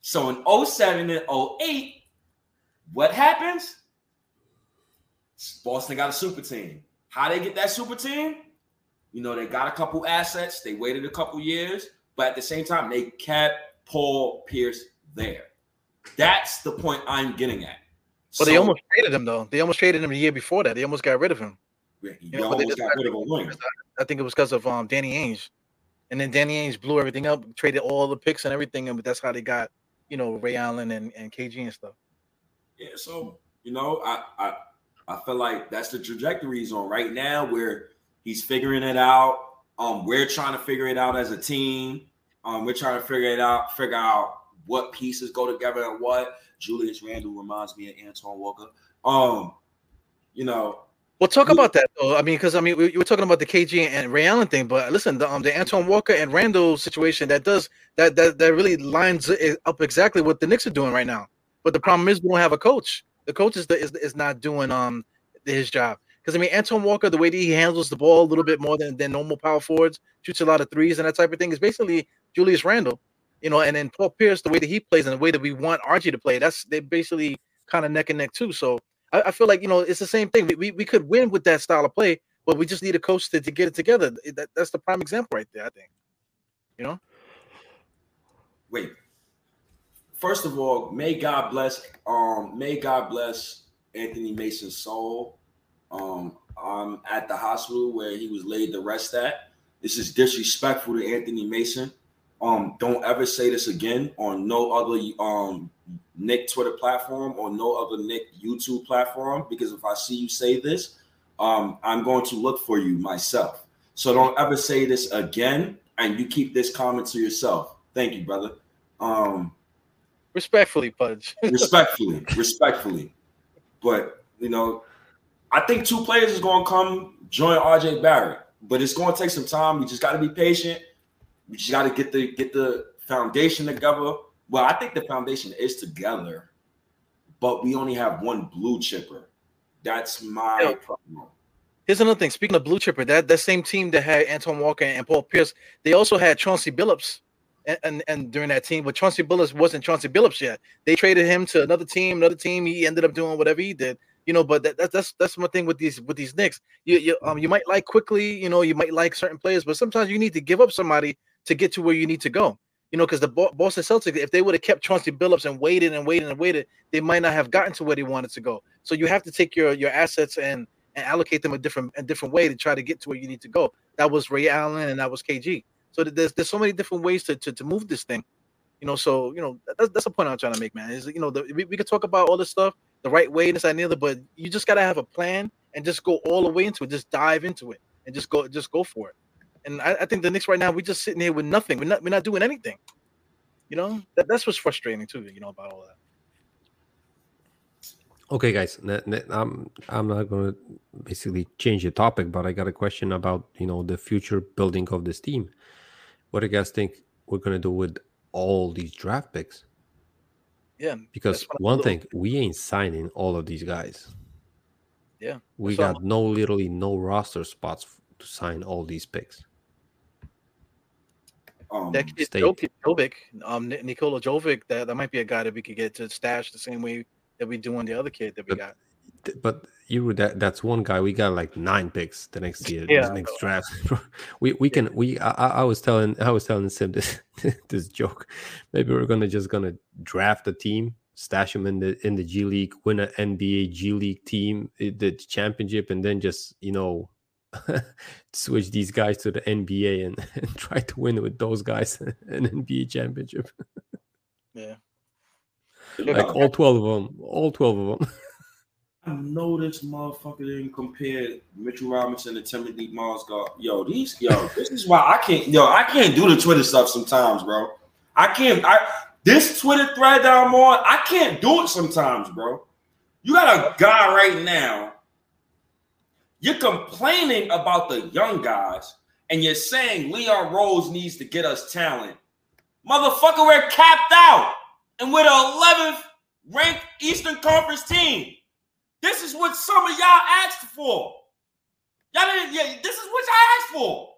So in 07 and 08, what happens? Boston got a super team. How they get that super team? You know, they got a couple assets. They waited a couple years, but at the same time, they kept Paul Pierce there. That's the point I'm getting at. But they almost traded him though. They almost traded him the year before that. They almost got rid of him. You You know, almost got rid of wing. I think it was because of um Danny Ainge, and then Danny Ainge blew everything up, traded all the picks and everything, and that's how they got you know Ray Allen and, and KG and stuff. Yeah, so you know, I I I feel like that's the trajectory he's on right now, where he's figuring it out. Um, we're trying to figure it out as a team. Um, we're trying to figure it out, figure out what pieces go together and what. Julius Randle reminds me of Antoine Walker. Um, you know, Well, talk about that though. I mean, because I mean, we, you were talking about the KG and Ray Allen thing, but listen, the um, the Antoine Walker and Randle situation that does that that that really lines up exactly what the Knicks are doing right now. But the problem is we don't have a coach. The coach is the, is, is not doing um his job. Because I mean, Antoine Walker, the way that he handles the ball a little bit more than, than normal power forwards, shoots a lot of threes and that type of thing, is basically Julius Randle. You know, and then Paul Pierce, the way that he plays and the way that we want RJ to play, that's they basically kind of neck and neck too. So I, I feel like you know it's the same thing. We, we could win with that style of play, but we just need a coach to, to get it together. That, that's the prime example right there. I think. You know. wait. First of all, may God bless. Um, may God bless Anthony Mason's soul. Um, I'm at the hospital where he was laid to rest at. This is disrespectful to Anthony Mason. Um, don't ever say this again on no other um Knick Twitter platform or no other Knick YouTube platform because if I see you say this, um, I'm going to look for you myself. So don't ever say this again, and you keep this comment to yourself. Thank you, brother. Um, Respectfully, Pudge. respectfully, respectfully. But you know, I think two players is going to come join RJ Barrett, but it's going to take some time. We just got to be patient. We just got to get the get the foundation together. Well, I think the foundation is together, but we only have one blue chipper. That's my Yeah. problem. Here's another thing. Speaking of blue chipper, that that same team that had Antoine Walker and Paul Pierce, they also had Chauncey Billups, and, and and during that team, but Chauncey Billups wasn't Chauncey Billups yet. They traded him to another team, another team. He ended up doing whatever he did, you know. But that, that, that's that's my thing with these with these Knicks. You you um you might like Quickley, you know, you might like certain players, but sometimes you need to give up somebody to get to where you need to go. You know, because the Boston Celtics, if they would have kept Chauncey Billups and waited and waited and waited, they might not have gotten to where they wanted to go. So you have to take your your assets and and allocate them a different a different way to try to get to where you need to go. That was Ray Allen and that was KG. So there's there's so many different ways to to, to move this thing. You know, so you know that's that's the point I'm trying to make, man. Is you know the, we, we could talk about all this stuff the right way, and this and the other, but you just gotta have a plan and just go all the way into it. Just dive into it and just go just go for it. And I, I think the Knicks right now we're just sitting here with nothing. We're not we're not doing anything. You know that, that's what's frustrating too. You know about all that. Okay, guys, I'm I'm not going to basically change the topic, but I got a question about you know the future building of this team. What do you guys think we're going to do with all these draft picks? Yeah, Because that's what I'm a one thing, we ain't signing all of these guys. Yeah, We got no literally no roster spots to sign all these picks. Um, That kid State. Jokic, Jovic, um, Nikola Jovic, that, that might be a guy that we could get to stash the same way that we do on the other kid that we got. Th- But you that that's one guy. We got like nine picks the next year, Yeah, the next draft. we we can we I, I I was telling I was telling Sim this this joke. Maybe we're gonna just gonna draft a team, stash them in the in the G League, win an NBA G League team, eh, the championship, and then just you know switch these guys to the NBA and, and try to win with those guys an NBA championship. Yeah. like all twelve of them, all twelve of them. I know this motherfucker didn't compare Mitchell Robinson to Timothy Mozgov. Yo, these yo, this is why I can't yo, I can't do the Twitter stuff sometimes, bro. I can't. I this Twitter thread that I'm on, I can't do it sometimes, bro. You got a guy right now. You're complaining about the young guys, and you're saying Leon Rose needs to get us talent. Motherfucker, we're capped out, and we're the 11th ranked Eastern Conference team. This is what some of y'all asked for. Y'all didn't. Yeah, this is what y'all asked for.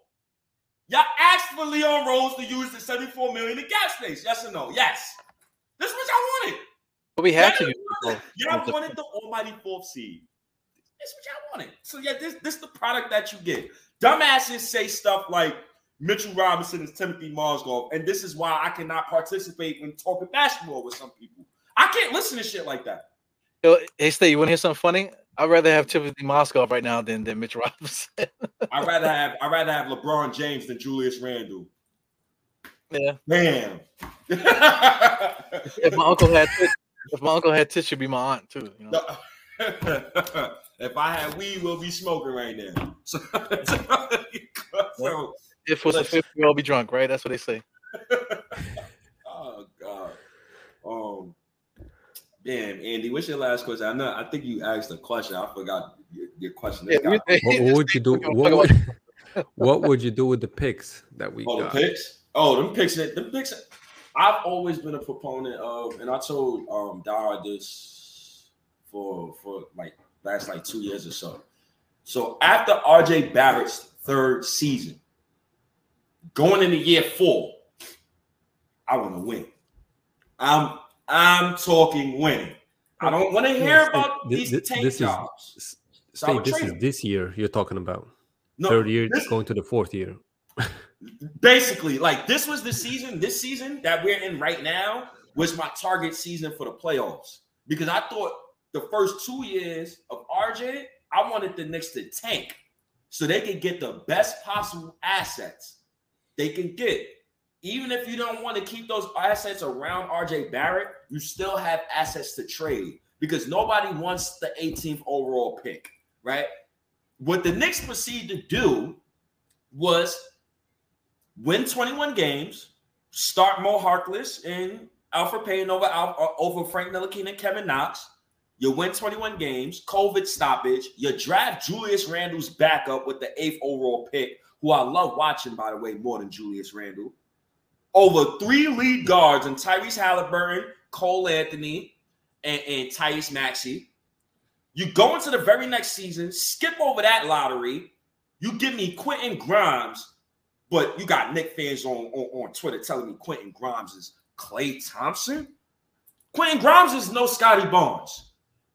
Y'all asked for Leon Rose to use the 74 million in cap space. Yes or no? Yes. This is what y'all wanted. But we had Y'all to. wanted- Y'all wanted the almighty fourth seed. That's what y'all wanted. So yeah, this this the product that you get. Dumbasses say stuff like Mitchell Robinson is Timothy Mozgov, and this is why I cannot participate when talking basketball with some people. I can't listen to shit like that. Yo, hey, Stay, you want to hear something funny? I'd rather have Timothy Mozgov right now than, than Mitch Robinson. I'd rather have I'd rather have LeBron James than Julius Randle. yeah. Man. If my uncle had if my uncle had tits, she'd be my aunt too. You know? if I had weed, we'll be smoking right now. So, so If it was a fifth, we all be drunk, right? That's what they say. oh god. Um damn, Andy, what's your last question? I know I think you asked a question. I forgot your, your question. Yeah, Got- you- What, what would you do? What would, what would you do with the picks that we Oh, the got? picks? Oh, them picks. Them picks. I've always been a proponent of, and I told um Dara this for for like last like two years or so. So after RJ Barrett's third season, going into year four, I want to win. I'm I'm talking winning. I don't want to hear about Thi- these tank this is jobs. So I Stay, would this is this year you're talking about. No, Third year this- going to the fourth year. basically like this was the season this season that we're in right now was my target season for the playoffs because i thought the first two years of rj i wanted the Knicks to tank so they could get the best possible assets they can get even if you don't want to keep those assets around rj barrett you still have assets to trade because nobody wants the 18th overall pick right what the Knicks proceeded to do was win 21 games, start Mo Harkless and Elfrid Payton over uh, over Frank Ntilikina and Kevin Knox. You win 21 games, COVID stoppage. You draft Julius Randle's backup with the eighth overall pick, who I love watching, by the way, more than Julius Randle. Over three lead guards and Tyrese Halliburton, Cole Anthony, and, and Tyrese Maxey. You go into the very next season, skip over that lottery. You give me Quentin Grimes, but you got Knick fans on, on, on Twitter telling me Quentin Grimes is Klay Thompson. Quentin Grimes is no Scottie Barnes.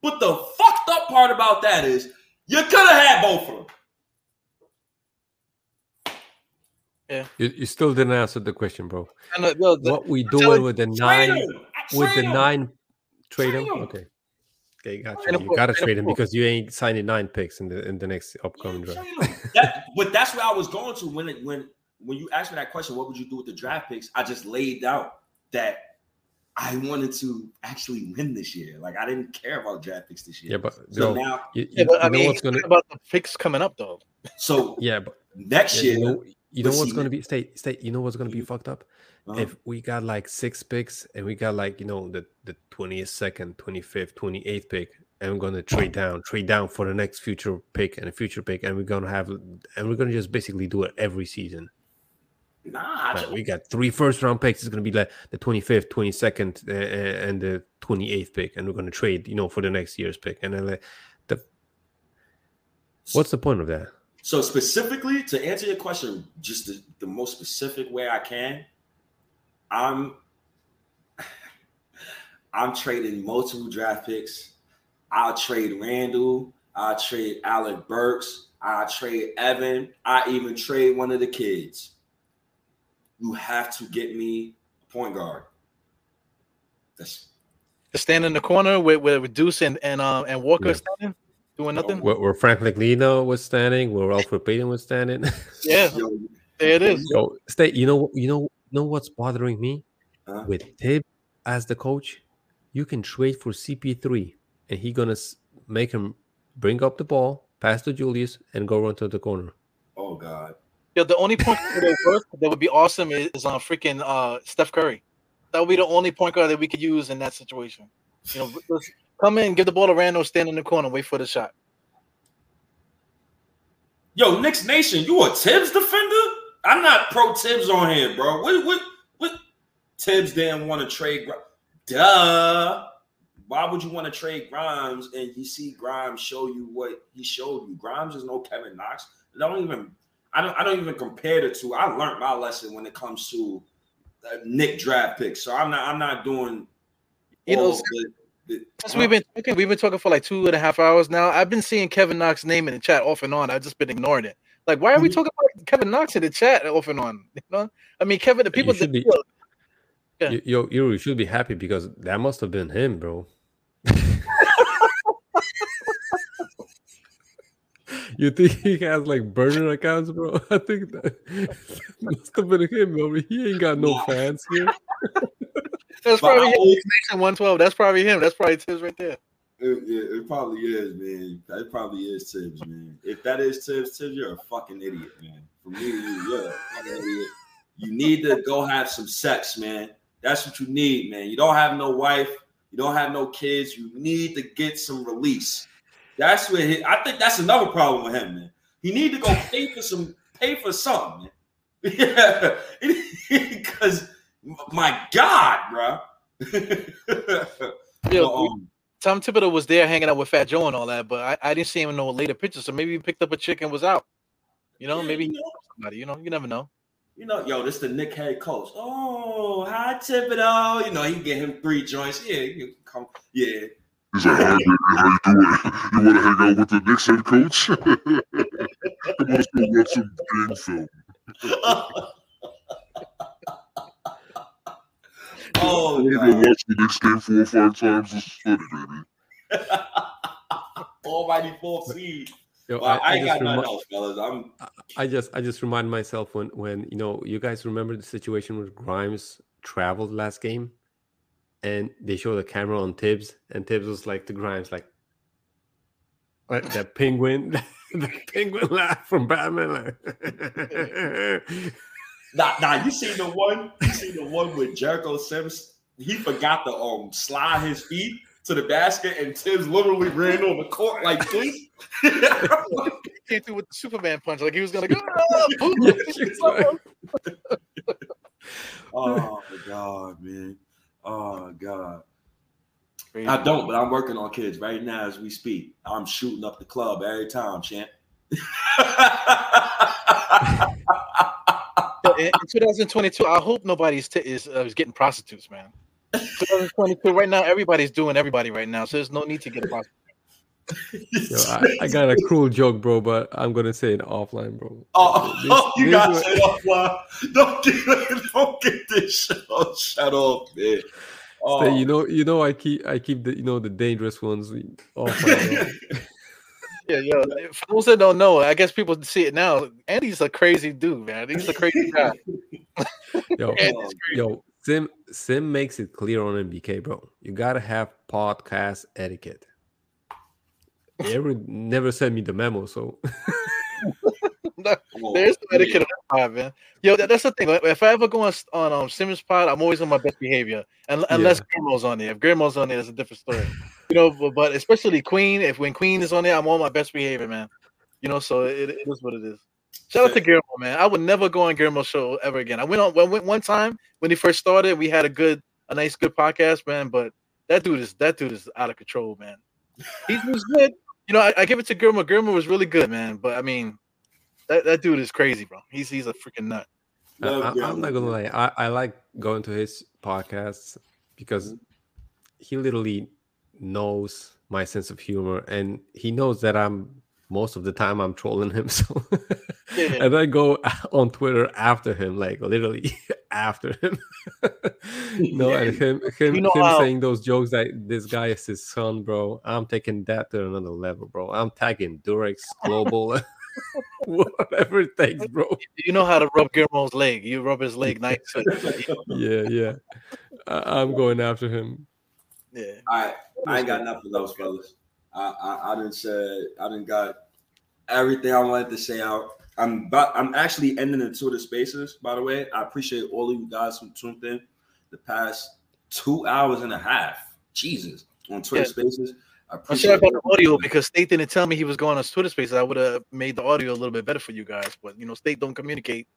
But the fucked up part about that is you could have had both of them. Yeah. You, you still didn't answer the question, bro. I know, the- What we doing with the nine? him. With the him. nine, trade him. Trade him. Okay. Okay, got Trade you. You gotta trade him trade him for- because you ain't signing nine picks in the in the next upcoming draft. That, but that's where I was going to when it, when when you asked me that question. What would you do with the draft picks? I just laid out that I wanted to actually win this year. Like I didn't care about draft picks this year. Yeah, but so Joe, now you, Yeah, you- but I know mean, what's gonna about the picks coming up though. So yeah, but next yeah, year, you know, you know what's gonna be stay stay. You know what's gonna be fucked up Uh-huh. if we got like six picks and we got like you know the the twentieth second, twenty fifth, twenty eighth pick, and we're gonna trade down, trade down for the next future pick and a future pick, and we're gonna have and we're gonna just basically do it every season. Nah, we got three first round picks. It's gonna be like the twenty fifth, twenty second, uh, and the twenty eighth pick, and we're gonna trade, you know, for the next year's pick. And then like, the what's the point of that? So specifically to answer your question, just the, the most specific way I can, I'm I'm trading multiple draft picks. I'll trade Randle. I'll trade Alec Burks. I'll trade Evan. I even trade one of the kids. You have to get me a point guard. That's stand in the corner with with Deuce and and um and Walker Yeah. standing, doing nothing. Where, where Frank Lino was standing, where Elfrid Payton was standing. Yeah, there it is. Yo, stay. You know, you know, you know what's bothering me Huh? with Tib as the coach. You can trade for CP3, and he gonna make him bring up the ball, pass to Julius, and go run to the corner. oh god. Yo, the only point that that would be awesome is, is on freaking uh Steph Curry. That would be the only point guard that we could use in that situation. You know, let's come in, give the ball to Randle, stand in the corner, wait for the shot. Yo, Knicks Nation, you a Thibs defender? I'm not pro Thibs on here, bro. What what what Thibs didn't want to trade Duh. Why would you want to trade Grimes and you see Grimes show you what he showed you? Grimes is no Kevin Knox. Don't even I don't I don't even compare the two. I learned my lesson when it comes to uh, Knick draft picks. So I'm not I'm not doing You know, the- the- Since we've been talking, we've been talking for like two and a half hours now. I've been seeing Kevin Knox name in the chat off and on. I've just been ignoring it. Like, why are we talking about Kevin Knox in the chat off and on? You know, I mean, Kevin, the people you should that be, you, yo, you you should be happy because that must have been him, bro. You think he has like burner accounts, bro? I think that must have been him, bro. He ain't got no fans here. that's But I probably him. always- Nation 112. That's probably him. That's probably Thibs right there. It, it, it probably is, man. It probably is Thibs, man. If that is Thibs, Thibs, you're a fucking idiot, man. For me, you, you're a fucking idiot. You need to go have some sex, man. That's what you need, man. You don't have no wife, you don't have no kids. You need to get some release. That's what he, I think. That's another problem with him, man. He need to go pay for some, pay for something, man. Yeah, because my God, bro. Yeah, um, Tom Thibodeau was there hanging out with Fat Joe and all that, but I, I didn't see him in no later pictures. So maybe he picked up a chick and was out. You know, maybe he knew somebody. You know, you never know. You know, yo, this the Knick head coach. Oh, hi Thibodeau. You know, he get him three joints. Yeah, you can come. Yeah. He's like, how you, how you doing? You want to hang out with the Knicks head coach? Come on, let's go watch some game film. Oh, I want to go watch the Knicks game four or five times. This is funny, baby. Almighty four seed. Yo, Well, I, ain't just got nothing remi- else, fellas. I'm I just I just remind myself when when you know you guys remember the situation where Grimes traveled last game, and they show the camera on Thibs, and Thibs was like to Grimes like, like that penguin, the penguin laugh from Batman. Like, Nah, nah, you see the one? You seen the one with Jericho Sims? He forgot to um slide his feet to the basket, and Thibs literally ran on the court like this. He came through with the Superman punch, like he was gonna go. "Ah, boom." Oh my god, man. Oh god. I don't, but I'm working on kids right now as we speak. I'm shooting up the club every time, champ. in, in 2022, I hope nobody's t- is, uh, is getting prostitutes, man. 2022, right now, everybody's doing everybody right now, so there's no need to get a prostitute. Yo, I, I got a cruel joke, bro, but I'm gonna say it offline, bro. Oh, This- oh, you got to shut off, man. Don't get don't get this show shut off, man. Oh, Stay, you oh. know, you know, I keep, I keep the, you know, the dangerous ones offline. bro. Yeah, yo. For those that don't know, I guess people see it now. Andy's a crazy dude, man. He's a crazy guy. Yo, Andy's oh, crazy. yo, Sim, Sim makes it clear on MBK, bro. You gotta have podcast etiquette. He never sent me the memo, so There's no etiquette on that pod, man. Yo, that, that's the thing. If I ever go on, on um, Simmons pod, I'm always on my best behavior, Un- unless Grimo's on there. If Grimo's on there, it's a different story. You know, but, but especially Queen. If when Queen is on there, I'm on my best behavior, man. You know, so it, it is what it is. Shout out to Guillermo, man. I would never go on Guillermo's show ever again. I went on I went one time when he first started. We had a good, a nice, good podcast, man. But that dude is that dude is out of control, man. He was good. You know, I, I give it to Guillermo. Guillermo was really good, man. But I mean, that, that dude is crazy, bro. He's he's a freaking nut. I, I, am not gonna lie. I, I like going to his podcasts because he literally knows my sense of humor, and he knows that I'm most of the time I'm trolling him. So, and I go on Twitter after him, like literally after him. no, and him him, You know him how- saying those jokes like this guy is his son, bro. I'm taking that to another level, bro. I'm tagging Durex Global. Whatever it takes, bro. You know how to rub Guillermo's leg. You rub his leg nice. Yeah, yeah. I, I'm going after him. Yeah. I I ain't got nothing else, fellas. I I, I didn't say I didn't got everything I wanted to say out. I'm about, I'm actually ending the Twitter Spaces. By the way, I appreciate all of you guys who tuned in. the past two hours and a half. Jesus, on Twitter Yeah. Spaces. I I'm appreciate about the audio because State didn't tell me he was going on Twitter Spaces. I would have made the audio a little bit better for you guys, but you know, State don't communicate.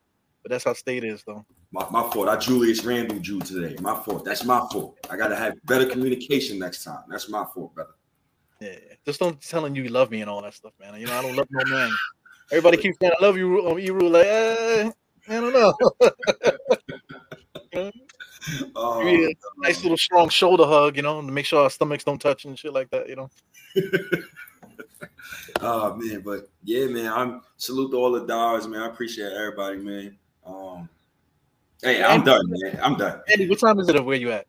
But that's how State is, though. My, my fault. I Julius Randle Jew today. My fault. That's my fault. I gotta have better communication next time. That's my fault, brother. Yeah, yeah. just don't telling you you love me and all that stuff, man. You know, I don't love no man. Everybody keeps saying I love you on Eru, like, eh, I don't know. You know? Oh, Give a nice little strong shoulder hug, you know, to make sure our stomachs don't touch and shit like that, you know. Oh man, but yeah, man. I'm salute to all the dogs, man. I appreciate everybody, man. Um, hey, I'm done, man. I'm done. Andy, what time is it? Of where you at?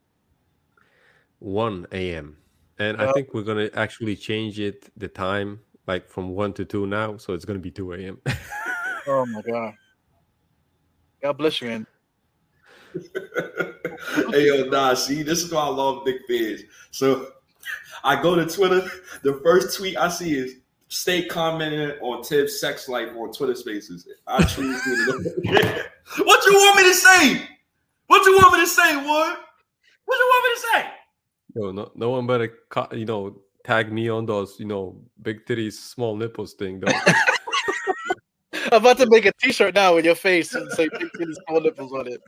1 a.m. And I think we're gonna actually change it the time like from 1 to 2 now, so it's gonna be 2 a.m. Oh my god. God bless you, man. hey yo, nah, see, this is why I love big fans. So I go to Twitter. The first tweet I see is stay commenting on Thibs' sex life on Twitter Spaces. I choose to. what you want me to say? What you want me to say, Wood? What you want me to say? No, no, no one better, co- you know, tag me on those, you know, big titties, small nipples thing. Though. I'm about to make a t-shirt now with your face and say big titties, small nipples on it.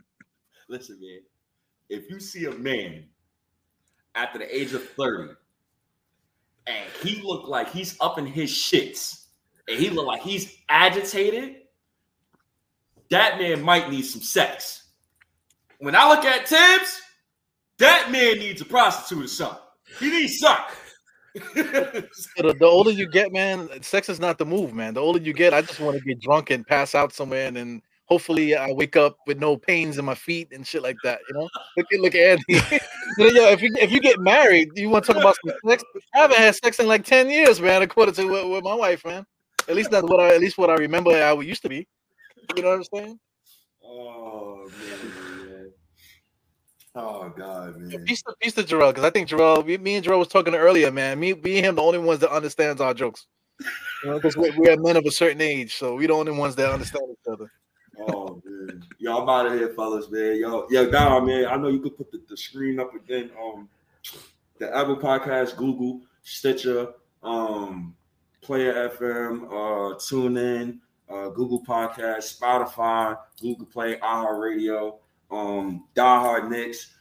Listen, man. If you see a man after the age of 30 and he look like he's up in his shits and he look like he's agitated, that man might need some sex. When I look at Thibs, that man needs a prostitute or something. He needs suck. The, the older you get, man, sex is not the move, man. The older you get, I just want to get drunk and pass out somewhere, and then hopefully I wake up with no pains in my feet and shit like that. You know, look at look at Andy. You know, yo, if you if you get married, you want to talk about some sex? I haven't had sex in like ten years, man. According to with, with my wife, man. At least that's what I at least what I remember how we used to be. You know what I'm saying? Oh man. Oh god, man. Peace to peace to Jarrell, because I think Jarrell, me, me and Jarrell was talking earlier, man. Me, me and him, the only ones that understands our jokes. You know, because we, we are men of a certain age, so we the only ones that understand each other. Oh man, yo, I'm out of here, fellas, man. Yo, yo, nah, man. I know you could put the, the screen up again. Um, the Apple Podcast, Google, Stitcher, um, Player FM, uh, TuneIn, uh, Google Podcast, Spotify, Google Play, iHeartRadio, um, Die Hard Knicks,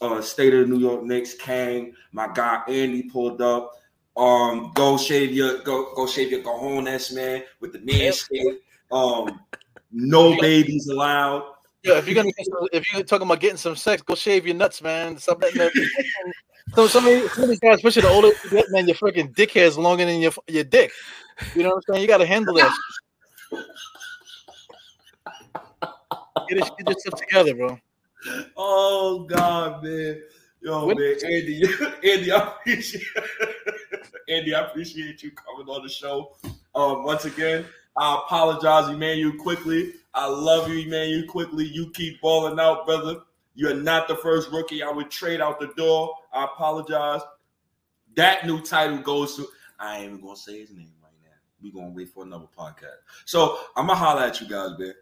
uh, State of New York Knicks, Kang, my guy Andy pulled up. Um, go shave your go go shave your cojones, man, with the manscape. Um, no babies allowed. Yeah, if you're gonna get some- if you're talking about getting some sex, go shave your nuts, man. Stop letting that. So some of, these- some of these guys, especially the older you get, man, your freaking dick hair is longer than your your dick. You know what I'm saying? You got to handle that. Get, it, get yourself together, bro. Oh God, man. Yo, What- man, Andy, Andy, I appreciate Andy, I appreciate you coming on the show. Um, once again, I apologize, Immanuel Quickley. I love you, Immanuel Quickley. You keep balling out, brother. You're not the first rookie I would trade out the door. I apologize. That new title goes to I ain't even gonna say his name right now. We're gonna wait for another podcast. So I'm gonna holler at you guys, man.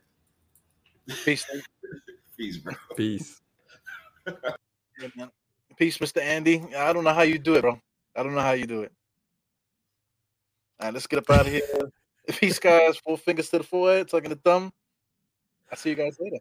Peace. Peace, bro. Peace. Peace, Mr. Andy. I don't know how you do it, bro. I don't know how you do it. All right, let's get up out of here. Peace, guys. Four fingers to the forehead, tucking the thumb. I'll see you guys later.